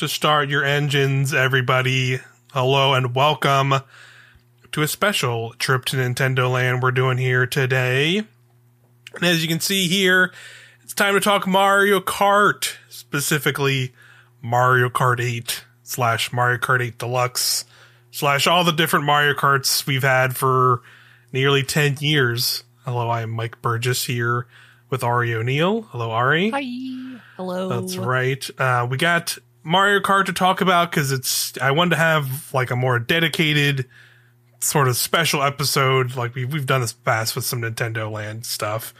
to start your engines, everybody. Hello and welcome to a special trip to Nintendoland we're doing here today. And as you can see here, it's time to talk Mario Kart, specifically Mario Kart 8 slash Mario Kart 8 Deluxe slash all the different Mario Karts we've had for nearly 10 years. Hello, I'm Mike Burgess here with Auri O'Neill. Hello, Auri. Hi. Hello. That's right. Uh, we got Mario Kart to talk about because it's. I wanted to have like a more dedicated sort of special episode, like we've we've done this past with some Nintendoland stuff,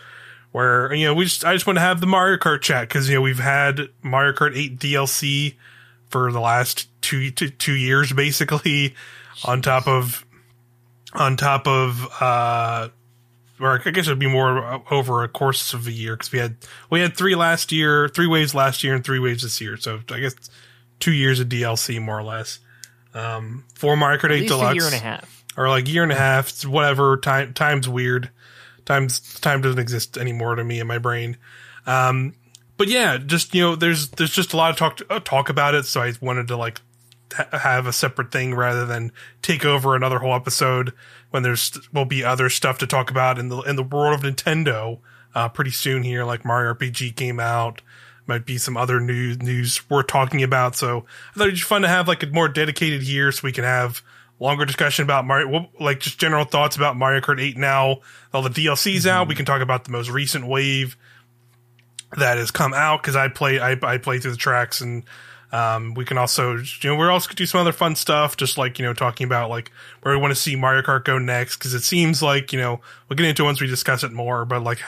where you know we just I just want to have the Mario Kart chat because you know we've had Mario Kart 8 DLC for the last two two, two years basically, on top of on top of uh or I guess it'd be more over a course of a year because we had we had three last year, three waves last year, and three waves this year. So I guess two years of DLC more or less. Um, for Kart 8 Deluxe, a year and a half, or like year and a half, whatever. Time time's weird. Time's time doesn't exist anymore to me in my brain. Um, but yeah, just you know, there's there's just a lot of talk to, uh, talk about it. So I wanted to like ha- have a separate thing rather than take over another whole episode when there's will be other stuff to talk about in the in the world of Nintendo uh, pretty soon here. Like Mario RPG came out, might be some other news news we're talking about. So I thought it'd be fun to have like a more dedicated here, so we can have longer discussion about Mario, like just general thoughts about Mario Kart 8 now. All the DLCs mm-hmm. out, we can talk about the most recent wave that has come out because I play I, I play through the tracks and um, we can also, you know, we're also do some other fun stuff, just like, you know, talking about like where we want to see Mario Kart go next. Cause it seems like, you know, we'll get into once we discuss it more, but like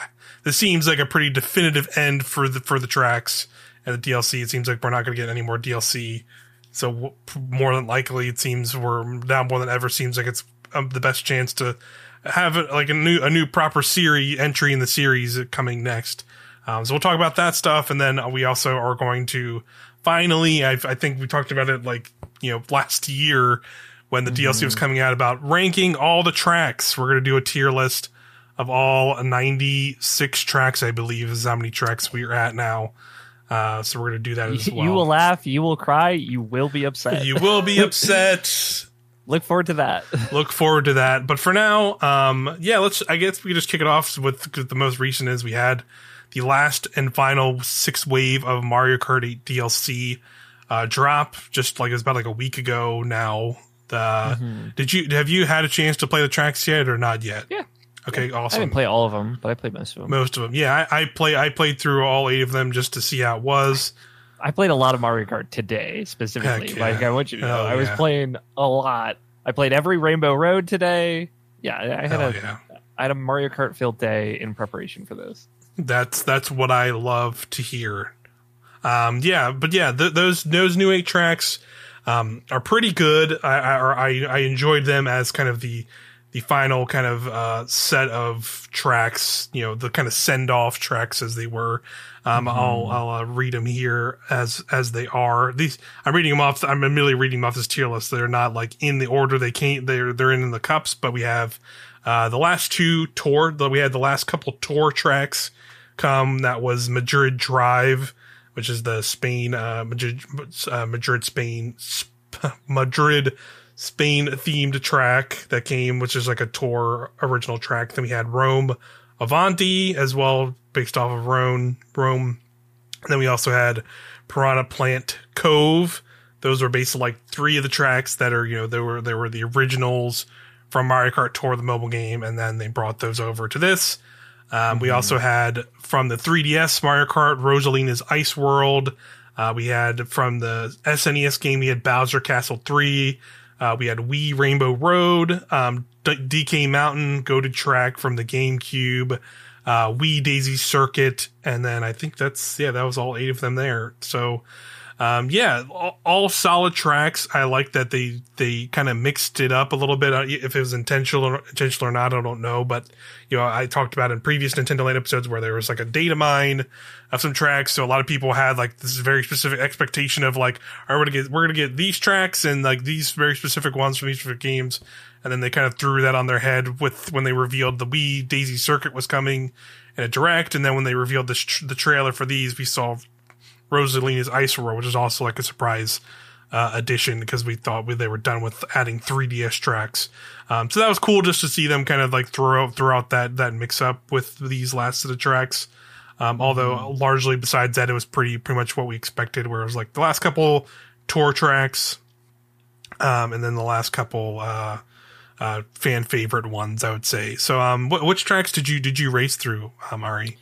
this seems like a pretty definitive end for the, for the tracks and the DLC. It seems like we're not going to get any more DLC. So more than likely, it seems we're now more than ever seems like it's um, the best chance to have it like a new, a new proper series entry in the series coming next. Um, so we'll talk about that stuff. And then we also are going to finally, I've, i think we talked about it like, you know, last year when the mm-hmm. DLC was coming out about ranking all the tracks. We're going to do a tier list of all 96 tracks, I believe, is how many tracks we're at now. Uh, so we're going to do that as well. You will laugh, you will cry, you will be upset. You will be upset. Look forward to that. Look forward to that. But for now, um, yeah, let's, I guess we can just kick it off with the most recent is we had the last and final six wave of Mario Kart 8 DLC uh, drop. Just like it was about like a week ago now. The mm-hmm. did you have you had a chance to play the tracks yet or not yet? Yeah. Okay, yeah. awesome. I didn't play all of them, but I played most of them. Most of them, yeah. I, I play. I played through all eight of them just to see how it was. I played a lot of Mario Kart today, specifically. Yeah. Like I want you to know, I was playing a lot. I played every Rainbow Road today. Yeah, I had a I had a Mario Kart filled day in preparation for this. That's that's what I love to hear. Um, yeah, but yeah, th- those those new eight tracks um, are pretty good. I, I I enjoyed them as kind of the the final kind of uh, set of tracks. You know, the kind of send off tracks as they were. Um, mm-hmm. I'll I'll uh, read them here as as they are. These I'm reading them off. I'm immediately reading them off this tier list. They're not like in the order they came. They're they're in the cups, but we have uh, the last two tour. We had the last couple tour tracks come. That was Madrid Drive, which is the Spain, uh, Madrid, uh, Madrid, Spain, Sp- Madrid, Spain themed track that came, which is like a tour original track. Then we had Rome Avanti as well, based off of Rome. Rome. And then we also had Piranha Plant Cove. Those were basically like three of the tracks that are, you know, they were, they were the originals from Mario Kart Tour, the mobile game, and then they brought those over to this. Um, mm-hmm. We also had from the 3DS Mario Kart Rosalina's Ice World. Uh, we had from the SNES game, we had Bowser Castle 3. Uh, we had Wii Rainbow Road, um, D- DK Mountain, Go to Track from the GameCube, uh, Wii Daisy Circuit, and then I think that's, yeah, that was all eight of them there. So, um, yeah, all, all, solid tracks. I like that they they kind of mixed it up a little bit. If it was intentional or intentional or not, I don't know. But you know, I talked about in previous Nintendoland episodes where there was like a data mine of some tracks. So a lot of people had like this very specific expectation of like, are we gonna get we're gonna get these tracks and like these very specific ones from these specific games. And then they kind of threw that on their head with when they revealed the Wii Daisy Circuit was coming in a direct, and then when they revealed the the trailer for these, we saw Rosalina's Ice World, which is also like a surprise uh, addition because we thought we, they were done with adding 3DS tracks. Um, so that was cool just to see them kind of like throw out throughout that that mix up with these last set of tracks. Um, although mm-hmm. largely besides that, it was pretty pretty much what we expected. Where it was like the last couple tour tracks, um, and then the last couple uh, uh, fan favorite ones, I would say. So, um, wh- which tracks did you did you race through, um, Auri?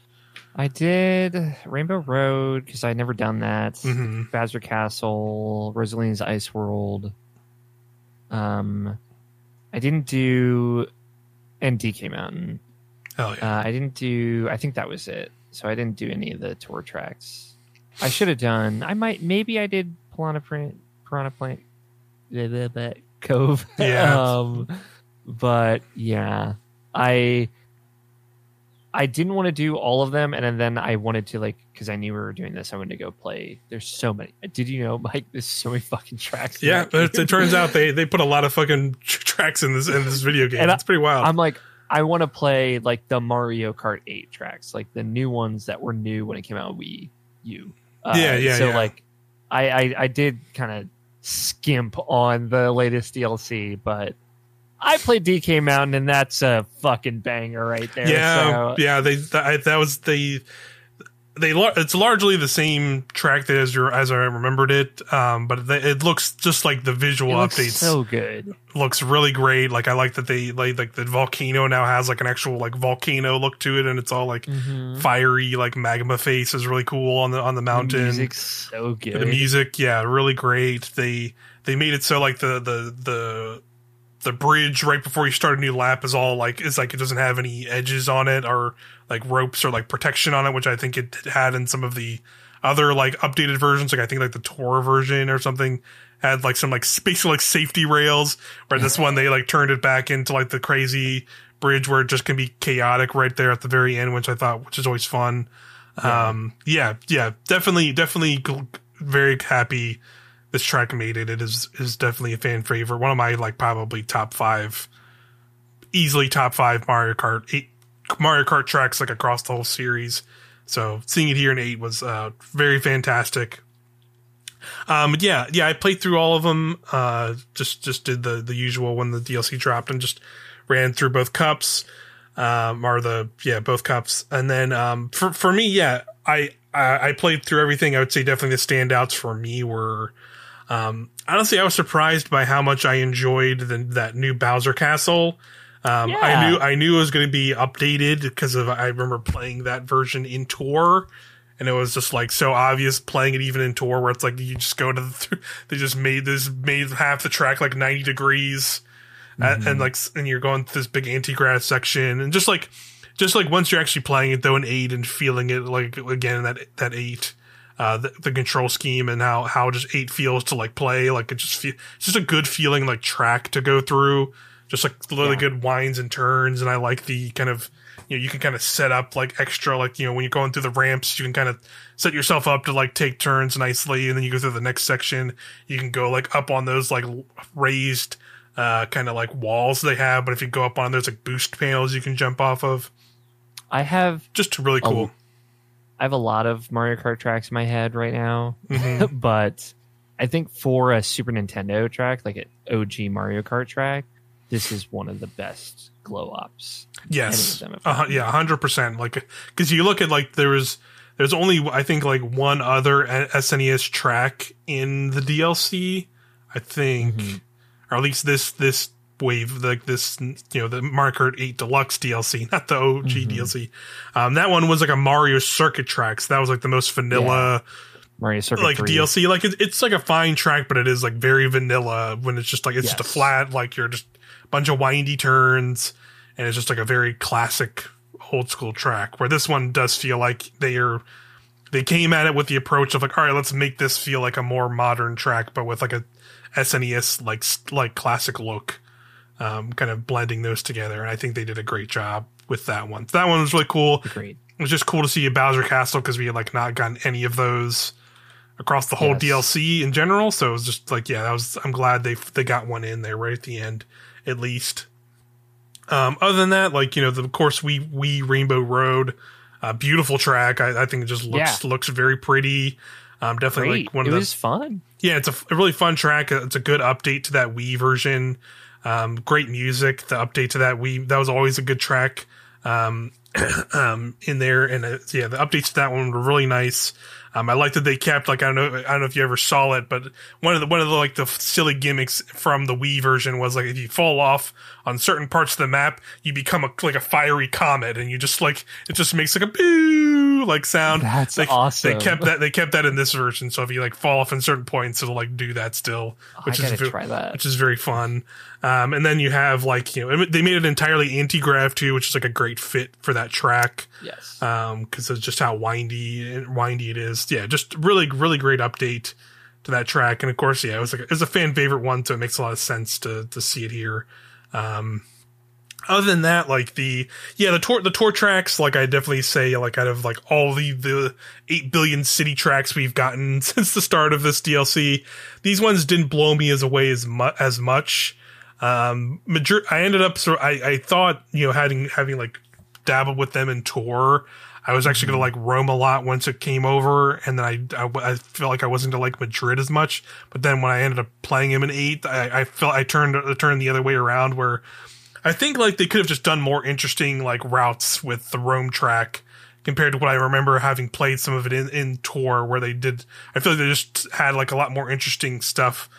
I did Rainbow Road because I'd never done that. mm hmm Castle, Rosalina's Ice World. Um, I didn't do and DK Mountain. Oh yeah. Uh, I didn't do. I think that was it. So I didn't do any of the tour tracks. I should have done. I might. Maybe I did Piranha Plant. Piranha Plant. Cove. Yeah. um, but yeah, I I didn't want to do all of them, and then I wanted to like because I knew we were doing this. I wanted to go play. There's so many. Did you know, Mike? There's so many fucking tracks. Yeah, it, it, turns out they they put a lot of fucking tracks in this in this video game. And it's pretty wild. I'm like, I want to play like the Mario Kart 8 tracks, like the new ones that were new when it came out Wii U. Uh, yeah, yeah. So yeah. like, I I, I did kind of skimp on the latest DLC, but I played DK Mountain, and that's a fucking banger right there. Yeah, so. yeah. They that, that was the they it's largely the same track that as your as I remembered it, um, but it looks just like the visual updates. So good, looks really great. Like I like that they like like the volcano now has like an actual like volcano look to it, and it's all like mm-hmm. fiery like magma face is really cool on the on the mountain. The music's so good. The music, yeah, really great. They they made it so like the the the the bridge right before you start a new lap is all like it's like it doesn't have any edges on it or like ropes or like protection on it, which I think it had in some of the other like updated versions. Like I think like the tour version or something had like some like basically like safety rails. Where this one they like turned it back into like the crazy bridge where it just can be chaotic right there at the very end, which I thought which is always fun. Yeah. Um, yeah, yeah, definitely, definitely very happy this track made it. It is is definitely a fan favorite. One of my like probably top five, easily top five Mario Kart eight Mario Kart tracks like across the whole series. So seeing it here in eight was uh, very fantastic. Um, yeah, yeah, I played through all of them. Uh, just just did the the usual when the DLC dropped and just ran through both cups. Um, or the yeah both cups, and then um, for for me, yeah, I I played through everything. I would say definitely the standouts for me were um, honestly, I was surprised by how much I enjoyed the, that new Bowser Castle. Um, yeah. I knew I knew it was going to be updated because of I remember playing that version in tour, and it was just like so obvious playing it even in tour where it's like you just go to the they just made this made half the track like ninety degrees, mm-hmm. and, like and you're going through this big anti grav section and just like just like once you're actually playing it though in eight and feeling it like again that that eight uh, the, the, control scheme and how how just eight feels to like play. Like it just feel, it's just a good feeling like track to go through. Just like really yeah. good winds and turns, and I like the kind of you know you can kind of set up like extra like you know when you're going through the ramps you can kind of set yourself up to like take turns nicely, and then you go through the next section. You can go like up on those like raised uh kind of like walls they have, but if you go up on there's like boost panels you can jump off of. I have just really cool. I have a lot of Mario Kart tracks in my head right now, mm-hmm. but I think for a Super Nintendo track, like an OG Mario Kart track, this is one of the best glow ups. Yes, uh, yeah, hundred percent. Like, because you look at like there was there's only I think like one other SNES track in the DLC. I think, mm-hmm. or at least this this wave like this you know the Mario Kart 8 Deluxe DLC, not the OG mm-hmm. DLC. Um, that one was like a Mario Circuit tracks. That was like the most vanilla. Yeah. Mario Circuit like 3. DLC, like it, it's like a fine track, but it is like very vanilla when it's just like it's yes. just a flat, like you're just a bunch of windy turns, and it's just like a very classic old school track. Where this one does feel like they are they came at it with the approach of like, all right, let's make this feel like a more modern track, but with like a SNES like like classic look um, kind of blending those together. And I think they did a great job with that one. That one was really cool. Great. It was just cool to see a Bowser Castle because we had like not gotten any of those across the whole yes. DLC in general. So it was just like, yeah, that was. I'm glad they they got one in there right at the end, at least. Um, other than that, like you know, the, of course, we we Rainbow Road, uh, beautiful track. I, I think it just looks yeah. looks very pretty. Um, definitely Great. like one it of those fun. Yeah, it's a, a, really fun track. It's a good update to that Wii version. Um, great music. The update to that we that was always a good track um, um, in there, and uh, yeah, the updates to that one were really nice. Um, I like that they kept like I don't know I don't know if you ever saw it, but one of the one of the like the silly gimmicks from the Wii version was like if you fall off on certain parts of the map, you become a like a fiery comet, and you just like it just makes like a boo like sound. That's they, awesome. They kept that they kept that in this version, so if you like fall off in certain points, it'll like do that still, oh, which is try that. which is very fun. Um, and then you have like you know they made it entirely anti grav too, which is like a great fit for that track. Yes, because um, it's just how windy windy it is. Yeah, just really really great update to that track. And of course, yeah, it was like it was a fan favorite one, so it makes a lot of sense to to see it here. Um, other than that, like the yeah the tour the tour tracks, like I definitely say like out of like all the the eight billion city tracks we've gotten since the start of this DLC, these ones didn't blow me as away as much as much. Um, major- I ended up, so I, I thought, you know, having, having like dabbled with them in tour, I was actually going to like Rome a lot once it came over. And then I, I, I felt like I wasn't going to like Madrid as much. But then when I ended up playing him in eight, I, I felt I turned, turned the other way around where I think like they could have just done more interesting like routes with the Rome track compared to what I remember having played some of it in, in tour where they did. I feel like they just had like a lot more interesting stuff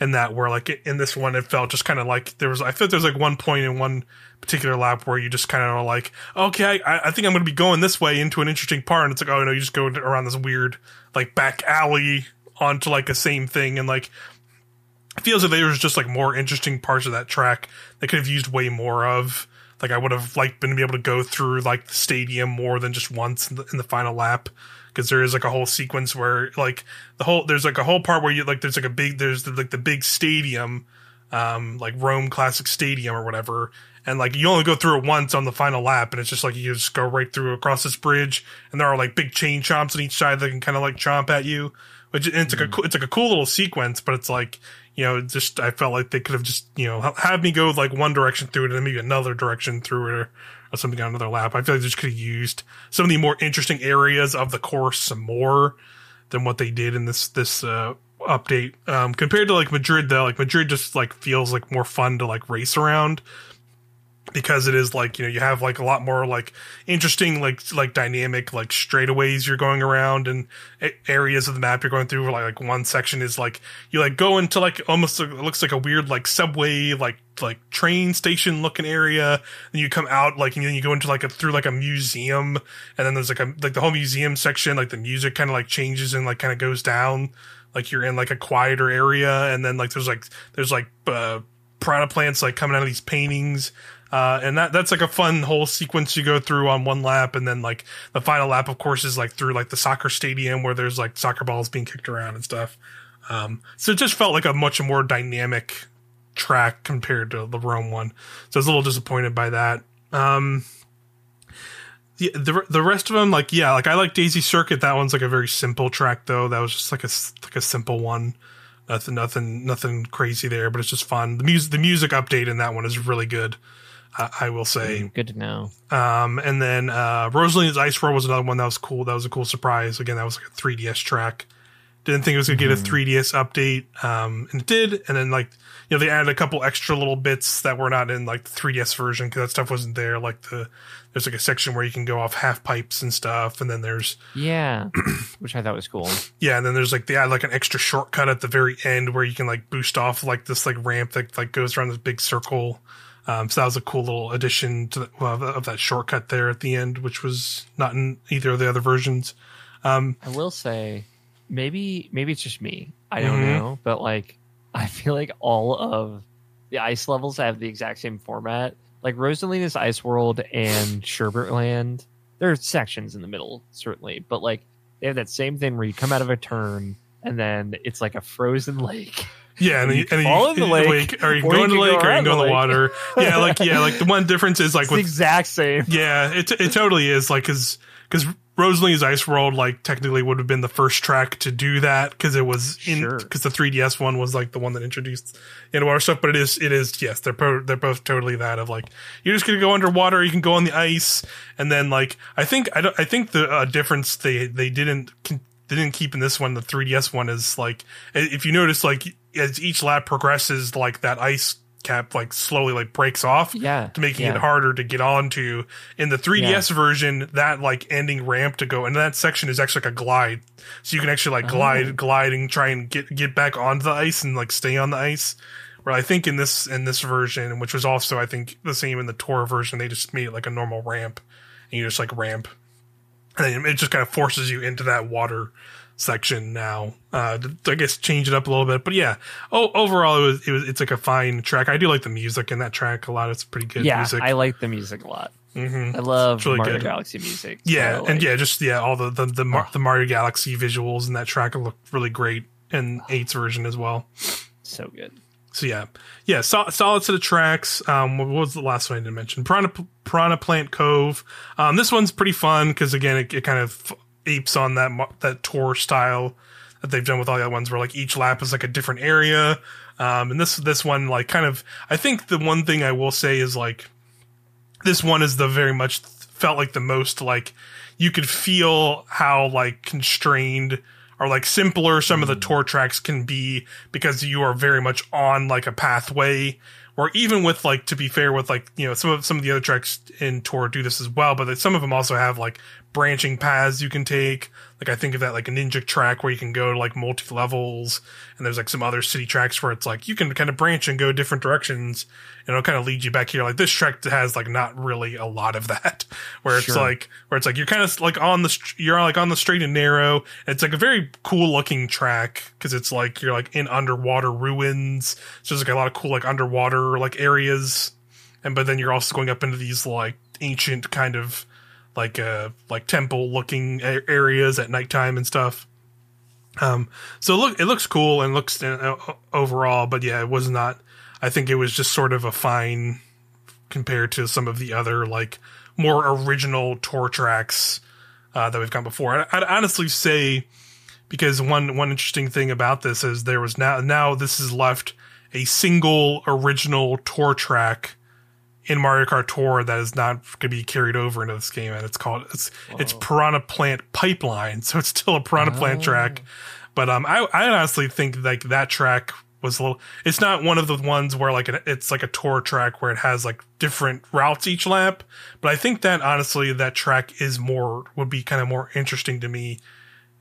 in that where like in this one it felt just kind of like there was I felt there's like one point in one particular lap where you just kind of like okay I, I think I'm going to be going this way into an interesting part and it's like oh no you just go around this weird like back alley onto like the same thing and like feels like there was just like more interesting parts of that track that could have used way more of. Like I would have like been able to go through like the stadium more than just once in the, in the final lap because there is like a whole sequence where like the whole there's like a whole part where you like there's like a big there's the, like the big stadium um like Rome Classic Stadium or whatever and like you only go through it once on the final lap and it's just like you just go right through across this bridge and there are like big chain chomps on each side that can kind of like chomp at you which it's like mm. a it's like a cool little sequence but it's like you know just I felt like they could have just you know had me go like one direction through it and then maybe another direction through it or something on another lap. I feel like they just could have used some of the more interesting areas of the course some more than what they did in this this uh, update. Um, compared to like Madrid, though, like Madrid just like feels like more fun to like race around because it is like you know you have like a lot more like interesting like like dynamic like straightaways you're going around and areas of the map you're going through. Like, like one section is like you like go into like almost it looks like a weird like subway like like train station looking area. And you come out like and then you go into like a through like a museum. And then there's like a like the whole museum section like the music kind of like changes and like kind of goes down. Like you're in like a quieter area. And then like there's like there's like uh piranha plants like coming out of these paintings uh, and that that's like a fun whole sequence you go through on one lap, and then like the final lap, of course, is like through like the soccer stadium where there's like soccer balls being kicked around and stuff. Um, so it just felt like a much more dynamic track compared to the Rome one. So I was a little disappointed by that. Um, the, the the rest of them, like yeah, like I like Daisy Circuit. That one's like a very simple track though. That was just like a like a simple one. Nothing, nothing, nothing crazy there, but it's just fun. The music, the music update in that one is really good. I will say. Mm, good to know. Um, and then uh, Rosalina's Ice World was another one that was cool. That was a cool surprise. Again, that was like a 3DS track. Didn't think it was gonna mm-hmm. get a 3DS update, um, and it did. And then like you know they added a couple extra little bits that were not in like the 3DS version because that stuff wasn't there. Like the there's like a section where you can go off half pipes and stuff, and then there's yeah, which I thought was cool. Yeah, and then there's like they add like an extra shortcut at the very end where you can like boost off like this like ramp that like goes around this big circle. Um, so that was a cool little addition to the, well, of that shortcut there at the end, which was not in either of the other versions. Um, I will say, maybe maybe it's just me. I don't mm-hmm. know, but like I feel like all of the ice levels have the exact same format. Like Rosalina's Ice World and Sherbet Land, there are sections in the middle certainly, but like they have that same thing where you come out of a turn and then it's like a frozen lake. Yeah, and, then you, and fall in the lake, lake, or you go in the lake, or you go in the water. yeah, like yeah, like the one difference is like with, the exact same. Yeah, it it totally is like because because Rosalina's Ice World like technically would have been the first track to do that because it was in because sure. the 3DS one was like the one that introduced in water stuff. But it is it is yes, they're pro- they're both totally that of like you're just gonna go underwater, you can go on the ice, and then like I think I don't I think the uh, difference they they didn't. They didn't keep in this one. The 3DS one is like if you notice, like as each lap progresses, like that ice cap like slowly like breaks off yeah to making yeah. it harder to get onto in the 3ds yeah. version that like ending ramp to go and that section is actually like a glide so you can actually like glide oh. glide and try and get get back onto the ice and like stay on the ice where i think in this in this version which was also i think the same in the tour version they just made it like a normal ramp and you just like ramp and it just kind of forces you into that water section now. Uh, I guess change it up a little bit, but yeah. Oh, overall, it was, it was it's like a fine track. I do like the music in that track a lot. It's pretty good. Yeah, music. I like the music a lot. Mm-hmm. I love really Mario good. Galaxy music. Yeah, so like, and yeah, just yeah, all the the the, Mar- oh. the, Mario Galaxy visuals in that track look really great in eight's version as well. So good. So yeah, yeah, so, solid set of tracks. Um, what was the last one I didn't mention? Piranha, Piranha Plant Cove. Um, this one's pretty fun because again, it, it kind of apes on that that tour style that they've done with all the other ones, where like each lap is like a different area. Um, and this this one like kind of I think the one thing I will say is like this one is the very much felt like the most like you could feel how like constrained or like simpler some of the mm. tour tracks can be because you are very much on like a pathway or even with like to be fair with like you know some of some of the other tracks in tour do this as well but some of them also have like branching paths you can take. Like I think of that like a ninja track where you can go to like multi levels, and there's like some other city tracks where it's like you can kind of branch and go different directions, and it'll kind of lead you back here. Like this track has like not really a lot of that, where it's sure. like where it's like you're kind of like on the you're like on the straight and narrow. And it's like a very cool looking track because it's like you're like in underwater ruins. So there's like a lot of cool like underwater like areas, and but then you're also going up into these like ancient kind of like uh like temple looking areas at nighttime and stuff. Um, so look, it looks cool and looks uh, overall, but yeah, it was not. I think it was just sort of a fine compared to some of the other like more original tour tracks uh, that we've gone before. I'd honestly say because one one interesting thing about this is there was now now this has left a single original tour track in Mario Kart Tour that is not going to be carried over into this game, and it's called it's Whoa. it's Piranha Plant Pipeline, so it's still a Piranha oh. Plant track. But um, I I honestly think like that track was a little. It's not one of the ones where like it's like a tour track where it has like different routes each lap. But I think that honestly that track is more would be kind of more interesting to me.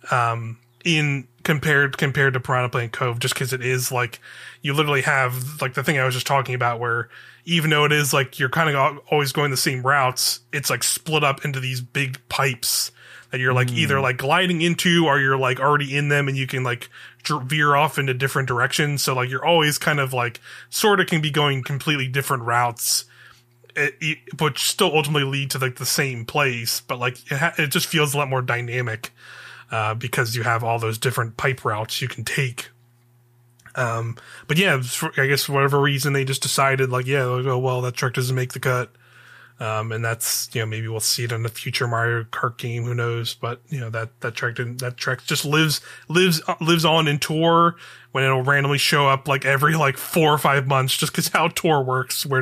Um, in compared compared to Piranha Plant Cove, just because it is like you literally have like the thing I was just talking about where even though it is like you're kind of always going the same routes, it's like split up into these big pipes that you're like mm. either like gliding into or you're like already in them and you can like veer off into different directions. So like you're always kind of like sort of can be going completely different routes. It, it, but still ultimately lead to like the same place, but like it, ha- it just feels a lot more dynamic uh, because you have all those different pipe routes you can take um, but yeah, for, I guess for whatever reason they just decided like, yeah, oh well, that truck doesn't make the cut. Um, and that's you know maybe we'll see it in a future Mario Kart game. Who knows? But you know that that track didn't, that track just lives lives uh, lives on in tour when it'll randomly show up like every like four or five months just because how tour works where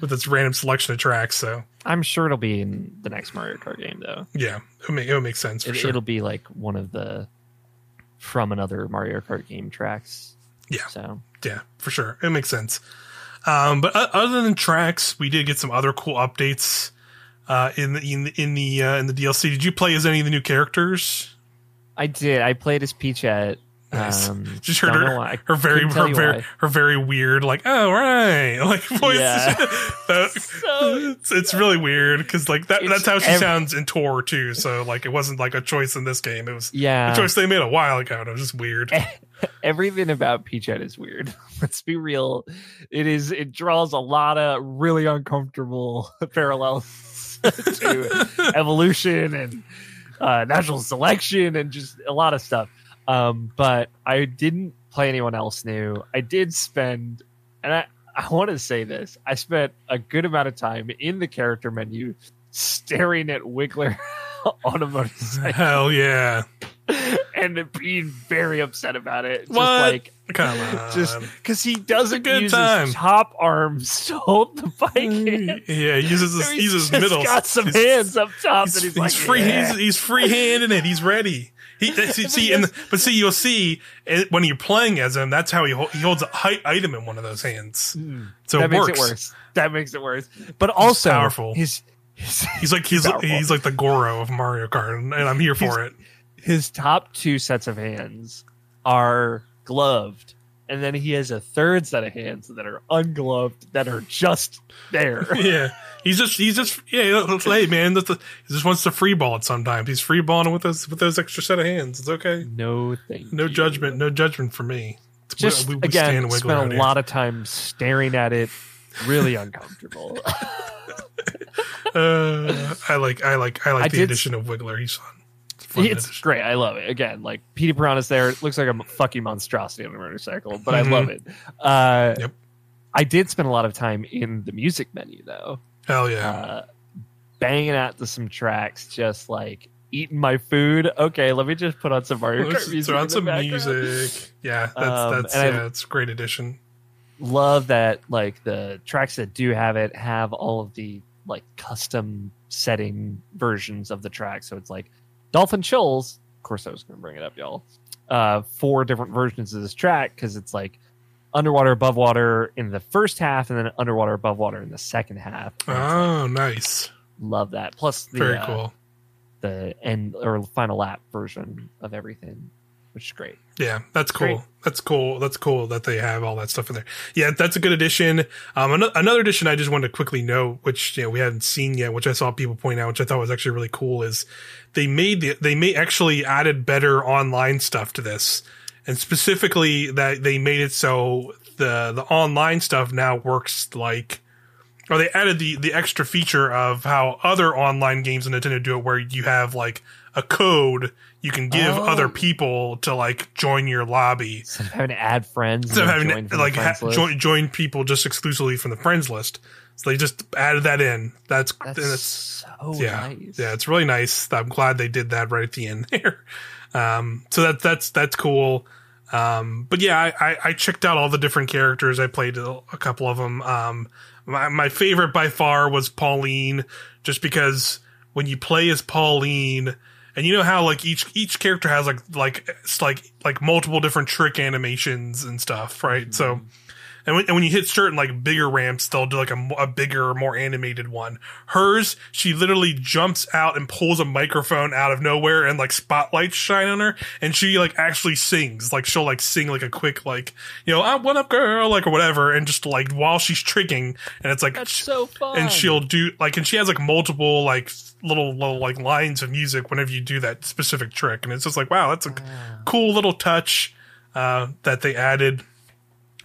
with its random selection of tracks. So I'm sure it'll be in the next Mario Kart game though. Yeah, it would make, it would make sense for it, sure. It'll be like one of the from another Mario Kart game tracks yeah. So yeah, for sure, it makes sense. Um, but other than tracks, we did get some other cool updates uh, in the in the in the, uh, in the DLC. Did you play as any of the new characters? I did. I played as Peachette. Nice. Um, Just heard her, her very her very why. her very weird like oh right like voice. Yeah. that, so, it's, it's, really weird because like that that's how she every, sounds in Tour too. So like it wasn't like a choice in this game. It was yeah a choice they made a while ago. And it was just weird. everything about Peachette is weird. Let's be real. It is it draws a lot of really uncomfortable parallels to evolution and uh, natural selection and just a lot of stuff. Um, but I didn't play anyone else new. I did spend, and I, I want to say this I spent a good amount of time in the character menu staring at Wiggler on a motorcycle. Hell yeah. and being very upset about it. Just what? like come on. Just because he doesn't use time. his top arms to hold the bike in. Yeah, he uses his, he's his middle. got some he's, hands up top he's, he's, he's like, free yeah. he's, he's free handing it. He's ready. he, see, and but see, you'll see it, when you're playing as him. That's how he he holds a height item in one of those hands. Mm, so that it makes works. it worse. That makes it worse. But also, he's powerful. His, he's like he's powerful. he's like the Goro of Mario Kart, and I'm here for it. His top two sets of hands are gloved and then he has a third set of hands that are ungloved that are just there. yeah, he's just he's just yeah. Hey man, that's he just wants to free ball it sometimes. He's free balling with those with those extra set of hands. It's okay. No thank No you. judgment. No judgment for me. It's, just we, we again spent a lot of time staring at it. Really uncomfortable. uh, I like I like I like I the addition of Wiggler. He's fun it's great. I love it. Again, like Petey Piranha's there. It looks like a fucking monstrosity on a motorcycle, but mm-hmm. I love it. Uh, yep. I did spend a lot of time in the music menu though. Hell yeah. Uh, banging out to some tracks, just like eating my food. Okay, let me just put on some Mario Kart music. Throw on some music. Yeah, that's um, that's yeah, it's a great addition. Love that like the tracks that do have it have all of the like custom setting versions of the track. So it's like Dolphin Shoals, of course, I was going to bring it up, y'all. Uh, four different versions of this track because it's like underwater, above water in the first half, and then underwater, above water in the second half. Oh, like, nice! Love that. Plus, the, very uh, cool. The end or final lap version of everything which is great. Yeah, that's cool. Great. That's cool. That's cool that they have all that stuff in there. Yeah, that's a good addition. Um, another addition I just wanted to quickly note, which you know we haven't seen yet, which I saw people point out, which I thought was actually really cool, is they made the they may actually added better online stuff to this, and specifically that they made it so the the online stuff now works like or they added the the extra feature of how other online games on Nintendo do it, where you have like a code you can give oh. other people to like join your lobby. Instead of having to add friends, instead of having to, like ha- join join people just exclusively from the friends list. So they just added that in. That's that's, that's so yeah, nice. yeah. It's really nice. I'm glad they did that right at the end there. Um, so that that's that's cool. Um, but yeah, I, I, I, checked out all the different characters. I played a, a couple of them. Um, my, my favorite by far was Pauline, just because when you play as Pauline, and you know how like each each character has like like like like multiple different trick animations and stuff, right? Mm-hmm. So and when, and when you hit certain like bigger ramps, they'll do like a, a bigger, more animated one. Hers, she literally jumps out and pulls a microphone out of nowhere and like spotlights shine on her. And she like actually sings, like she'll like sing like a quick, like, you know, I what up girl, like or whatever. And just like while she's tricking and it's like, that's so fun. And she'll do like, and she has like multiple like little, little like lines of music whenever you do that specific trick. And it's just like, wow, that's a cool little touch, uh, that they added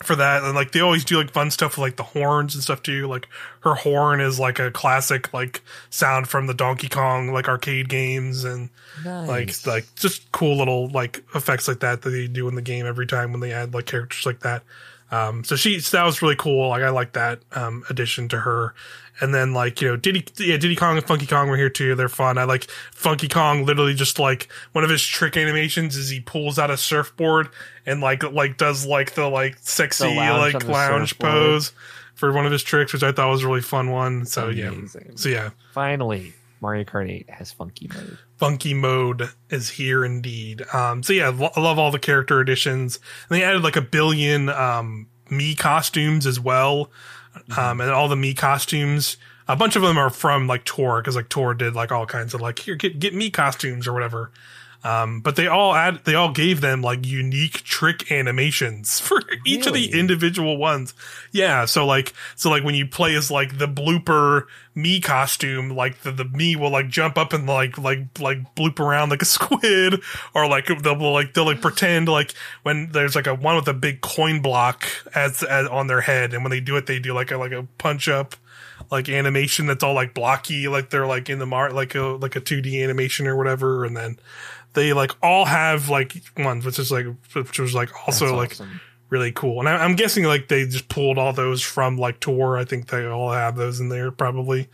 for that. And like they always do like fun stuff with like the horns and stuff too. Like her horn is like a classic like sound from the donkey kong like arcade games and nice. like like just cool little like effects like that that they do in the game every time when they add like characters like that. Um so she that was really cool. Like i like that um addition to her and then like, you know, Diddy, yeah, Diddy Kong and Funky Kong were here too. They're fun. I like Funky Kong literally just like one of his trick animations is he pulls out a surfboard and like, like does like the like sexy the lounge like lounge pose for one of his tricks, which I thought was a really fun one. So Amazing. yeah. So yeah. Finally, Mario Kart 8 has funky mode. Funky mode is here indeed. Um, so yeah, I love all the character additions. And they added like a billion, um, Mii costumes as well um, and all the Mii costumes. A bunch of them are from like Tour because like Tour did like all kinds of like here get get Mii costumes or whatever. Um, but they all add, they all gave them like unique trick animations for each really? of the individual ones. Yeah. So like, so like when you play as like the blooper Mii costume, like the, the Mii will like jump up and like, like, like bloop around like a squid or like they'll like, they'll like pretend like when there's like a one with a big coin block as, as on their head. And when they do it, they do like a, like a punch up like animation that's all like blocky, like they're like in the mar like a like a 2D animation or whatever, and then they like all have like ones, which is like which was like also like really cool. And I, am guessing like they just pulled all those from like tour. I think they all have those in there probably.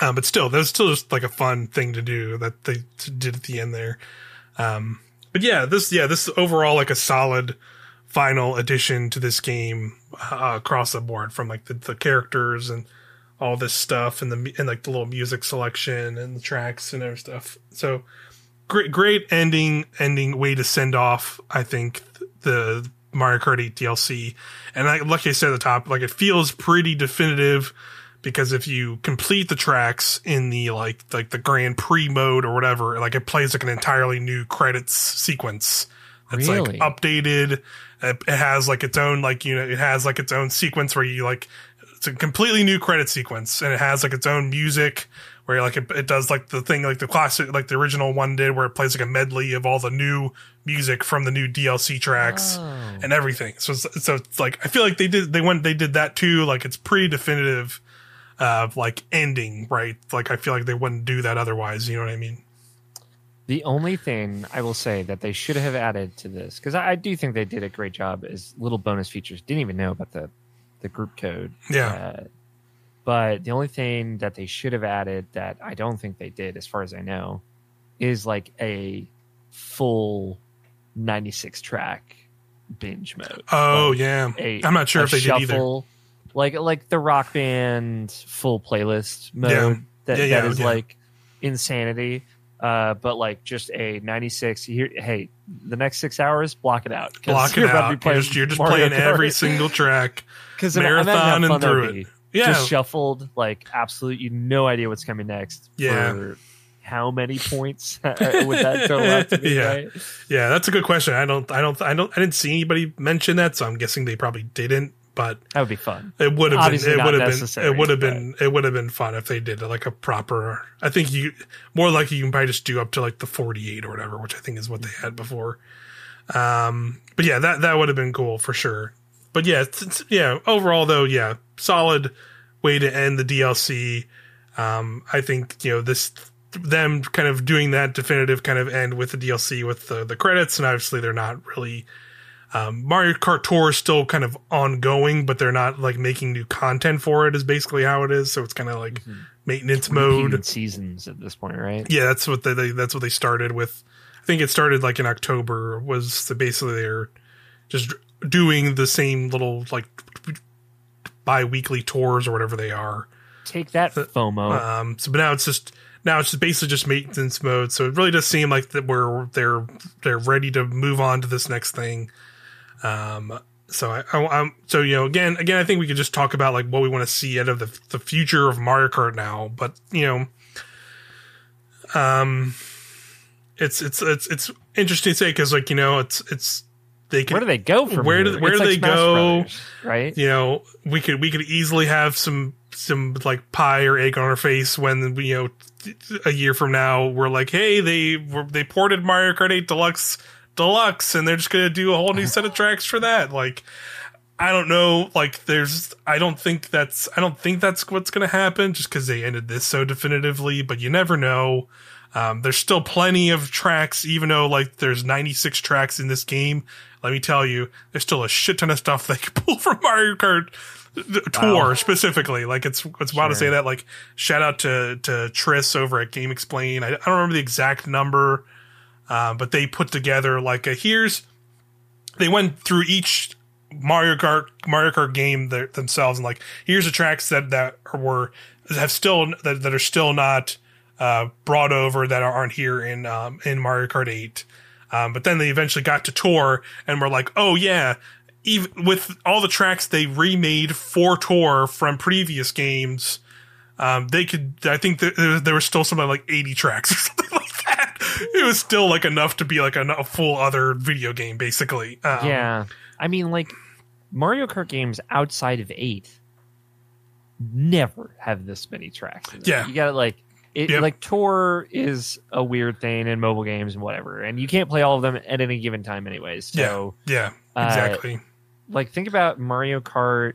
Um, but still, that's still just like a fun thing to do that they did at the end there. Um, but yeah, this yeah this is overall like a solid final addition to this game uh, across the board from like the, the characters and all this stuff and the and like the little music selection and the tracks and other stuff. So great great ending ending way to send off. I think the Mario Kart 8 DLC, and I, like I said at the top, like it feels pretty definitive because if you complete the tracks in the like like the Grand Prix mode or whatever, like it plays like an entirely new credits sequence. It's really? like updated. It, it has like its own like you know it has like its own sequence where you like it's a completely new credit sequence and it has like its own music where like it, it, does like the thing like the classic like the original one did where it plays like a medley of all the new music from the new DLC tracks oh. and everything. So so it's like I feel like they did they went they did that too. Like it's pretty definitive of like ending, right? Like I feel like they wouldn't do that otherwise, you know what I mean? The only thing I will say that they should have added to this, because I, I, do think they did a great job, is little bonus features. Didn't even know about the the group code. Yeah. Uh, but the only thing that they should have added that I don't think they did, as far as I know, is like a full 96 track binge mode. Oh like yeah, i am not sure if they shuffle, did either. Like like the rock band full playlist mode yeah. that, yeah, yeah, that is like insanity. Uh, but like just a 96 here hey the next six hours block it out block it out you're just, you're just playing every single track because marathon and through it yeah. just shuffled like absolutely no idea what's coming next yeah how many points would that total out to be yeah right? yeah that's a good question i don't i don't i don't i didn't see anybody mention that so i'm guessing they probably didn't but that would be fun it would have been it would have been it would have been it would have been fun if they did like a proper i think you more likely you can probably just do up to like the 48 or whatever which i think is what they had before um but yeah that that would have been cool for sure but yeah, it's, it's, yeah. Overall, though, yeah, solid way to end the DLC. Um, I think you know this them kind of doing that definitive kind of end with the DLC with the the credits, and obviously they're not really. Um, Mario Kart Tour is still kind of ongoing, but they're not like making new content for it. Is basically how it is. So it's kind of like mm-hmm. maintenance mode seasons at this point, right? Yeah, that's what they, they that's what they started with. I think it started like in October. Was the, basically they're just doing the same little like bi-weekly tours or whatever they are. Take that FOMO. Um, so, but now it's just now it's just basically just maintenance mode. So it really does seem like that we're they're they're ready to move on to this next thing. Um, so I, I am so you know again again I think we could just talk about like what we want to see out of the the future of Mario Kart now, but you know, um, it's it's it's it's interesting to say because like you know it's it's they could, where do they go from where do where do like they Smash go Brothers, right? you know we could we could easily have some some like pie or egg on our face when you know a year from now we're like hey they were they ported Mario Kart 8 Deluxe Deluxe and they're just gonna do a whole new set of tracks for that. Like I don't know like there's I don't think that's I don't think that's what's gonna happen just because they ended this so definitively but you never know. Um, there's still plenty of tracks, even though like there's 96 tracks in this game let me tell you, there's still a shit ton of stuff they can pull from Mario Kart tour wow. specifically. Like it's it's wild sure. to say that. Like shout out to to Triss over at GameXplain. I, I don't remember the exact number, uh, but they put together like a here's. They went through each Mario Kart Mario Kart game themselves and like here's the tracks that that were have still that, that are still not uh, brought over that aren't here in um, in Mario Kart 8. Um, but then they eventually got to tour and were like, oh yeah, even with all the tracks they remade for tour from previous games, um, they could, I think there, there was still something like 80 tracks or something like that. It was still like enough to be like a, a full other video game, basically. Um, yeah. I mean, like Mario Kart games outside of 8 never have this many tracks. Yeah. You got to like, it yep. like tour is a weird thing in mobile games and whatever, and you can't play all of them at any given time, anyways. So yeah, yeah exactly. Uh, like think about Mario Kart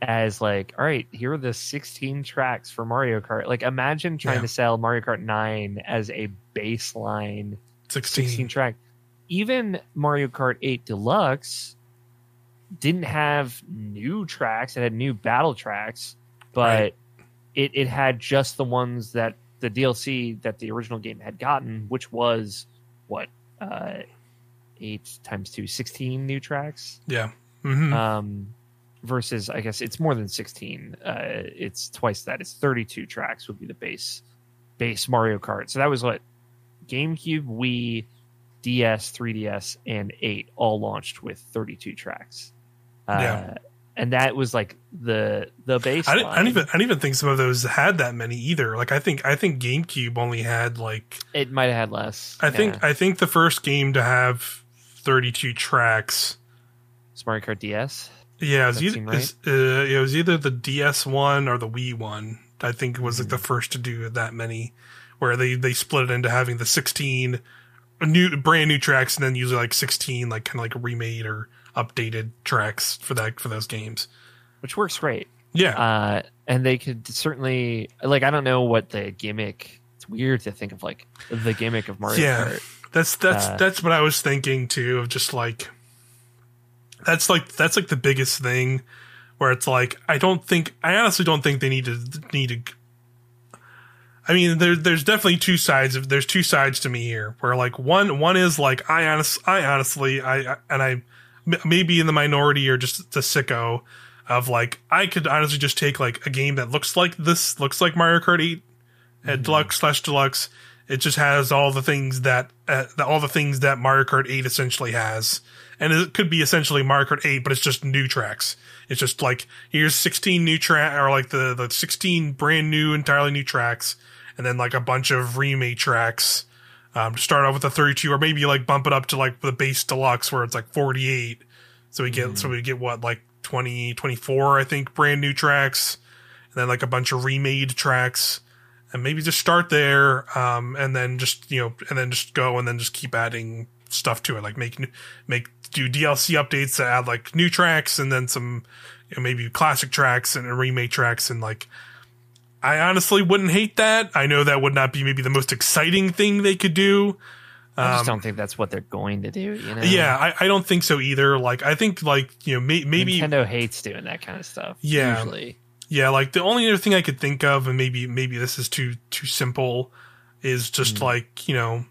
as like, all right, here are the 16 tracks for Mario Kart. Like imagine trying yeah. to sell Mario Kart 9 as a baseline 16. 16 track. Even Mario Kart 8 Deluxe didn't have new tracks. It had new battle tracks, but right. It, it had just the ones that the DLC that the original game had gotten, which was what uh, eight times two, 16 new tracks. Yeah. Mm-hmm. Um, versus, I guess it's more than 16. Uh, it's twice that. It's 32 tracks would be the base base Mario Kart. So that was what GameCube, Wii, DS, 3DS, and 8 all launched with 32 tracks. Uh, yeah. And that was like the the base. I, I don't even I don't even think some of those had that many either. Like I think I think GameCube only had like it might have had less. I yeah. think I think the first game to have 32 tracks. Mario Kart DS. Yeah, it was, either, right? uh, it was either the DS one or the Wii one. I think it was mm-hmm. like the hmm. first to do that many, where they they split it into having the 16 new brand new tracks and then usually like 16 like kind of like remade or updated tracks for that for those games, which works great. Yeah, uh, and they could certainly like I don't know what the gimmick. It's weird to think of like the gimmick of Mario yeah, Kart. That's that's uh, that's what I was thinking too. Of just like that's like that's like the biggest thing where it's like I don't think I honestly don't think they need to need to I mean, there, there's definitely two sides of there's two sides to me here. Where like one one is like I honest I honestly I and I maybe in the minority or just the sicko of like I could honestly just take like a game that looks like this looks like Mario Kart 8 mm-hmm. at deluxe slash deluxe. It just has all the things that uh, all the things that Mario Kart 8 essentially has, and it could be essentially Mario Kart 8, but it's just new tracks. It's just like here's 16 new track or like the the 16 brand new entirely new tracks and then like a bunch of remake tracks um, to start off with a 32 or maybe like bump it up to like the base deluxe where it's like 48 so we get mm. so we get what like 20 24 i think brand new tracks and then like a bunch of remade tracks and maybe just start there um, and then just you know and then just go and then just keep adding stuff to it like make make do dlc updates to add like new tracks and then some you know, maybe classic tracks and remake tracks and like I honestly wouldn't hate that. I know that would not be maybe the most exciting thing they could do. I just um, don't think that's what they're going to do. You know? Yeah, I, I don't think so either. Like, I think like you know may, maybe Nintendo hates doing that kind of stuff. Yeah, usually. Yeah, like the only other thing I could think of, and maybe maybe this is too too simple, is just mm. like you know,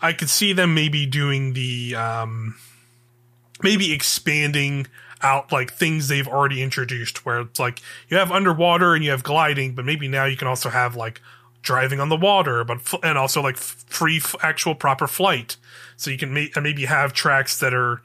I could see them maybe doing the um, maybe expanding out like things they've already introduced where it's like you have underwater and you have gliding, but maybe now you can also have like driving on the water, but and also like free actual proper flight. So you can may- maybe have tracks that are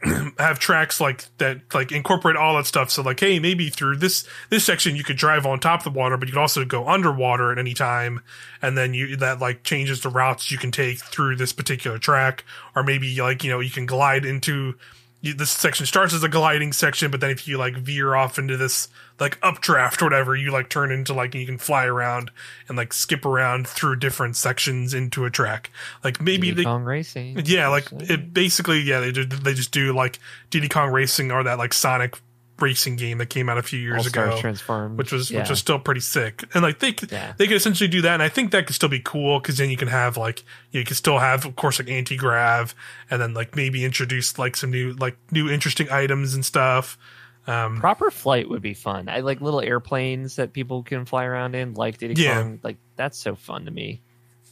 have tracks like that like incorporate all that stuff. So like, hey, maybe through this this section you could drive on top of the water, but you can also go underwater at any time, and then you that like changes the routes you can take through this particular track, or maybe like you know you can glide into you, this section starts as a gliding section, but then if you like veer off into this like updraft or whatever, you like turn into like you can fly around and like skip around through different sections into a track. Like maybe Diddy they, Kong Racing. Yeah, like it basically yeah they do, they just do like Diddy Kong Racing or that like Sonic racing game that came out a few years All ago, Transformed, which was yeah. which was still pretty sick. And like they could, yeah. they could essentially do that, and I think that could still be cool because then you can have like you, can still have of course like anti grav, and then like maybe introduce like some new like new interesting items and stuff. Um, Proper flight would be fun. I like little airplanes that people can fly around in, like Diddy yeah. Kong. Like that's so fun to me.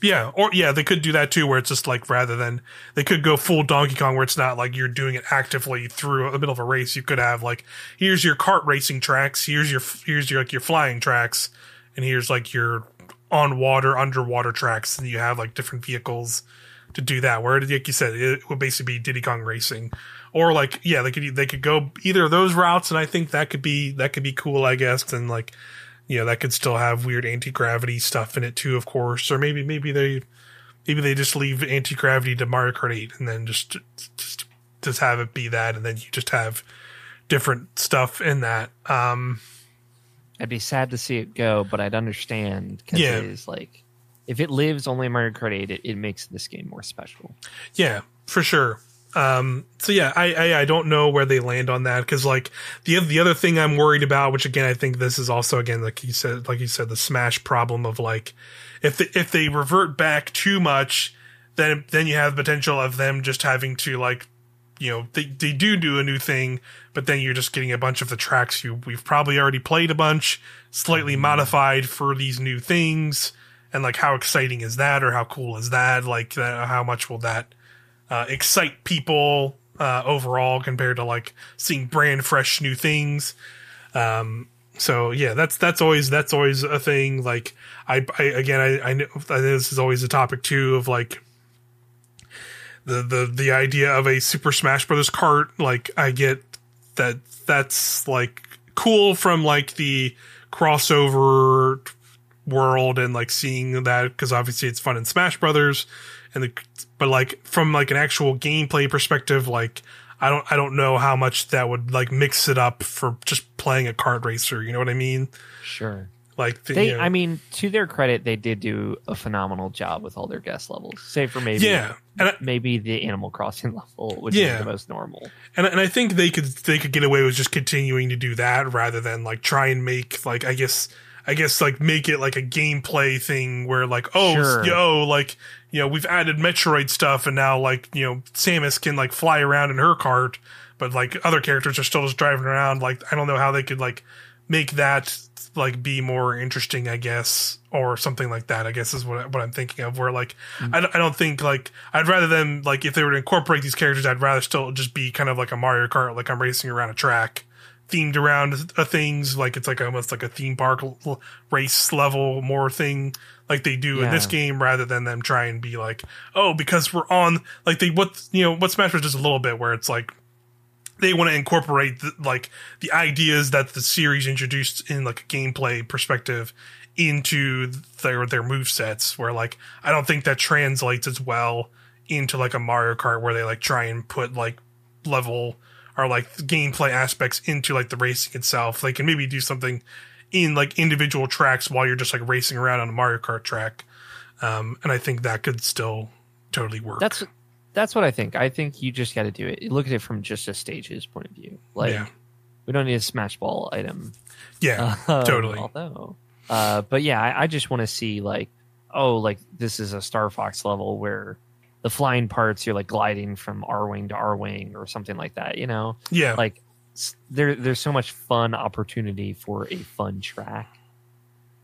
Yeah, or yeah, they could do that too, where it's just like rather than they could go full Donkey Kong, where it's not like you're doing it actively through the middle of a race. You could have like here's your kart racing tracks, here's your here's your like your flying tracks, and here's like your on water, underwater tracks, and you have like different vehicles to do that. Where like you said, it would basically be Diddy Kong Racing, or like yeah, they could they could go either of those routes, and I think that could be that could be cool, I guess, and like you know that could still have weird anti gravity stuff in it too, of course. Or maybe maybe they maybe they just leave anti gravity to Mario Kart 8 and then just just just have it be that, and then you just have different stuff in that. Um, I'd be sad to see it go, but I'd understand because yeah. it is like if it lives only in Mario Kart 8, it, it makes this game more special. Yeah, for sure. Um, so yeah, I, I, I don't know where they land on that because like the the other thing I'm worried about, which again I think this is also again like you said like you said the Smash problem of like if they, if they revert back too much, then then you have the potential of them just having to like you know they they do do a new thing, but then you're just getting a bunch of the tracks you we've probably already played a bunch, slightly mm-hmm. modified for these new things, and like how exciting is that or how cool is that? Like how much will that uh, excite people uh, overall compared to like seeing brand fresh new things. Um, so yeah, that's that's always that's always a thing. Like I, I again, I, I know, this is always a topic too of like the the the idea of a Super Smash Brothers cart. Like I get that that's like cool from like the crossover world and like seeing that because obviously it's fun in Smash Brothers and the but like from like an actual gameplay perspective like I don't I don't know how much that would like mix it up for just playing a kart racer, you know what I mean? Sure. Like the, they, you know, I mean, to their credit, they did do a phenomenal job with all their guest levels, save for maybe, yeah, and I, maybe the Animal Crossing level, which yeah. is the most normal. And and I think they could they could get away with just continuing to do that rather than like try and make like I guess I guess like make it like a gameplay thing where like oh sure. yo like you know we've added Metroid stuff and now like you know Samus can like fly around in her cart, but like other characters are still just driving around. Like I don't know how they could like make that like be more interesting, I guess, or something like that. I guess is what what I'm thinking of. Where like mm-hmm. I, I don't think like I'd rather them like if they were to incorporate these characters, I'd rather still just be kind of like a Mario Kart, like I'm racing around a track themed around uh, things like it's like almost like a theme park l- race level more thing like they do yeah. in this game rather than them try and be like oh because we're on like they what you know what smash bros does a little bit where it's like they want to incorporate the, like the ideas that the series introduced in like a gameplay perspective into their their move sets where like i don't think that translates as well into like a mario kart where they like try and put like level or like gameplay aspects into like the racing itself. They can maybe do something in like individual tracks while you're just like racing around on a Mario Kart track. Um, and I think that could still totally work. That's that's what I think. I think you just got to do it. look at it from just a stages point of view. Like yeah. we don't need a smash ball item. Yeah, um, totally. Although, uh, but yeah, I, I just want to see like, oh, like this is a Star Fox level where the flying parts you're like gliding from Arwing to Arwing or something like that. You know, yeah, like there there's so much fun opportunity for a fun track.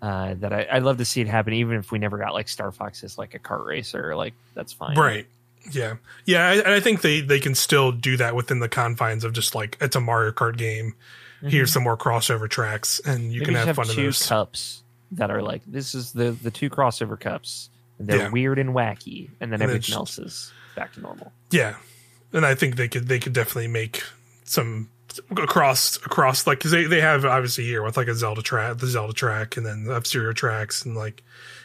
Uh, that I, I'd love to see it happen, even if we never got like Star Fox as like a kart racer. Like that's fine, right? Yeah, yeah, I, and I think they they can still do that within the confines of just like it's a Mario Kart game. Mm-hmm. Here's some more crossover tracks, and you Maybe can have, have fun. Two those. cups that are like this is the the two crossover cups they're yeah. weird and wacky, and then and everything else is back to normal. Yeah, and I think they could they could definitely make some across across like because they, they have obviously here with like a Zelda track, the Zelda track, and then the F Zero tracks, and like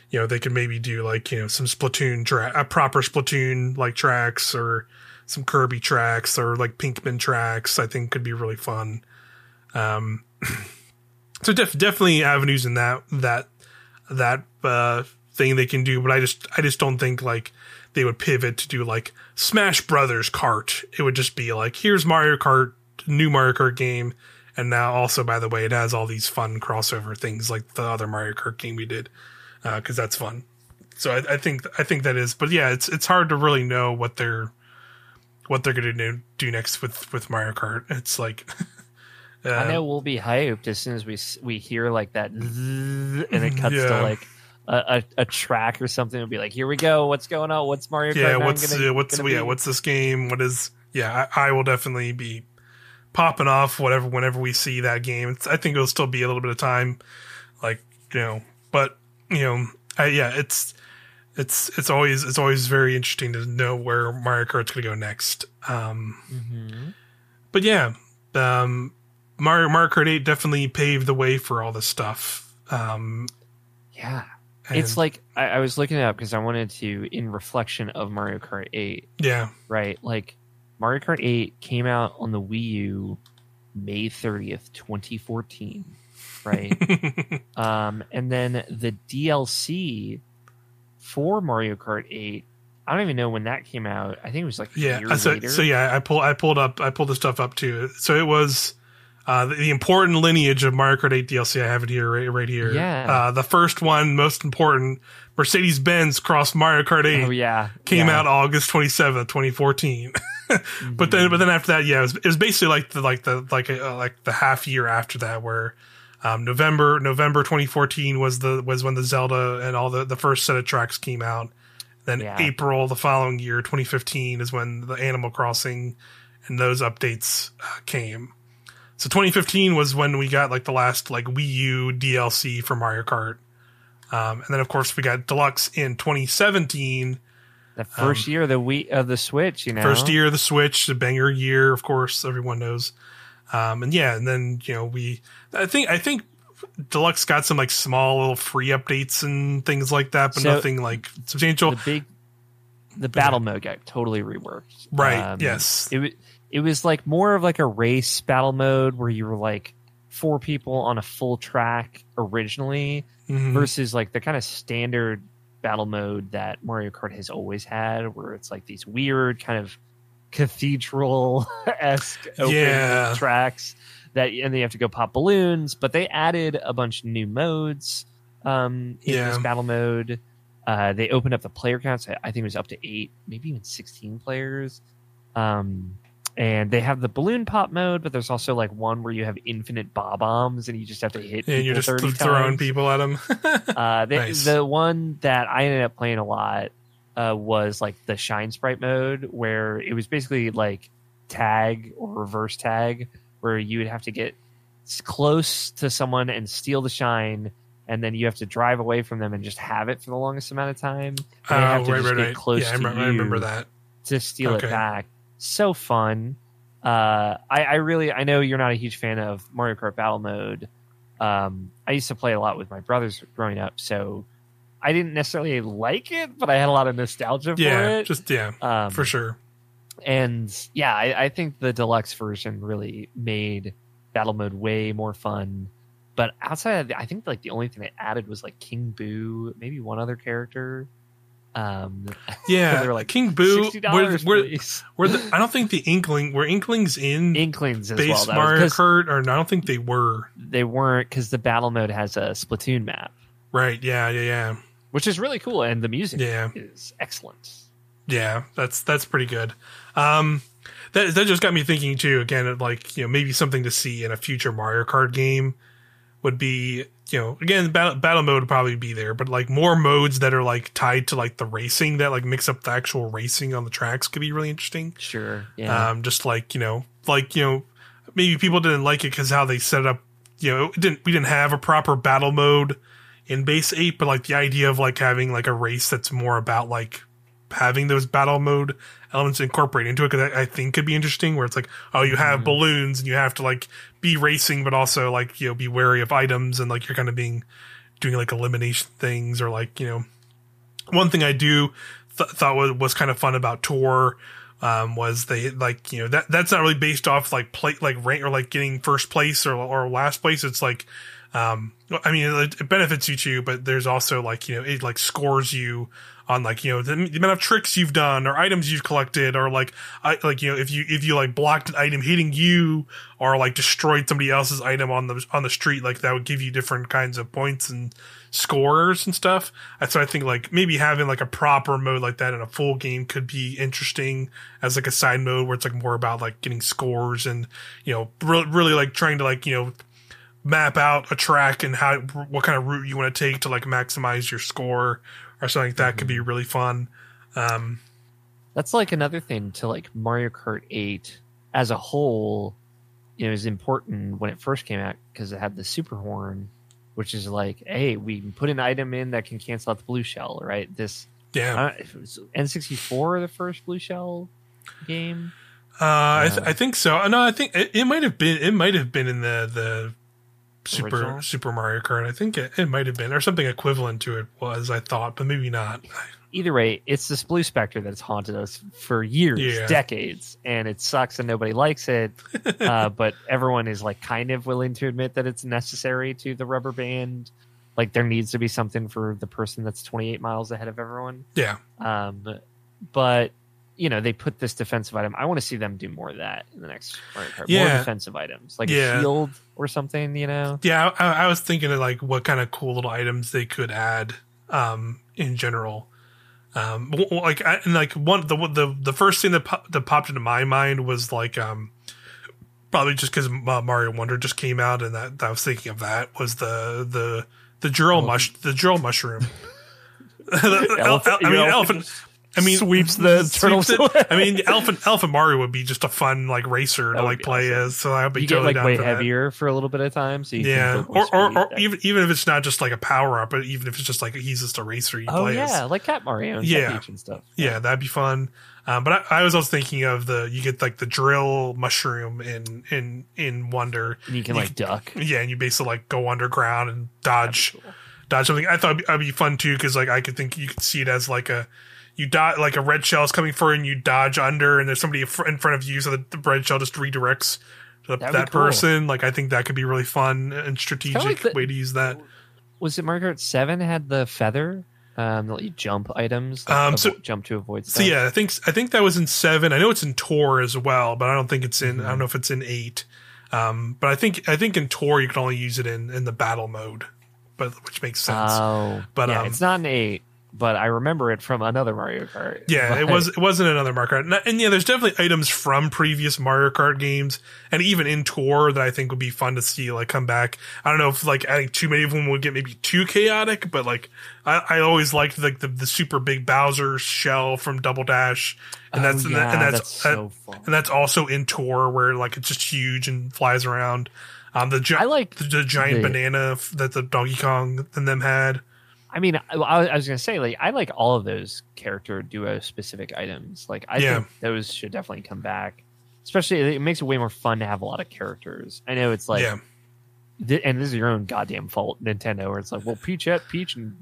you know they could maybe do like you know some Splatoon track, a proper Splatoon like tracks, or some Kirby tracks, or like Pikmin tracks. I think could be really fun. Um, so def- definitely avenues in that that that uh thing they can do, but I just I just don't think like they would pivot to do like Smash Brothers Kart. It would just be like here's Mario Kart, new Mario Kart game, and now also by the way it has all these fun crossover things like the other Mario Kart game we did because uh, that's fun. So I, I, think I think that is, but yeah, it's it's hard to really know what they're what they're gonna do, do next with with Mario Kart. It's like. Uh, I know we'll be hyped as soon as we we hear like that, and it cuts yeah. to like a, a, track or something would be like, here we go. What's going on? What's Mario Kart? Yeah, what's gonna, uh, what's yeah, what's this game? What is? Yeah, I, I, will definitely be popping off whatever whenever we see that game. It's, I think it'll still be a little bit of time, like you know, but you know, I, yeah, it's it's it's always it's always very interesting to know where Mario Kart's going to go next. Um, mm-hmm. But yeah, um, Mario Mario Kart Eight definitely paved the way for all this stuff. Um, yeah, and it's like I, I, was looking it up because I wanted to, in reflection of Mario Kart 8. Yeah. Right. Like Mario Kart 8 came out on the Wii U May 30th, 2014. Right. um, and then the DLC for Mario Kart 8 I don't even know when that came out. I think it was like yeah. So, so, yeah, I pull I pulled up I pulled the stuff up too. So it was uh, the, the, important lineage of Mario Kart 8 DLC. I have it here, right, right here. Yeah. Uh, the first one, most important, Mercedes Benz Cross Mario Kart 8. Oh yeah. Came yeah. out August 27th, 2014. mm-hmm. But then, but then after that, yeah, it was, it was basically like the, like the, like, a, uh, like the half year after that where, um, November, November 2014 was the, was when the Zelda and all the, the first set of tracks came out. Then yeah. April the following year, 2015 is when the Animal Crossing and those updates uh, came. So 2015 was when we got like the last like Wii U DLC for Mario Kart. Um, and then of course we got Deluxe in 2017. The first um, year of the Wii of the Switch, you know. First year of the Switch, the banger year, of course, everyone knows. Um, and yeah, and then you know we, I think I think Deluxe got some like small little free updates and things like that, but so nothing like substantial. The big, the battle mode got totally reworked. Right. Um, yes. It it was like more of like a race battle mode where you were like four people on a full track originally mm-hmm. versus like the kind of standard battle mode that Mario Kart has always had, where it's like these weird kind of cathedral esque open yeah. tracks that, and then you have to go pop balloons. But they added a bunch of new modes um, in yeah. this battle mode. Uh, they opened up the player counts. I think it was up to eight, maybe even sixteen players. Um, and they have the balloon pop mode, but there's also like one where you have infinite bob-ombs and you just have to hit. And you're just throwing people at them. uh, the, nice. the one that I ended up playing a lot uh, was like the shine sprite mode, where it was basically like tag or reverse tag, where you would have to get close to someone and steal the shine. And then you have to drive away from them and just have it for the longest amount of time. Oh, right, right, right. Close yeah, I remember, I remember that. To steal okay. it back so fun. Uh, I, I, really I know you're not a huge fan of Mario Kart Battle Mode. Um, I used to play a lot with my brothers growing up, so I didn't necessarily like it, but I had a lot of nostalgia for yeah, it. Just yeah, um, for sure. And yeah, I, I, think the deluxe version really made Battle Mode way more fun. But outside of the, I think like the only thing they added was like King Boo, maybe one other character. Um, yeah, they were like King Boo. Where, where, where the, I don't think the Inkling were Inklings in Inklings as base well. Mario Kart, or no, I don't think they were. They weren't because the battle mode has a Splatoon map. Right. Yeah. Yeah. Yeah. Which is really cool, and the music yeah. is excellent. Yeah, that's that's pretty good. Um, that that just got me thinking too. Again, like you know, maybe something to see in a future Mario Kart game would be you know again battle, battle mode would probably be there but like more modes that are like tied to like the racing that like mix up the actual racing on the tracks could be really interesting. Sure yeah. Um just like you know like you know maybe people didn't like it because how they set up you know didn't we didn't have a proper battle mode in base 8 but like the idea of like having like a race that's more about like having those battle mode elements incorporated into it because I, I, think could be interesting where it's like oh you have mm-hmm. balloons and you have to like be racing but also like you know be wary of items and like you're kind of being doing like elimination things or like you know one thing i do th- thought was, was kind of fun about tour um, was they like you know that that's not really based off like play like rank or like getting first place or or last place it's like um, I mean, it, it, benefits you too, but there's also like, you know, it like scores you on like you know the, the, amount of tricks you've done or items you've collected or like I like you know if you if you like blocked an item hitting you or like destroyed somebody else's item on the on the street like that would give you different kinds of points and scores and stuff. So I think like maybe having like a proper mode like that in a full game could be interesting as like a side mode where it's like more about like getting scores and you know really, really like trying to like you know map out a track and how what kind of route you want to take to like maximize your score or something like that mm-hmm. could be mm-hmm. really fun. Um, That's like another thing to like Mario Kart 8 as a whole. You know, is important when it first came out because it had the super horn, which is like, hey, we put an item in that can cancel out the blue shell, right? This yeah, N64 the first blue shell game. Uh, uh I, th- I, think so. No, I think it, it might have been. It might have been in the the Super Original? Super Mario Kart. I think it, it might have been, or something equivalent to it was. I thought, but maybe not. Either way, it's this blue specter that's haunted us for years, yeah. decades, and it sucks and nobody likes it. uh, but everyone is like kind of willing to admit that it's necessary to the rubber band. Like there needs to be something for the person that's 28 miles ahead of everyone. Yeah. Um, but you know, they put this defensive item. I want to see them do more of that in the next Mario Kart. Yeah. More defensive items, like yeah. a shield or something. You know. Yeah, I, I, was thinking of like what kind of cool little items they could add um, in general. Um, like I, and like one the the the first thing that that popped into my mind was like um probably just because Mario Wonder just came out and that, that I was thinking of that was the the the drill mush the drill mushroom. the, elephant, I mean elephant I mean, sweeps the sweeps turtles. I mean, Alpha Elephant Mario would be just a fun like racer to like play awesome. as. So I'd be you totally get like way heavier for a little bit of time. So yeah, or or, or even even if it's not just like a power up, but even if it's just like he's just a racer you oh, play yeah, as. like Cat Mario, and yeah, and stuff. Yeah. yeah, that'd be fun. Um, but I, I, was also thinking of the you get like the drill mushroom in in in Wonder. And you can you like can, duck. Yeah, and you basically like go underground and dodge cool. dodge something. I thought it'd be, it'd be fun too because like I could think you could see it as like a you dodge like a red shell is coming for you and you dodge under and there's somebody in front of you so the, the red shell just redirects to that cool. person. Like I think that could be really fun and strategic like the, way to use that. Was it Mario Kart Seven had the feather? um, let you jump items, um, so, jump to avoid. Stuff. So yeah, I think I think that was in seven. I know it's in Tour as well, but I don't think it's in. Mm-hmm. I don't mm-hmm. know if it's in eight. Um, but I think I think in Tour you can only use it in in the battle mode, but which makes sense. Oh, but yeah, um, it's not in eight but I remember it from another Mario Kart. Yeah, it was it wasn't another Mario Kart, and yeah, there's definitely items from previous Mario Kart games, and even in Tour that I think would be fun to see like come back. I don't know if like adding too many of them would get maybe too chaotic, but like I, I always liked like the, the super big Bowser shell from Double Dash, and oh, that's yeah, and, that's, that's so fun. and that's also in Tour where like it's just huge and flies around. Um, the gi- I like the, the giant the, banana that the Donkey Kong and them had. I mean, I, I was gonna say like I like all of those character duo specific items. Like I yeah. think those should definitely come back. Especially, it makes it way more fun to have a lot of characters. I know it's like, yeah. th- and this is your own goddamn fault, Nintendo. Where it's like, well, Peachette, Peach, and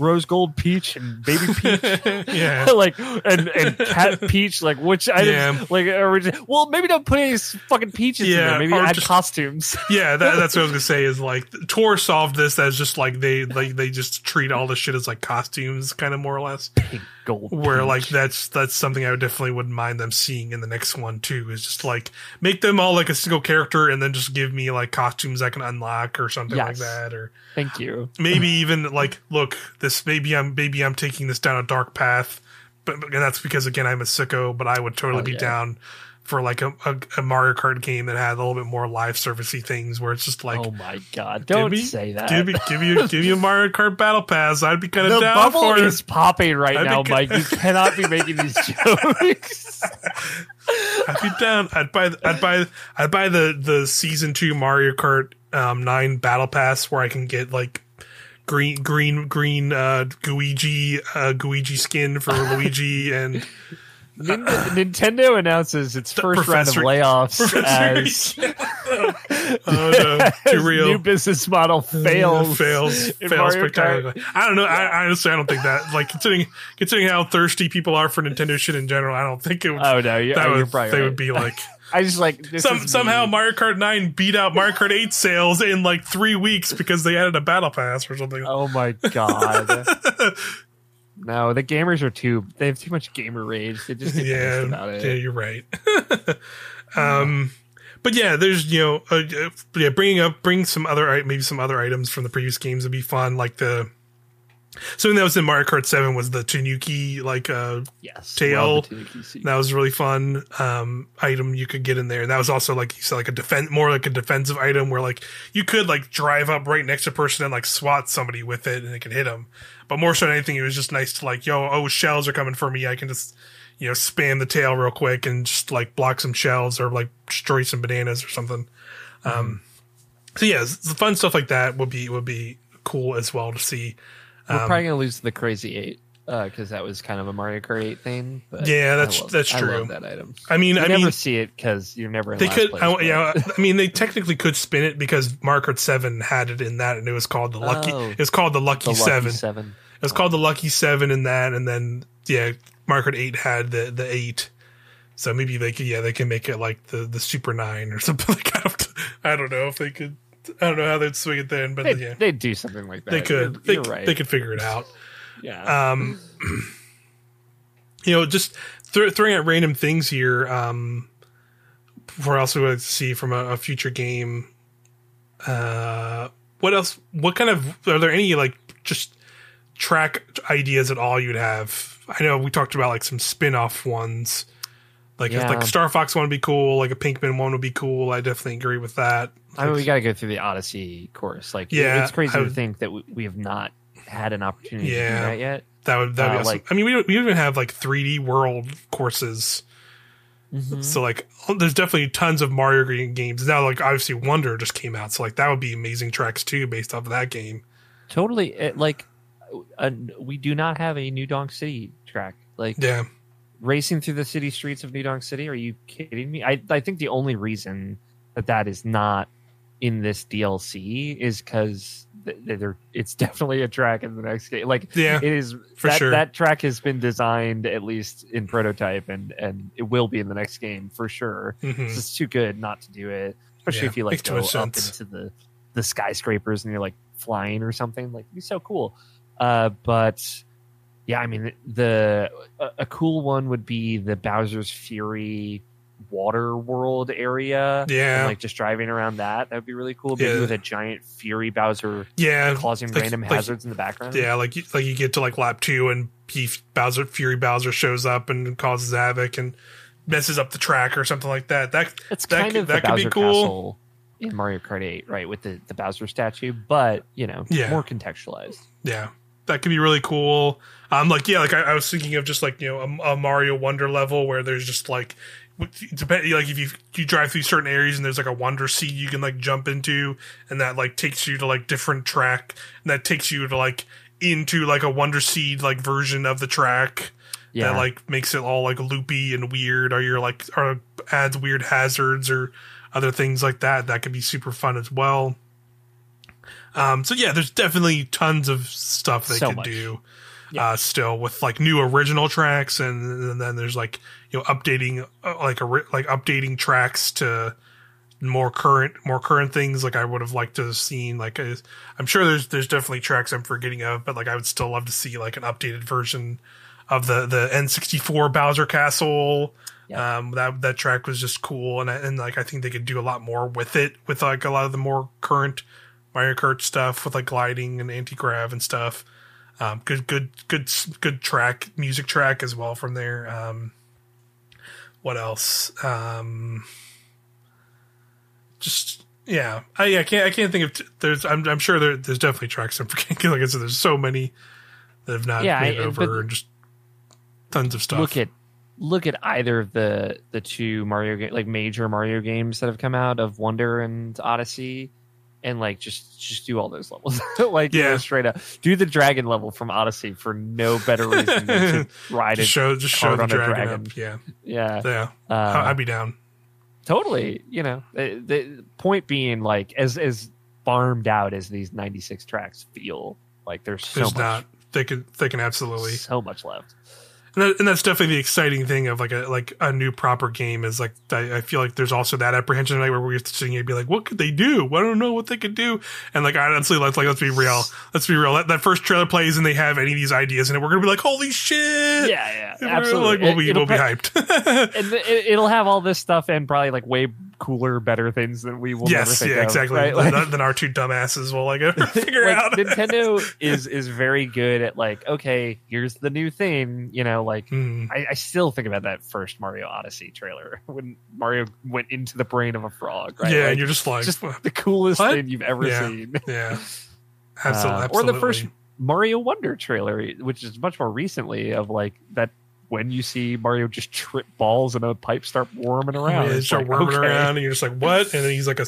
rose gold peach and baby peach yeah like and and cat peach like which items yeah. like original well maybe don't put any fucking peaches yeah, in there maybe add just, costumes yeah that, that's what i was gonna say is like Tour solved this as just like they like they just treat all the shit as like costumes kind of more or less Pink gold where peach. like that's that's something i would definitely wouldn't mind them seeing in the next one too is just like make them all like a single character and then just give me like costumes i can unlock or something yes. like that or thank you maybe even like look this maybe I'm maybe I'm taking this down a dark path, but and that's because again I'm a sicko. But I would totally oh, be yeah. down for like a, a, a, Mario Kart game that had a little bit more live servicey things where it's just like, oh my god, don't me, say that. Give me, give you, give you a Mario Kart Battle Pass. I'd be kind of down bubble for is popping right I'd now, Mike. You cannot be making these jokes. I'd be down. I'd buy. I'd buy. I'd buy the the season two Mario Kart um, nine Battle Pass where I can get like green green green uh Guigi uh Guigi skin for Luigi and Nintendo announces its first round of layoffs as oh, no, new business model fails. fails. fails spectacularly. I don't know. I, honestly, I don't think that. Like considering considering how thirsty people are for Nintendo shit in general, I don't think it would. Oh no, you, that would, they right. would be like. I just like Some, somehow me. Mario Kart 9 beat out Mario Kart 8 sales in like three weeks because they added a battle pass or something. Oh my god. no, the gamers are too they have too much gamer rage. They just yeah, about it. Yeah, you're right. um but yeah, there's you know, uh, uh, yeah, bringing up bring some other maybe some other items from the previous games would be fun, like the Something that was in Mario Kart Seven was the Tanuki like uh yes, tail. That was really fun um item you could get in there. And that was also like you said like a defense more like a defensive item where like you could like drive up right next to a person and like swat somebody with it and it could hit them. But more so than anything, it was just nice to like, yo, oh shells are coming for me. I can just you know spam the tail real quick and just like block some shells or like destroy some bananas or something. Mm-hmm. Um so yeah, the fun stuff like that would be would be cool as well to see. We're um, probably gonna lose the Crazy Eight because uh, that was kind of a Mario Kart Eight thing. yeah, that's love, that's true. that item. I mean, you I never mean, see it because you're never. they could, I, yeah. I mean, they technically could spin it because Mario Kart Seven had it in that, and it was called the Lucky. Oh, it's called the Lucky, the Lucky Seven. Seven. It was oh. called the Lucky Seven in that, and then yeah, Mario Kart Eight had the the eight. So maybe they could, yeah, they can make it like the the Super Nine or something. Like that. I don't know if they could. I don't know how they'd swing it then, but they'd, yeah, they'd do something like that. They could. You're, they, you're right. they could figure it out. Yeah. Um, you know, just th- throwing out random things here. Um, for else we would see from a, a, future game. Uh, what else? What kind of are there any like just track ideas at all you'd have? I know we talked about like some spin off ones. Like yeah. like Star Fox one would be cool. Like a Pikmin one would be cool. I definitely agree with that. I mean, we got to go through the Odyssey course. Like, yeah, it's crazy I, to think that we, we have not had an opportunity yeah, to do that yet. That would that uh, be awesome. like I mean we we even have like 3D world courses. Mm-hmm. So like there's definitely tons of Mario games. Now like obviously Wonder just came out, so like that would be amazing tracks too based off of that game. Totally. It, like uh, we do not have a New Donk City track. Like Yeah. Racing through the city streets of New Donk City? Are you kidding me? I I think the only reason that that is not in this DLC is because there it's definitely a track in the next game. Like yeah, it is for that, sure. That track has been designed at least in prototype, and and it will be in the next game for sure. Mm-hmm. It's too good not to do it, especially yeah, if you like go up into the the skyscrapers and you're like flying or something. Like it'd be so cool. Uh, but yeah, I mean the a, a cool one would be the Bowser's Fury water world area. Yeah. And, like just driving around that. That would be really cool. Maybe yeah. with a giant Fury Bowser yeah, causing like, random like, hazards in the background. Yeah, like you, like you get to like lap two and Bowser Fury Bowser shows up and causes havoc and messes up the track or something like that. That it's that kind could, of that could be cool. in Mario Kart 8, right, with the, the Bowser statue, but you know, yeah. more contextualized. Yeah. That could be really cool. Um, like yeah, like I, I was thinking of just like you know a, a Mario Wonder level where there's just like depend like if you you drive through certain areas and there's like a wonder seat you can like jump into and that like takes you to like different track and that takes you to like into like a wonder seed like version of the track yeah. that like makes it all like loopy and weird or you're like or adds weird hazards or other things like that that could be super fun as well um so yeah there's definitely tons of stuff they so could much. do yeah. uh, still with like new original tracks, and, and then there's like you know updating uh, like a like updating tracks to more current more current things like i would have liked to have seen like i am sure there's there's definitely tracks i'm forgetting of but like i would still love to see like an updated version of the the n64 bowser castle yeah. um that that track was just cool and and like i think they could do a lot more with it with like a lot of the more current mario kart stuff with like gliding and anti-grav and stuff um, good, good, good, good track, music track as well from there. Um, what else? Um, just yeah, I, I can't, I can't think of. T- there's, I'm, I'm sure there, there's definitely tracks I'm forgetting. Like I said, there's so many that have not yeah, made I, over, and just tons of stuff. Look at, look at either of the the two Mario like major Mario games that have come out of Wonder and Odyssey and like just just do all those levels. Like yeah. straight up do the dragon level from odyssey for no better reason than to ride just show just show the dragon, dragon. Up. yeah. Yeah. Yeah. Uh, i'd be down. Totally you know the, the, point being like as as farmed out as these 96 tracks feel like there's so there's much not. They can they can absolutely so much left and, that, and, that's definitely the exciting thing of like a like a new proper game is like I, I feel like there's also that apprehension tonight where we're sitting here and be like, what could they do? I don't know what they could do. And like honestly, let's like let's be real. Let's be real. That, that first trailer plays and they have any of these ideas in it, we're gonna be like, holy shit! Yeah, yeah, absolutely. Like we'll be we'll be hyped. and it'll have all this stuff and probably like way cooler, better things than we will yes, yeah, of, exactly. Right? Like, than our two dumbasses will like figure like, out. Nintendo is is very good at like, okay, here's the new thing. You know, like mm. I, I, still think about that first Mario Odyssey trailer when Mario went into the brain of a frog. Right? Yeah, like, you're just like just the coolest what? thing you've ever yeah, seen. Yeah, absolutely, uh, absolutely. Or the first Mario Wonder trailer, which is much more recently, of like that when you see Mario just trip balls and a pipe start warming around. Yeah, start like, worming okay. around, and you're just like, what? And then he's like a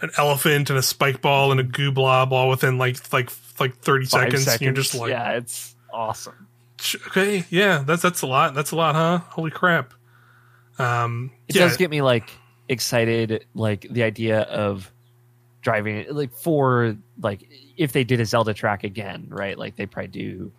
an elephant and a spike ball and a goo blob all within like like like thirty seconds. seconds. you're just like, yeah, it's awesome. Okay, yeah, that's that's a lot. That's a lot, huh? Holy crap! Um, it yeah. does get me like excited, like the idea of driving, like for like if they did a Zelda track again, right? Like they probably do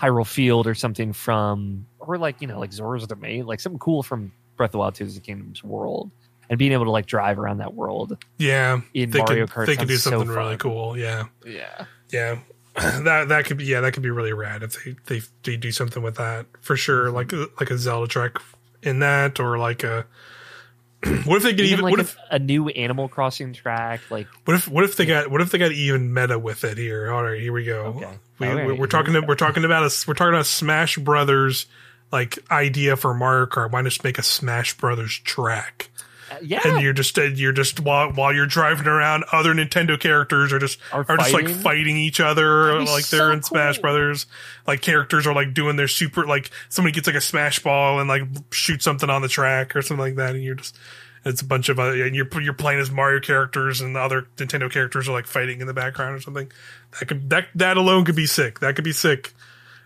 Hyrule Field or something from, or like you know, like Zora's Domain, like something cool from Breath of the Wild Tears of the Kingdom's world, and being able to like drive around that world. Yeah, in Mario could, Kart, they could do something so really cool. Yeah, yeah, yeah. That that could be yeah that could be really rad if they they, they do something with that for sure mm-hmm. like like a Zelda track in that or like a what if they get even, even like what a, if a new Animal Crossing track? Like what if what if they got what if they got even meta with it here? All right, here we go. Okay. We, okay, we're talking to, we're talking about us we're talking about Smash Brothers like idea for Mario Kart. Why not just make a Smash Brothers track? Uh, yeah, and you're just you're just while while you're driving around, other Nintendo characters are just are, are just like fighting each other, like they're in Smash cool. Brothers. Like characters are like doing their super like somebody gets like a smash ball and like shoot something on the track or something like that, and you're just it's a bunch of uh, and you're you're playing as Mario characters and the other Nintendo characters are like fighting in the background or something. That could that that alone could be sick. That could be sick.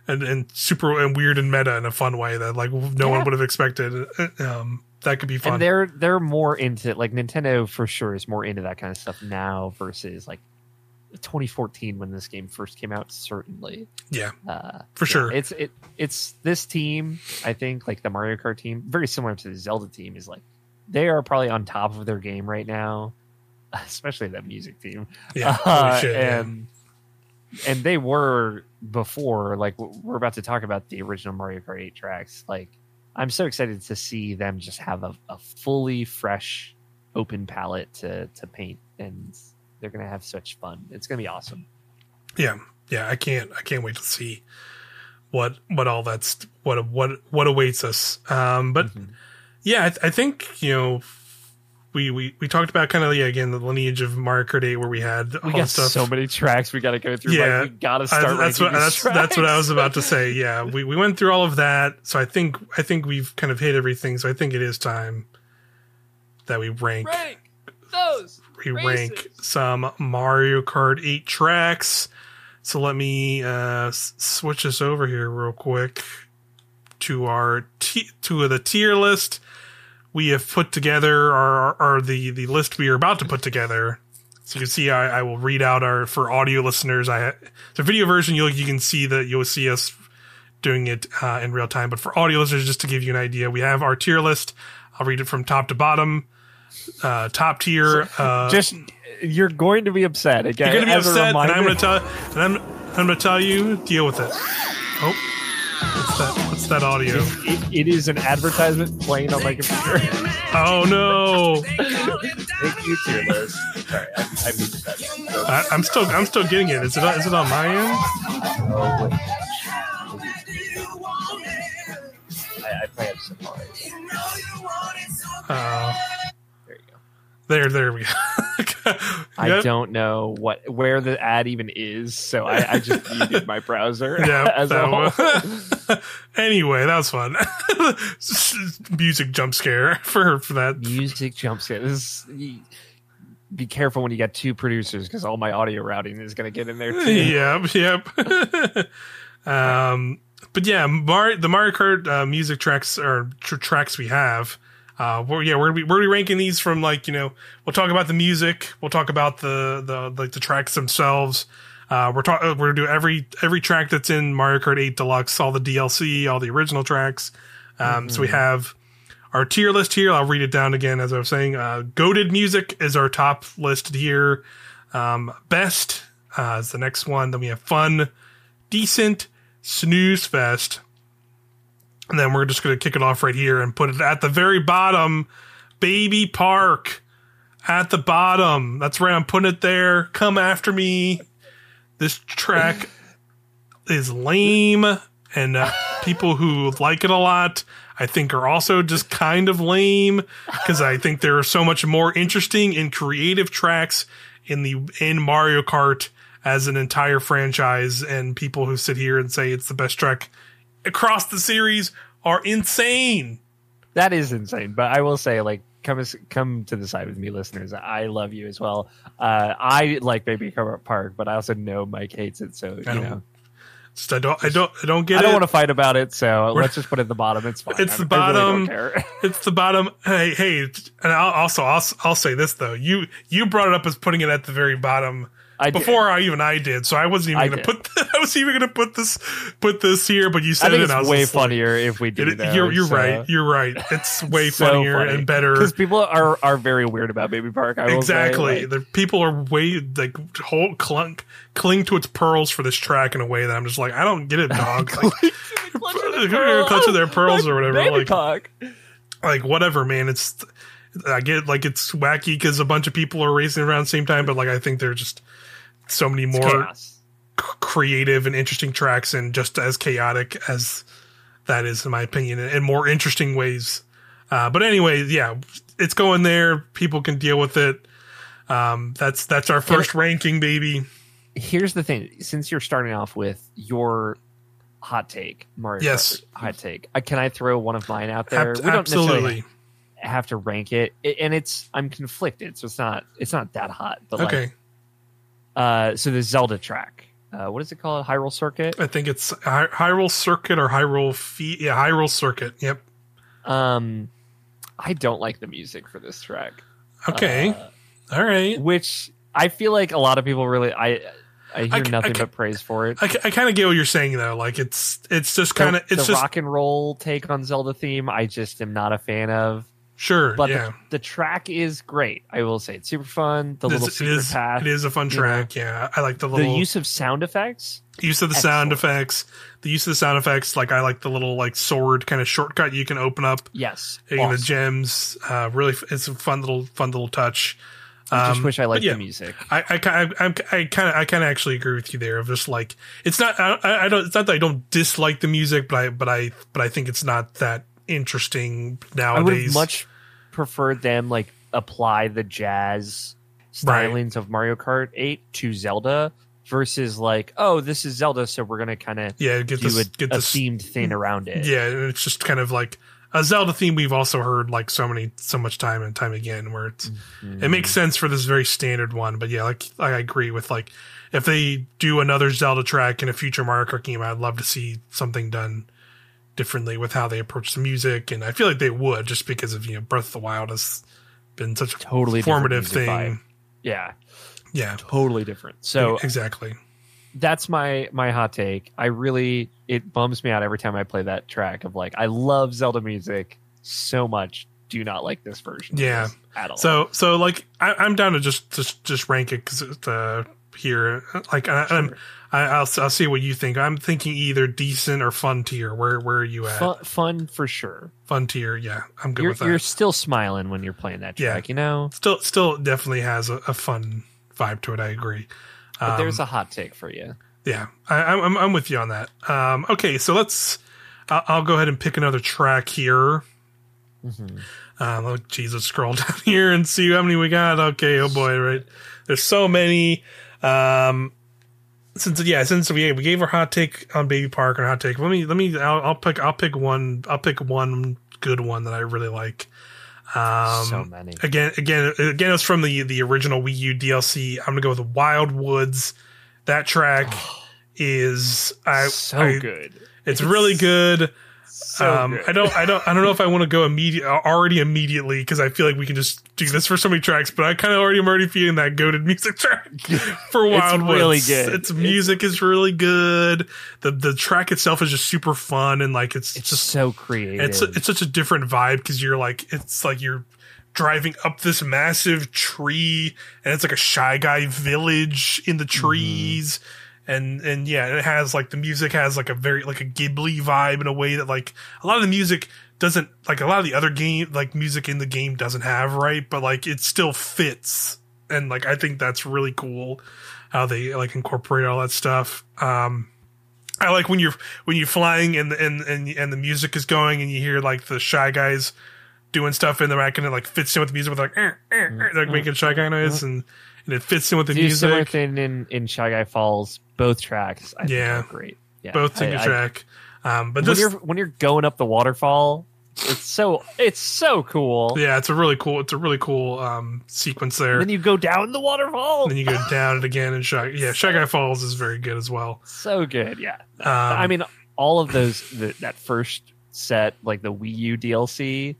And, and super and weird and meta in a fun way that like no yeah. one would have expected. Um, that could be fun. And they're they're more into like Nintendo for sure is more into that kind of stuff now versus like 2014 when this game first came out. Certainly, yeah, uh, for yeah, sure. It's it it's this team. I think like the Mario Kart team, very similar to the Zelda team, is like they are probably on top of their game right now, especially that music team. Yeah, uh, shit, and yeah. and they were before. Like we're about to talk about the original Mario Kart 8 tracks. Like I'm so excited to see them just have a, a fully fresh, open palette to to paint, and they're gonna have such fun. It's gonna be awesome. Yeah, yeah. I can't I can't wait to see what what all that's what what what awaits us. Um, but mm-hmm. yeah, I, th- I think you know we, we we talked about kind of yeah again the lineage of Mario Kart 8 where we had we got stuff. so many tracks we got to go through. Yeah, like, we got to start. I, that's what that's that's what I was about to say. Yeah, we we went through all of that, so I think I think we've kind of hit everything. So I think it is time that we rank, rank those we rank some Mario Kart 8 tracks. So let me uh, switch this over here real quick to our t- to the tier list we have put together our, our, the the list we are about to put together. So you can see, I, I will read out our for audio listeners. I the video version you'll you can see that you'll see us doing it uh, in real time. But for audio listeners, just to give you an idea, we have our tier list. I'll read it from top to bottom. Uh, top tier. Uh, just you're going to be upset again. You're going to be upset, and I'm going to tell. And I'm I'm going to tell you deal with it. Oh. What's that? What's that audio? It, it is an advertisement playing on my computer. Oh no! Thank you, tier list. Sorry, I, I muted that. I, am still, I'm still getting it. Is it, is it on my end? Oh, wait. I, I play it Safari. Uh, there, there we go. I don't know what where the ad even is, so I, I just muted my browser. Yeah, that anyway, that was fun. Music jump scare for for that. Music jump scare. This is, be careful when you got two producers because all my audio routing is going to get in there too. Yep, yep. um, but yeah, Mar- the Mario Kart uh, music tracks or tr- tracks we have uh, we're, yeah, we're we're ranking these from like you know we'll talk about the music, we'll talk about the the like the tracks themselves. Uh, we're talking we're gonna do every every track that's in Mario Kart 8 Deluxe, all the DLC, all the original tracks. Um, mm-hmm. So we mm-hmm. have our tier list here. I'll read it down again as I was saying. Uh, goaded music is our top listed here. Um, best uh, is the next one. Then we have fun, decent, snooze fest, and then we're just going to kick it off right here and put it at the very bottom. Baby Park at the bottom. That's right. I'm putting it there. Come after me. This track is lame, and uh, people who like it a lot, I think, are also just kind of lame because I think there are so much more interesting and creative tracks in the in Mario Kart as an entire franchise, and people who sit here and say it's the best track across the series are insane. That is insane. But I will say, like, come come to the side with me, listeners. I love you as well. Uh, I like Baby Cover Park, but I also know Mike hates it. So you know. Just, I don't, I don't, I don't get. I don't want to fight about it, so We're, let's just put it at the bottom. It's fine. It's the bottom. Really it's the bottom. Hey, hey, and I'll, also, I'll, I'll say this though. You, you brought it up as putting it at the very bottom I before I even I did, so I wasn't even going to put. The, I was even to put this put this here, but you said I it. It's way funnier like, if we did. It, you're you're so. right. You're right. It's way so funnier funny. and better because people are are very weird about Baby Park. I exactly. Say, like, the people are way like whole clunk cling to its pearls for this track in a way that I'm just like I don't get it, dog. like, clutch of their pearls or whatever. Baby like, Park. like whatever, man. It's I get like it's wacky because a bunch of people are racing around the same time, but like I think they're just so many more creative and interesting tracks and just as chaotic as that is in my opinion and more interesting ways Uh, but anyway, yeah, it's going there. People can deal with it. Um, that's that's our first ranking, baby. Here's the thing: since you're starting off with your hot take, Mario yes. Kart hot take, uh, can I throw one of mine out there? Ab- we don't absolutely have to rank it, and it's I'm conflicted, so it's not it's not that hot. But okay. Like, uh, so the Zelda track. Uh, what is it called? Hyrule Circuit. I think it's Hy- Hyrule Circuit or Hyrule Fe- Yeah, Hyrule Circuit. Yep. Um, I don't like the music for this track. Okay. Uh, All right. Which I feel like a lot of people really I I hear I, nothing I, but praise for it. I, I kind of get what you're saying though. Like it's it's just kind of it's the just rock and roll take on Zelda theme. I just am not a fan of. Sure, but yeah. the, the, track is great. I will say it's super fun. The little secret it is, path. It is a fun track. Know. Yeah, I like the little the use of sound effects. Use of the excellent. sound effects. The use of the sound effects. Like I like the little like sword kind of shortcut you can open up. Yes, awesome. the gems. Uh, really, it's a fun little fun little touch. I just um, wish I liked yeah, the music. I I kind I, I kind of I kind of actually agree with you there. Of just like it's not I, I don't it's not that I don't dislike the music, but I but I but I think it's not that interesting nowadays. I would much prefer them like apply the jazz stylings right. of Mario Kart 8 to Zelda versus like, oh, this is Zelda, so we're gonna kind of yeah get do this, a, get a this, themed thing around it. Yeah, it's just kind of like a Zelda theme we've also heard like so many so much time and time again where it's mm-hmm. it makes sense for this very standard one. But yeah, like I agree with like if they do another Zelda track in a future Mario Kart game, I'd love to see something done differently with how they approach the music, and I feel like they would just because of you know Breath of the Wild has been such a totally formative thing. Vibe. Yeah, yeah, totally different. So exactly, that's my my hot take. I really it bums me out every time I play that track of like I love Zelda music so much. Do not like this version. Yeah, at all. So so like I, am down to just just just rank it because it's uh, here like I, sure. I'm I, will I'll see what you think. I'm thinking either decent or fun tier. Where where are you at? Fun, fun for sure. Fun tier, yeah. I'm good you're, with that. You're still smiling when you're playing that track, yeah. you know. Still, still definitely has a, a fun vibe to it. I agree. But um, there's a hot take for you. Yeah, I, am I'm, I'm with you on that. Um, okay, so let's. I'll, I'll, go ahead and pick another track here. Mm-hmm. Oh, Jesus, scroll down here and see how many we got. Okay, oh boy, right. There's so many. Um, since yeah, since we we gave our hot take on Baby Park and hot take, let me let me I'll, I'll, pick I'll pick one I'll pick one good one that I really like. Um, so many again again again it's from the the original Wii U DLC. I'm gonna go with Wild Woods. That track is I so I, good. It's, it's really good. So um, I don't, I don't, I don't know if I want to go immediate already immediately because I feel like we can just do this for so many tracks. But I kind of already am already feeling that goaded music track for Wild it's really good. Its music it's, is really good. The the track itself is just super fun and like it's it's just so creative. It's it's such a different vibe because you're like it's like you're driving up this massive tree and it's like a shy guy village in the mm-hmm. trees. Mm-hmm and and yeah, it has like the music has like a very like a Ghibli vibe in a way that like a lot of the music doesn't like a lot of the other game like music in the game doesn't have right, but like it still fits, and like I think that's really cool how they like incorporate all that stuff. Um, I like when you're when you're flying and and and and the music is going and you hear like the shy guys doing stuff in the back and it like fits in with the music with like, eh, eh, eh, like making shy guy noise and and it fits in with the Do music. Similar thing in in Shy Guy Falls, both tracks. I yeah, great. Yeah, both take a track. Um, but when you're when you're going up the waterfall, it's so it's so cool. Yeah, it's a really cool it's a really cool um, sequence there. And then you go down the waterfall. And then you go down it again and Shy yeah, Shy Guy Falls is very good as well. So good, yeah. Um, I mean, all of those the, that first set, like the Wii U DLC,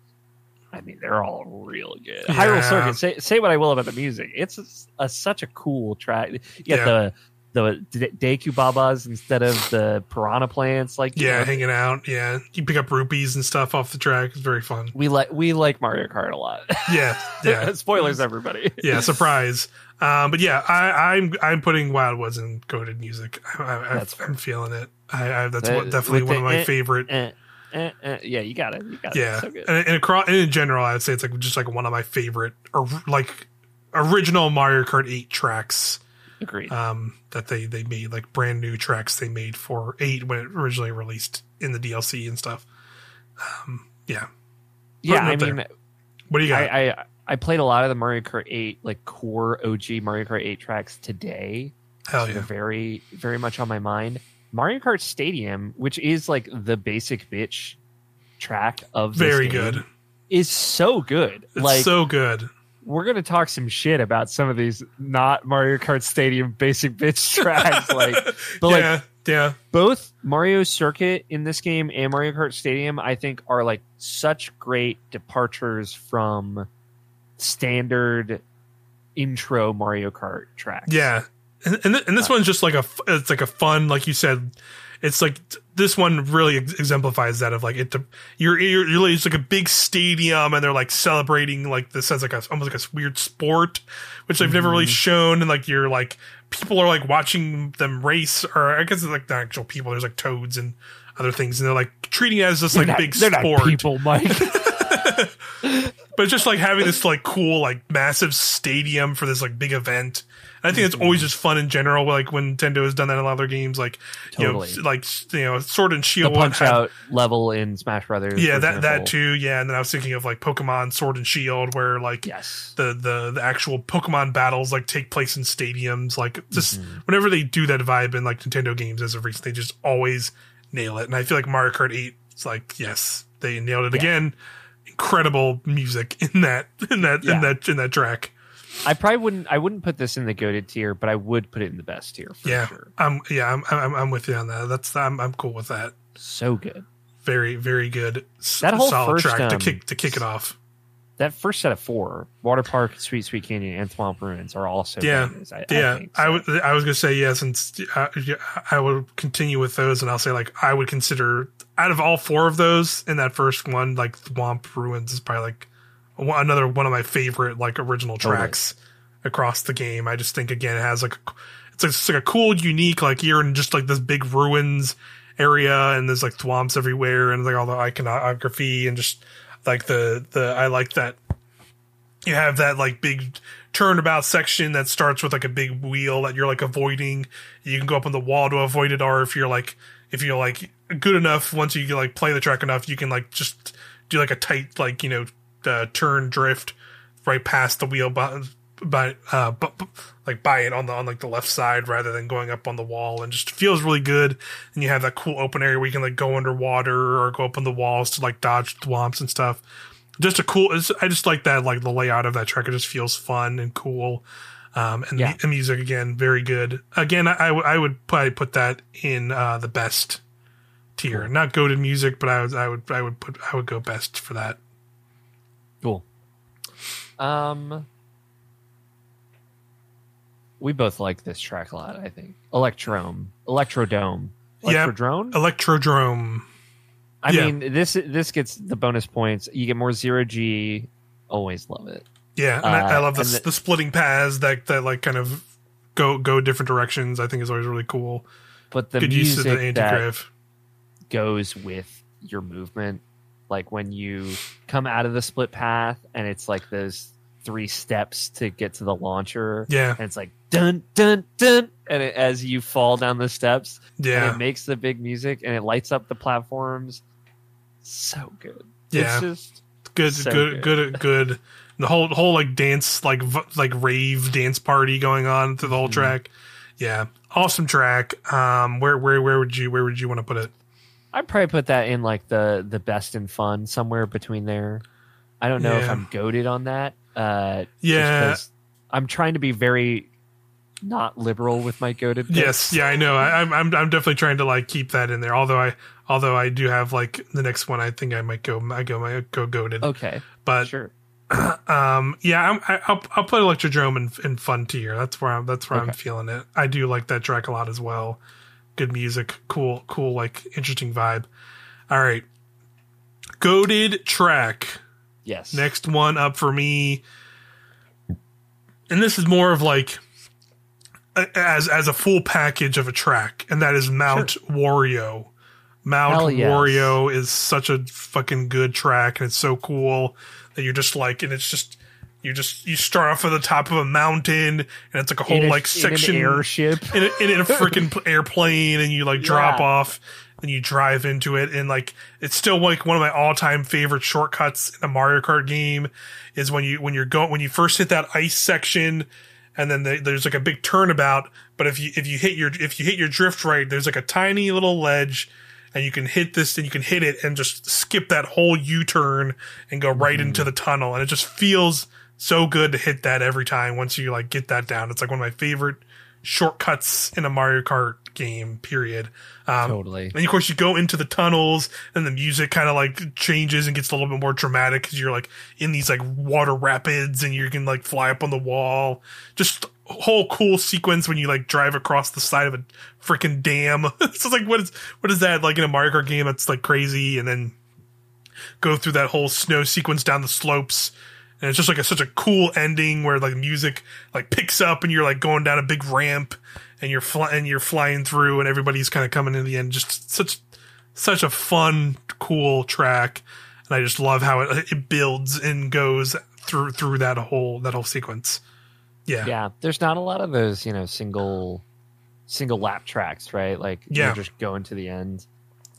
I mean, they're all real good. Yeah. Hyrule Circuit. Say say what I will about the music. It's a, a, such a cool track. You get yeah. the the Deku Babas instead of the piranha plants. Like yeah, know. hanging out. Yeah, you pick up rupees and stuff off the track. It's very fun. We like we like Mario Kart a lot. Yeah, yeah. Spoilers, everybody. yeah, surprise. Um, but yeah, I, am I'm, I'm putting Wild Woods in goaded music. I, am feeling it. I, I that's what, definitely one of my eh, favorite. Eh, eh, eh, yeah, you got it. You got yeah. it. So and, and, across, and in general, I'd say it's like just like one of my favorite or like original Mario Kart 8 tracks. Agreed. Um, that they they made like brand new tracks they made for eight when it originally released in the DLC and stuff. Um, yeah, Yeah, I mean, what do you got? I, I, I played a lot of the Mario Kart 8 like core OG Mario Kart 8 tracks today. Hell yeah! Very very much on my mind. Mario Kart Stadium, which is like the basic bitch track of very good, is so good. It's like so good. We're gonna talk some shit about some of these not Mario Kart Stadium basic bitch tracks, like, but yeah, like, yeah. Both Mario Circuit in this game and Mario Kart Stadium, I think, are like such great departures from standard intro Mario Kart tracks. Yeah, and and, and this uh, one's just like a it's like a fun, like you said, it's like this one really exemplifies that of like it. You're you're, you're it's like a big stadium, and they're like celebrating like this as like a almost like a weird sport, which they've mm-hmm. never really mm-hmm. shown, and like you're like people are like watching them race, or I guess it's like the actual people. There's like toads and other things, and they're like treating it as this like not, big sport. people, Mike. but just like having this like cool like massive stadium for this like big event I think it's always just fun in general. Like when Nintendo has done that in a lot of their games, like totally. you know, like you know, Sword and Shield, the punch had, out level in Smash Brothers. Yeah, that example. that too. Yeah, and then I was thinking of like Pokemon Sword and Shield, where like yes, the the the actual Pokemon battles like take place in stadiums. Like just mm-hmm. whenever they do that vibe in like Nintendo games as of recent, they just always nail it. And I feel like Mario Kart Eight, it's like yes, they nailed it yeah. again. Incredible music in that in that yeah. in that in that track. I probably wouldn't. I wouldn't put this in the goaded tier, but I would put it in the best tier. yeah, sure. I'm. Yeah, I'm, I'm. I'm with you on that. That's. I'm. I'm cool with that. So good. Very, very good. That whole solid first, track um, to kick to kick it off. That first set of four, Water Park, Sweet Sweet Canyon, and Swamp Ruins, are also yeah, I, yeah. I, think, so. I, was gonna say yes, and uh, I would continue with those, and I'll say like I would consider out of all four of those in that first one, like Swamp Ruins is probably like another one of my favorite like original tracks. Across the game. I just think again it has like a, it's, like, it's like a cool, unique like you're in just like this big ruins area and there's like thwomps everywhere and like all the iconography and just like the the I like that you have that like big turnabout section that starts with like a big wheel that you're like avoiding. You can go up on the wall to avoid it, or if you're like if you're like good enough, once you like play the track enough, you can like just do like a tight like you know uh, turn drift right past the wheel by uh but, but, like by it on the on like the left side rather than going up on the wall. And just feels really good. And you have that cool open area where you can like go underwater or go up on the walls to like dodge thwomps and stuff. Just a cool i just like that like the layout of that track. It just feels fun and cool. Um and yeah. the, the, music again very good. Again I, I, w- I would probably put that in uh the best tier cool. not go to music but i would i would i would put i would go best for that cool um we both like this track a lot. I think Electrome, Electrodome, Electrodrome, yeah, Electrodrome. I yeah. mean, this this gets the bonus points. You get more zero G. Always love it. Yeah, and uh, I, I, love the, the, the splitting paths that that like kind of go go different directions. I think is always really cool. But the Good music use of the that goes with your movement, like when you come out of the split path, and it's like those three steps to get to the launcher. Yeah, and it's like dun dun dun, and it, as you fall down the steps, yeah, it makes the big music and it lights up the platforms. So good. Yeah, it's just good, so good, good, good, good. The whole whole like dance, like like rave dance party going on through the whole mm-hmm. track. Yeah, awesome track. Um, where where where would you where would you want to put it? I'd probably put that in like the the best and fun somewhere between there. I don't know yeah. if I'm goaded on that. Uh, yeah, I'm trying to be very not liberal with my goaded. Yes, yeah, I know. I, am I'm I'm definitely trying to like keep that in there. Although I although I do have like the next one, I think I might go I go my go goaded. Okay, but sure. um, yeah, I'm, I, will I'll put Electrodrome in, in fun tier. That's where I'm that's where okay. I'm feeling it. I do like that track a lot as well. Good music, cool, cool, like interesting vibe. All right, goaded track. Yes. Next one up for me, and this is more of like as as a full package of a track, and that is Mount sure. Wario. Mount yes. Wario is such a fucking good track, and it's so cool that you're just like, and it's just you just you start off at the top of a mountain, and it's like a whole a, like section airship in a, in a freaking airplane, and you like drop yeah. off. and you drive into it and like it's still like one of my all-time favorite shortcuts in a Mario Kart game is when you when you're going when you first hit that ice section and then the, there's like a big turnabout but if you if you hit your if you hit your drift right there's like a tiny little ledge and you can hit this and you can hit it and just skip that whole U-turn and go right mm. into the tunnel and it just feels so good to hit that every time once you like get that down it's like one of my favorite shortcuts in a Mario Kart game, period. Um, totally. And of course, you go into the tunnels, and the music kind of like changes and gets a little bit more dramatic because you're like in these like water rapids, and you can like fly up on the wall. Just whole cool sequence when you like drive across the side of a freaking dam. so it's like what is what is that like in a Mario Kart game? That's like crazy, and then go through that whole snow sequence down the slopes and it's just like a, such a cool ending where like music like picks up and you're like going down a big ramp and you're flying and you're flying through and everybody's kind of coming in the end. Just such such a fun cool track. And i just love how it, it builds and goes through through that whole that whole sequence. Yeah. Yeah. There's not a lot of those you know single single lap tracks right? Like yeah. just going to the end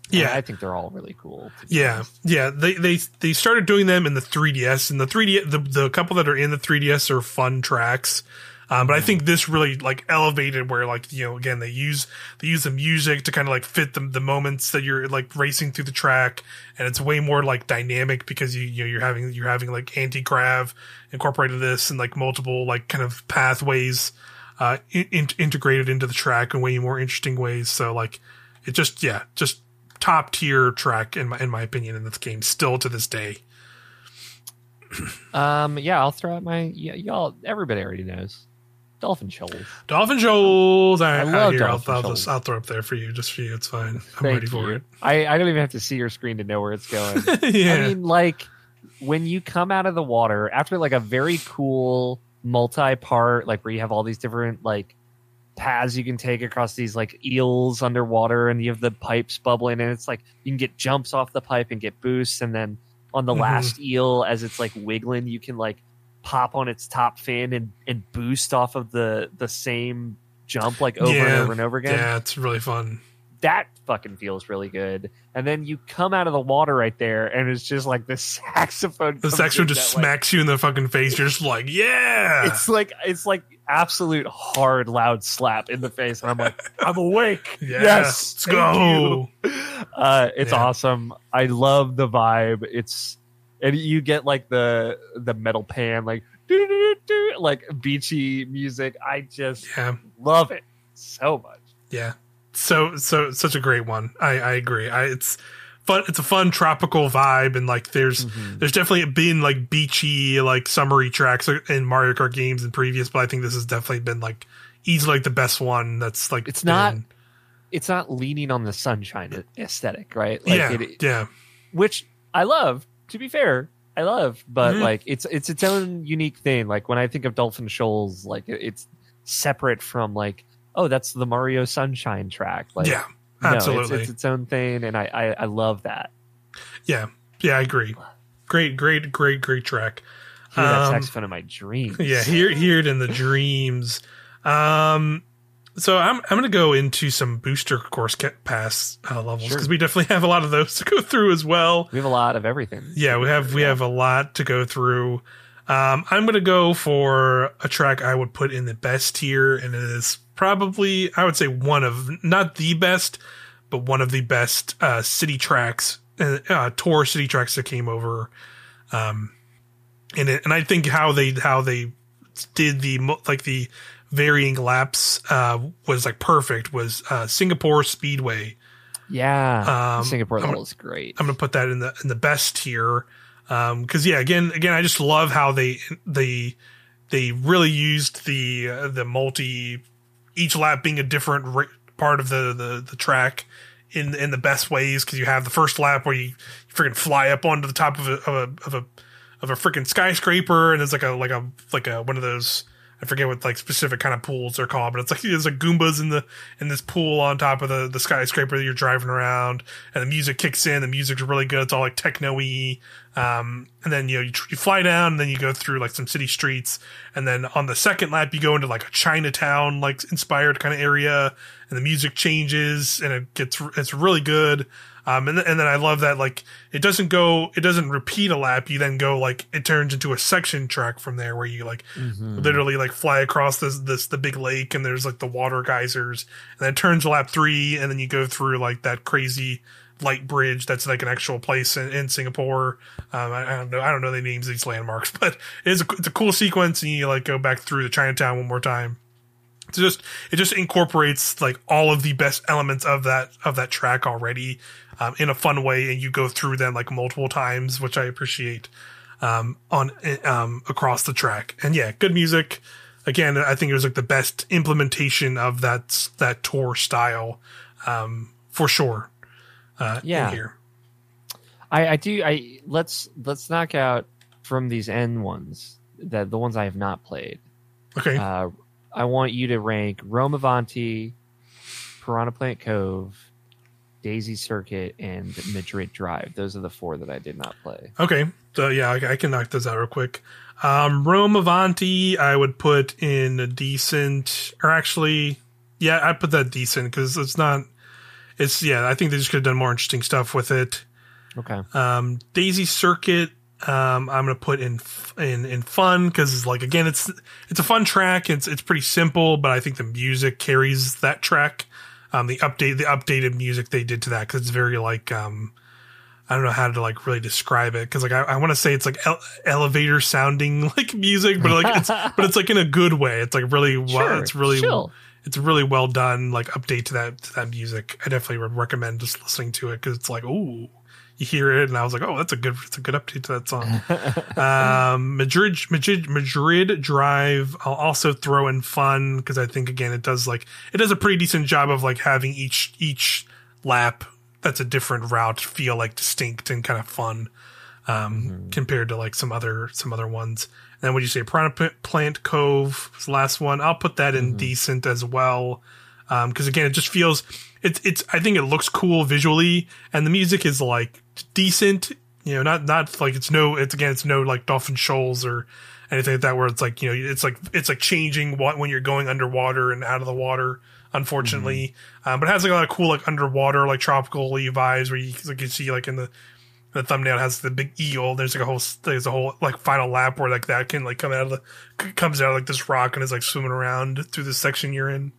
yeah, I think they're all really cool. Yeah, honest. yeah. They they they started doing them in the 3ds, and the 3d the the couple that are in the 3ds are fun tracks. Um, but I think this really like elevated where like you know again they use they use the music to kind of like fit the the moments that you're like racing through the track, and it's way more like dynamic because you you know you're having you're having like anti grav incorporated this and like multiple like kind of pathways uh in, integrated into the track in way more interesting ways. So like it just yeah just top tier track in my in my opinion in this game still to this day. um yeah, I'll throw out my yeah, y'all everybody already knows. Dolphin Shoals. Dolphin Shoals. I, I love I Dolphin I'll, I'll, just, I'll throw up there for you, just for you. It's fine. I'm Thank ready for you. it. I, I don't even have to see your screen to know where it's going. yeah. I mean, like when you come out of the water after like a very cool multi-part, like where you have all these different like paths you can take across these like eels underwater and you have the pipes bubbling and it's like you can get jumps off the pipe and get boosts and then on the mm-hmm. last eel as it's like wiggling you can like pop on its top fin and, and boost off of the the same jump like over yeah. and over and over again yeah it's really fun that fucking feels really good. And then you come out of the water right there, and it's just like the saxophone. The saxophone just smacks you in the fucking face. You're just like, yeah. It's like it's like absolute hard, loud slap in the face, and I'm like, I'm awake. Yeah, yes, let's go. Uh, it's yeah. awesome. I love the vibe. It's and you get like the the metal pan, like like beachy music. I just yeah. love it so much. Yeah, so so such a great one. I I agree. I it's fun. It's a fun tropical vibe, and like there's mm-hmm. there's definitely been like beachy like summery tracks in Mario Kart games in previous, but I think this has definitely been like easily like the best one. That's like it's been, not it's not leaning on the sunshine aesthetic, right? Like yeah, it, yeah. Which I love. To be fair, I love, but mm-hmm. like it's it's its own unique thing. Like when I think of Dolphin Shoals, like it's separate from like oh, that's the Mario Sunshine track. Like, yeah, absolutely, no, it's, it's, its own thing, and I, I, I love that. Yeah, yeah, I agree. Great, great, great, great track. Hear that um, saxophone in my dreams. Yeah, hear hear it in the dreams. Um, so I'm I'm gonna go into some booster course pass uh, levels because sure. we definitely have a lot of those to go through as well. We have a lot of everything. Yeah, we have we yeah. have a lot to go through. Um, I'm gonna go for a track I would put in the best tier, and it is probably I would say one of not the best, but one of the best uh, city tracks, uh, uh, tour city tracks that came over. Um, and it, and I think how they how they did the like the varying laps uh, was like perfect. Was uh, Singapore Speedway. Yeah, um, Singapore level is great. I'm gonna put that in the in the best tier um, yeah, again, again, I just love how they they they really used the uh, the multi each lap being a different ra- part of the, the, the track in in the best ways because you have the first lap where you, you freaking fly up onto the top of a of a of a, of a freaking skyscraper and it's like a like a like a one of those I forget what like specific kind of pools they're called, but it's like there's like Goombas in the in this pool on top of the the skyscraper that you're driving around, and the music kicks in. The music's really good. It's all like techno-y. Um, and then you know you, you fly down, and then you go through like some city streets, and then on the second lap you go into like a Chinatown like inspired kind of area, and the music changes, and it gets it's really good. Um, and, th- and then I love that, like, it doesn't go, it doesn't repeat a lap. You then go, like, it turns into a section track from there where you, like, mm-hmm. literally, like, fly across this, this, the big lake and there's, like, the water geysers. And then it turns to lap three and then you go through, like, that crazy light bridge that's, like, an actual place in, in Singapore. Um, I, I, don't know, I don't know the names of these landmarks, but it is a, it's a cool sequence and you, like, go back through the Chinatown one more time. Just it just incorporates like all of the best elements of that of that track already um, in a fun way, and you go through them like multiple times, which I appreciate um, on um, across the track. And yeah, good music. Again, I think it was like the best implementation of that that tour style um, for sure. Uh, yeah. here. I, I do. I let's let's knock out from these end ones that the ones I have not played. Okay. Uh, I want you to rank Rome Avanti, Piranha Plant Cove, Daisy Circuit, and Madrid Drive. Those are the four that I did not play. Okay, so yeah, I, I can knock those out real quick. Um, Rome Avanti, I would put in a decent, or actually, yeah, I put that decent because it's not. It's yeah, I think they just could have done more interesting stuff with it. Okay. Um, Daisy Circuit, um, I'm gonna put in in in fun because like again, it's it's a fun track. It's it's pretty simple, but I think the music carries that track um, the update the updated music they did to that because it's very like um, I don't know how to like really describe it because like I, I want to say it's like ele- elevator sounding like music, but like it's but it's like in a good way. It's like really well. Sure, it's really chill. it's really well done. Like update to that to that music. I definitely would recommend just listening to it because it's like ooh you hear it, and I was like, oh, that's a good, it's a good update to that song. um, Madrid, Madrid, Madrid Drive. I'll also throw in fun because I think again it does like it does a pretty decent job of like having each each lap that's a different route feel like distinct and kind of fun um, mm-hmm. compared to like some other some other ones. And then would you say Piranha Plant Cove was the last one? I'll put that in mm-hmm. decent as well Um because um, again, it just feels it's it's. I think it looks cool visually, and the music is like decent. You know, not not like it's no. It's again, it's no like Dolphin Shoals or anything like that where it's like you know it's like it's like changing what when you're going underwater and out of the water unfortunately mm-hmm. um, but it has like a lot of cool like underwater like tropical vibes where you like you see like in the the thumbnail has the big eel there's like a whole there's a whole like final lap where like that can like come out of the comes out of like this rock and is like swimming around through the section you're in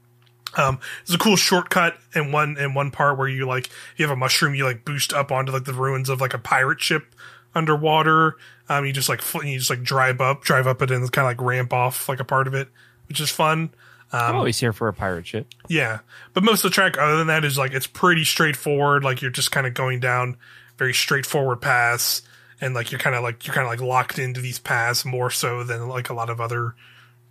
um, there's a cool shortcut in one in one part where you like you have a mushroom, you like boost up onto like the ruins of like a pirate ship underwater. Um, you just like you just like drive up, drive up it, and kind of like ramp off like a part of it, which is fun. Um, I'm always here for a pirate ship. Yeah, but most of the track, other than that, is like it's pretty straightforward. Like you're just kind of going down very straightforward paths, and like you're kind of like you're kind of like locked into these paths more so than like a lot of other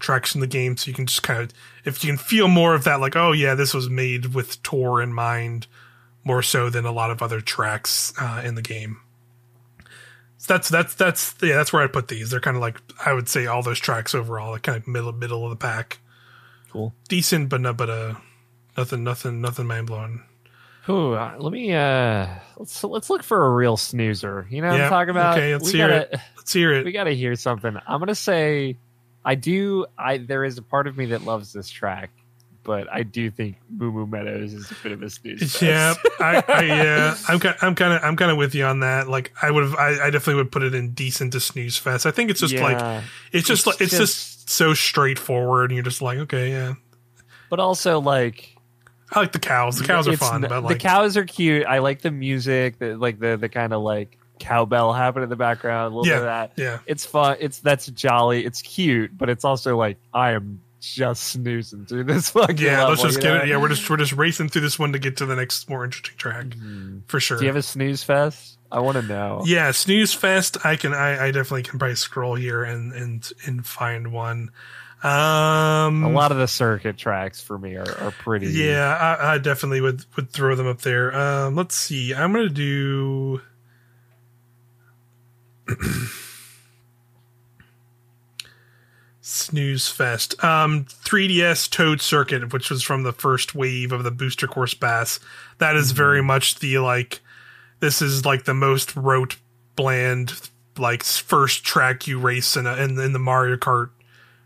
tracks in the game, so you can just kind of if you can feel more of that, like oh yeah, this was made with Tour in mind, more so than a lot of other tracks uh, in the game. So that's that's that's yeah, that's where I put these. They're kind of like I would say all those tracks overall, like kind of middle middle of the pack. Cool, decent, but no, but uh, nothing, nothing, nothing mind blowing. Ooh, uh, let me uh let's let's look for a real snoozer. You know what I'm talking about? Okay, let's we hear gotta, it. Let's hear it. We got to hear something. I'm gonna say I do. I there is a part of me that loves this track, but I do think Moo Moo Meadows is a bit of a snooze. Yeah, I, I, yeah, I'm kind, I'm kind of, I'm kind of with you on that. Like, I would have, I, I, definitely would put it in decent to snooze fest. I think it's just yeah, like, it's just it's like, it's just, just so straightforward, and you're just like, okay, yeah. But also, like, I like the cows. The cows are fun, but like, the cows are cute. I like the music, the like the the kind of like cowbell happen in the background, a little yeah, bit of that. Yeah. It's fun. It's that's jolly. It's cute, but it's also like I am just snoozing through this fucking Yeah, level, let's just get know? it. Yeah, we're just we're just racing through this one to get to the next more interesting track. Mm-hmm. For sure. Do you have a snooze fest? I want to know. Yeah, snooze fest. I can I, I definitely can probably scroll here and and and find one. Um, a lot of the circuit tracks for me are, are pretty. Yeah, I, I definitely would would throw them up there. Um, let's see. I'm gonna do. Snooze fest. Um, 3DS Toad Circuit, which was from the first wave of the Booster Course Pass. That is mm-hmm. very much the like. This is like the most rote, bland, like first track you race in a, in, in the Mario Kart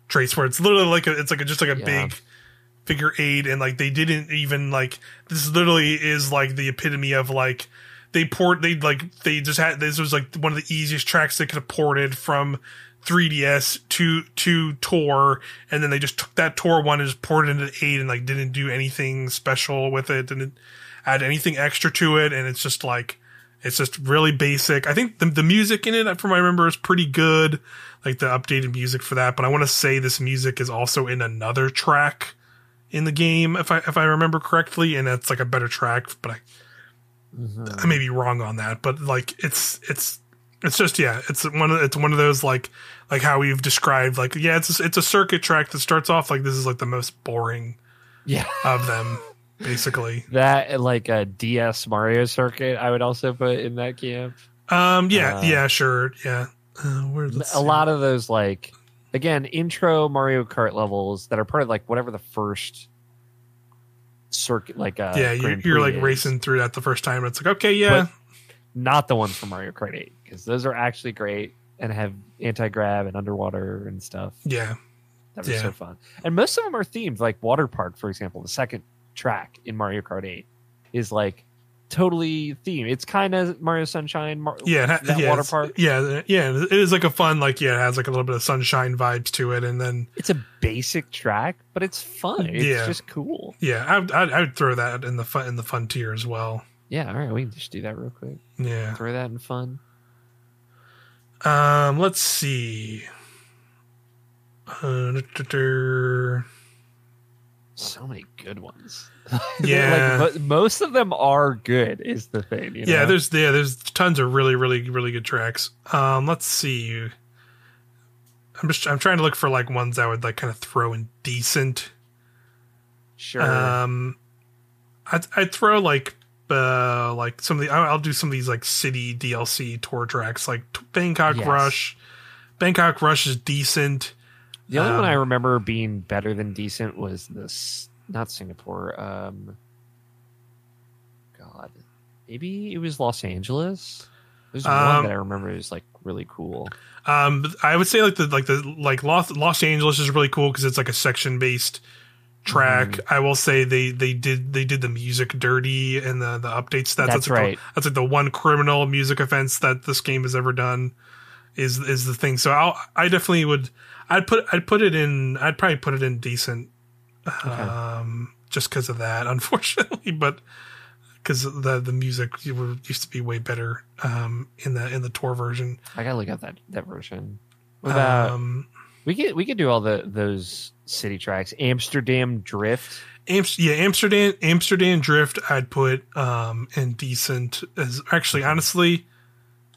trace, where it's literally like a, it's like a, just like a yeah. big figure eight, and like they didn't even like this. Literally is like the epitome of like they port they like they just had this was like one of the easiest tracks they could have ported from 3ds to to tour and then they just took that tour one and just ported into 8 and like didn't do anything special with it didn't add anything extra to it and it's just like it's just really basic. I think the, the music in it from i remember is pretty good like the updated music for that but i want to say this music is also in another track in the game if i if i remember correctly and it's like a better track but i Mm-hmm. I may be wrong on that, but like it's it's it's just yeah, it's one of it's one of those like like how we've described like yeah, it's a, it's a circuit track that starts off like this is like the most boring yeah of them basically. that like a DS Mario circuit, I would also put in that camp. Um yeah, uh, yeah, sure. Yeah. Uh, where, a lot of those like again, intro Mario Kart levels that are part of like whatever the first circuit like uh yeah you, you're like is. racing through that the first time it's like okay yeah but not the ones from mario kart 8 because those are actually great and have anti grav and underwater and stuff yeah that was yeah. so fun and most of them are themed like water park for example the second track in mario kart 8 is like totally theme. It's kind of Mario Sunshine. Mar- yeah, that yeah, water park. Yeah, yeah, it is like a fun, like yeah, it has like a little bit of sunshine vibes to it, and then it's a basic track, but it's fun. It's yeah. just cool. Yeah, I would, I would throw that in the fun in the fun tier as well. Yeah, all right, we can just do that real quick. Yeah, throw that in fun. Um, let's see. Uh, so many good ones. Yeah, like, most of them are good. Is the thing? You know? Yeah, there's yeah, there's tons of really, really, really good tracks. Um, let's see. I'm just I'm trying to look for like ones that would like kind of throw in decent. Sure. Um, I'd I'd throw like uh like some of the I'll do some of these like city DLC tour tracks like Bangkok yes. Rush. Bangkok Rush is decent. The only um, one I um, remember being better than decent was this not Singapore. Um, God, maybe it was Los Angeles. There's um, one that I remember is like really cool. Um, I would say like the like the like Los Los Angeles is really cool because it's like a section based track. Mm. I will say they they did they did the music dirty and the the updates. That's, that's, that's like right. The, that's like the one criminal music offense that this game has ever done. Is is the thing? So I I definitely would I'd put I'd put it in I'd probably put it in decent okay. um, just because of that, unfortunately. But because the the music used to be way better um, in the in the tour version. I gotta look at that that version. About, um, we could we could do all the those city tracks. Amsterdam Drift. Amst- yeah, Amsterdam Amsterdam Drift. I'd put um, in decent as actually honestly,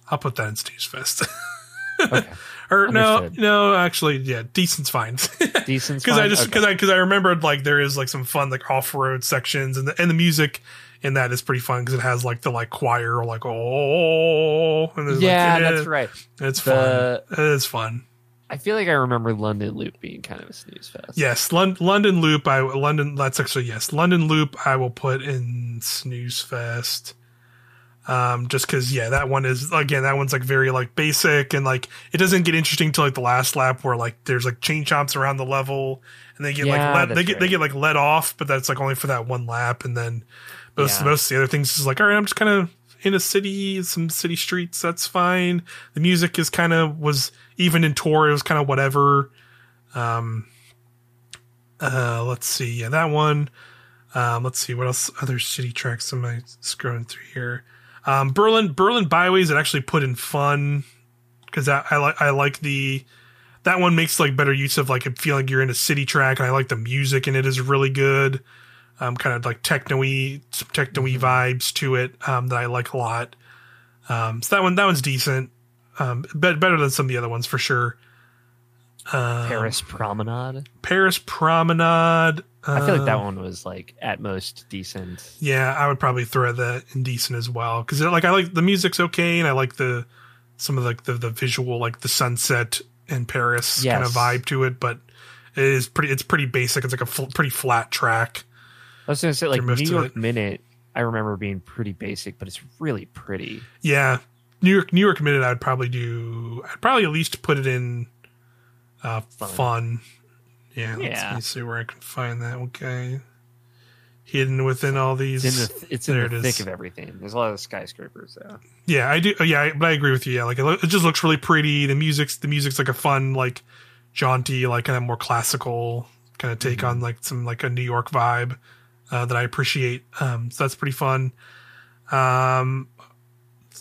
I'll put that in Snooze Fest. okay. Or Understood. no, no, actually, yeah, decent's fine. Decent's because I just because okay. I because I remembered like there is like some fun like off road sections and the and the music in that is pretty fun because it has like the like choir like oh and yeah, like, eh, that's right. It's the, fun. It's fun. I feel like I remember London Loop being kind of a snooze fest. Yes, Lon- London Loop. I London. That's actually yes, London Loop. I will put in snooze fest. Um, just cause yeah, that one is, again, that one's like very like basic and like, it doesn't get interesting till like the last lap where like there's like chain chomps around the level and they get yeah, like, let, they get, right. they get like let off, but that's like only for that one lap. And then most, yeah. most of the other things is like, all right, I'm just kind of in a city, some city streets. That's fine. The music is kind of was even in tour. It was kind of whatever. Um, uh, let's see. Yeah, that one. Um, let's see what else. Other city tracks am I scrolling through here? Um, Berlin Berlin byways that actually put in fun because I, I like I like the that one makes like better use of like feeling like you're in a city track and I like the music in it is really good. Um, kind of like techno-y, some techno-y mm-hmm. vibes to it um, that I like a lot. Um, so that one that one's decent, um, better than some of the other ones for sure. Um, Paris Promenade. Paris Promenade. I feel like that uh, one was like at most decent. Yeah, I would probably throw that in decent as well because like I like the music's okay and I like the some of like the, the visual like the sunset and Paris yes. kind of vibe to it, but it is pretty. It's pretty basic. It's like a fl- pretty flat track. I was to say like New York Minute. I remember being pretty basic, but it's really pretty. Yeah, New York New York Minute. I'd probably do. I'd probably at least put it in uh, fun. fun. Yeah, yeah. Let's see where I can find that. Okay, hidden within all these. It's in the, it's in the it thick of everything. There's a lot of skyscrapers. So. Yeah, I do. Yeah, but I agree with you. Yeah, like it, it just looks really pretty. The music's the music's like a fun, like jaunty, like kind of more classical kind of take mm-hmm. on like some like a New York vibe uh, that I appreciate. Um, so that's pretty fun. Um,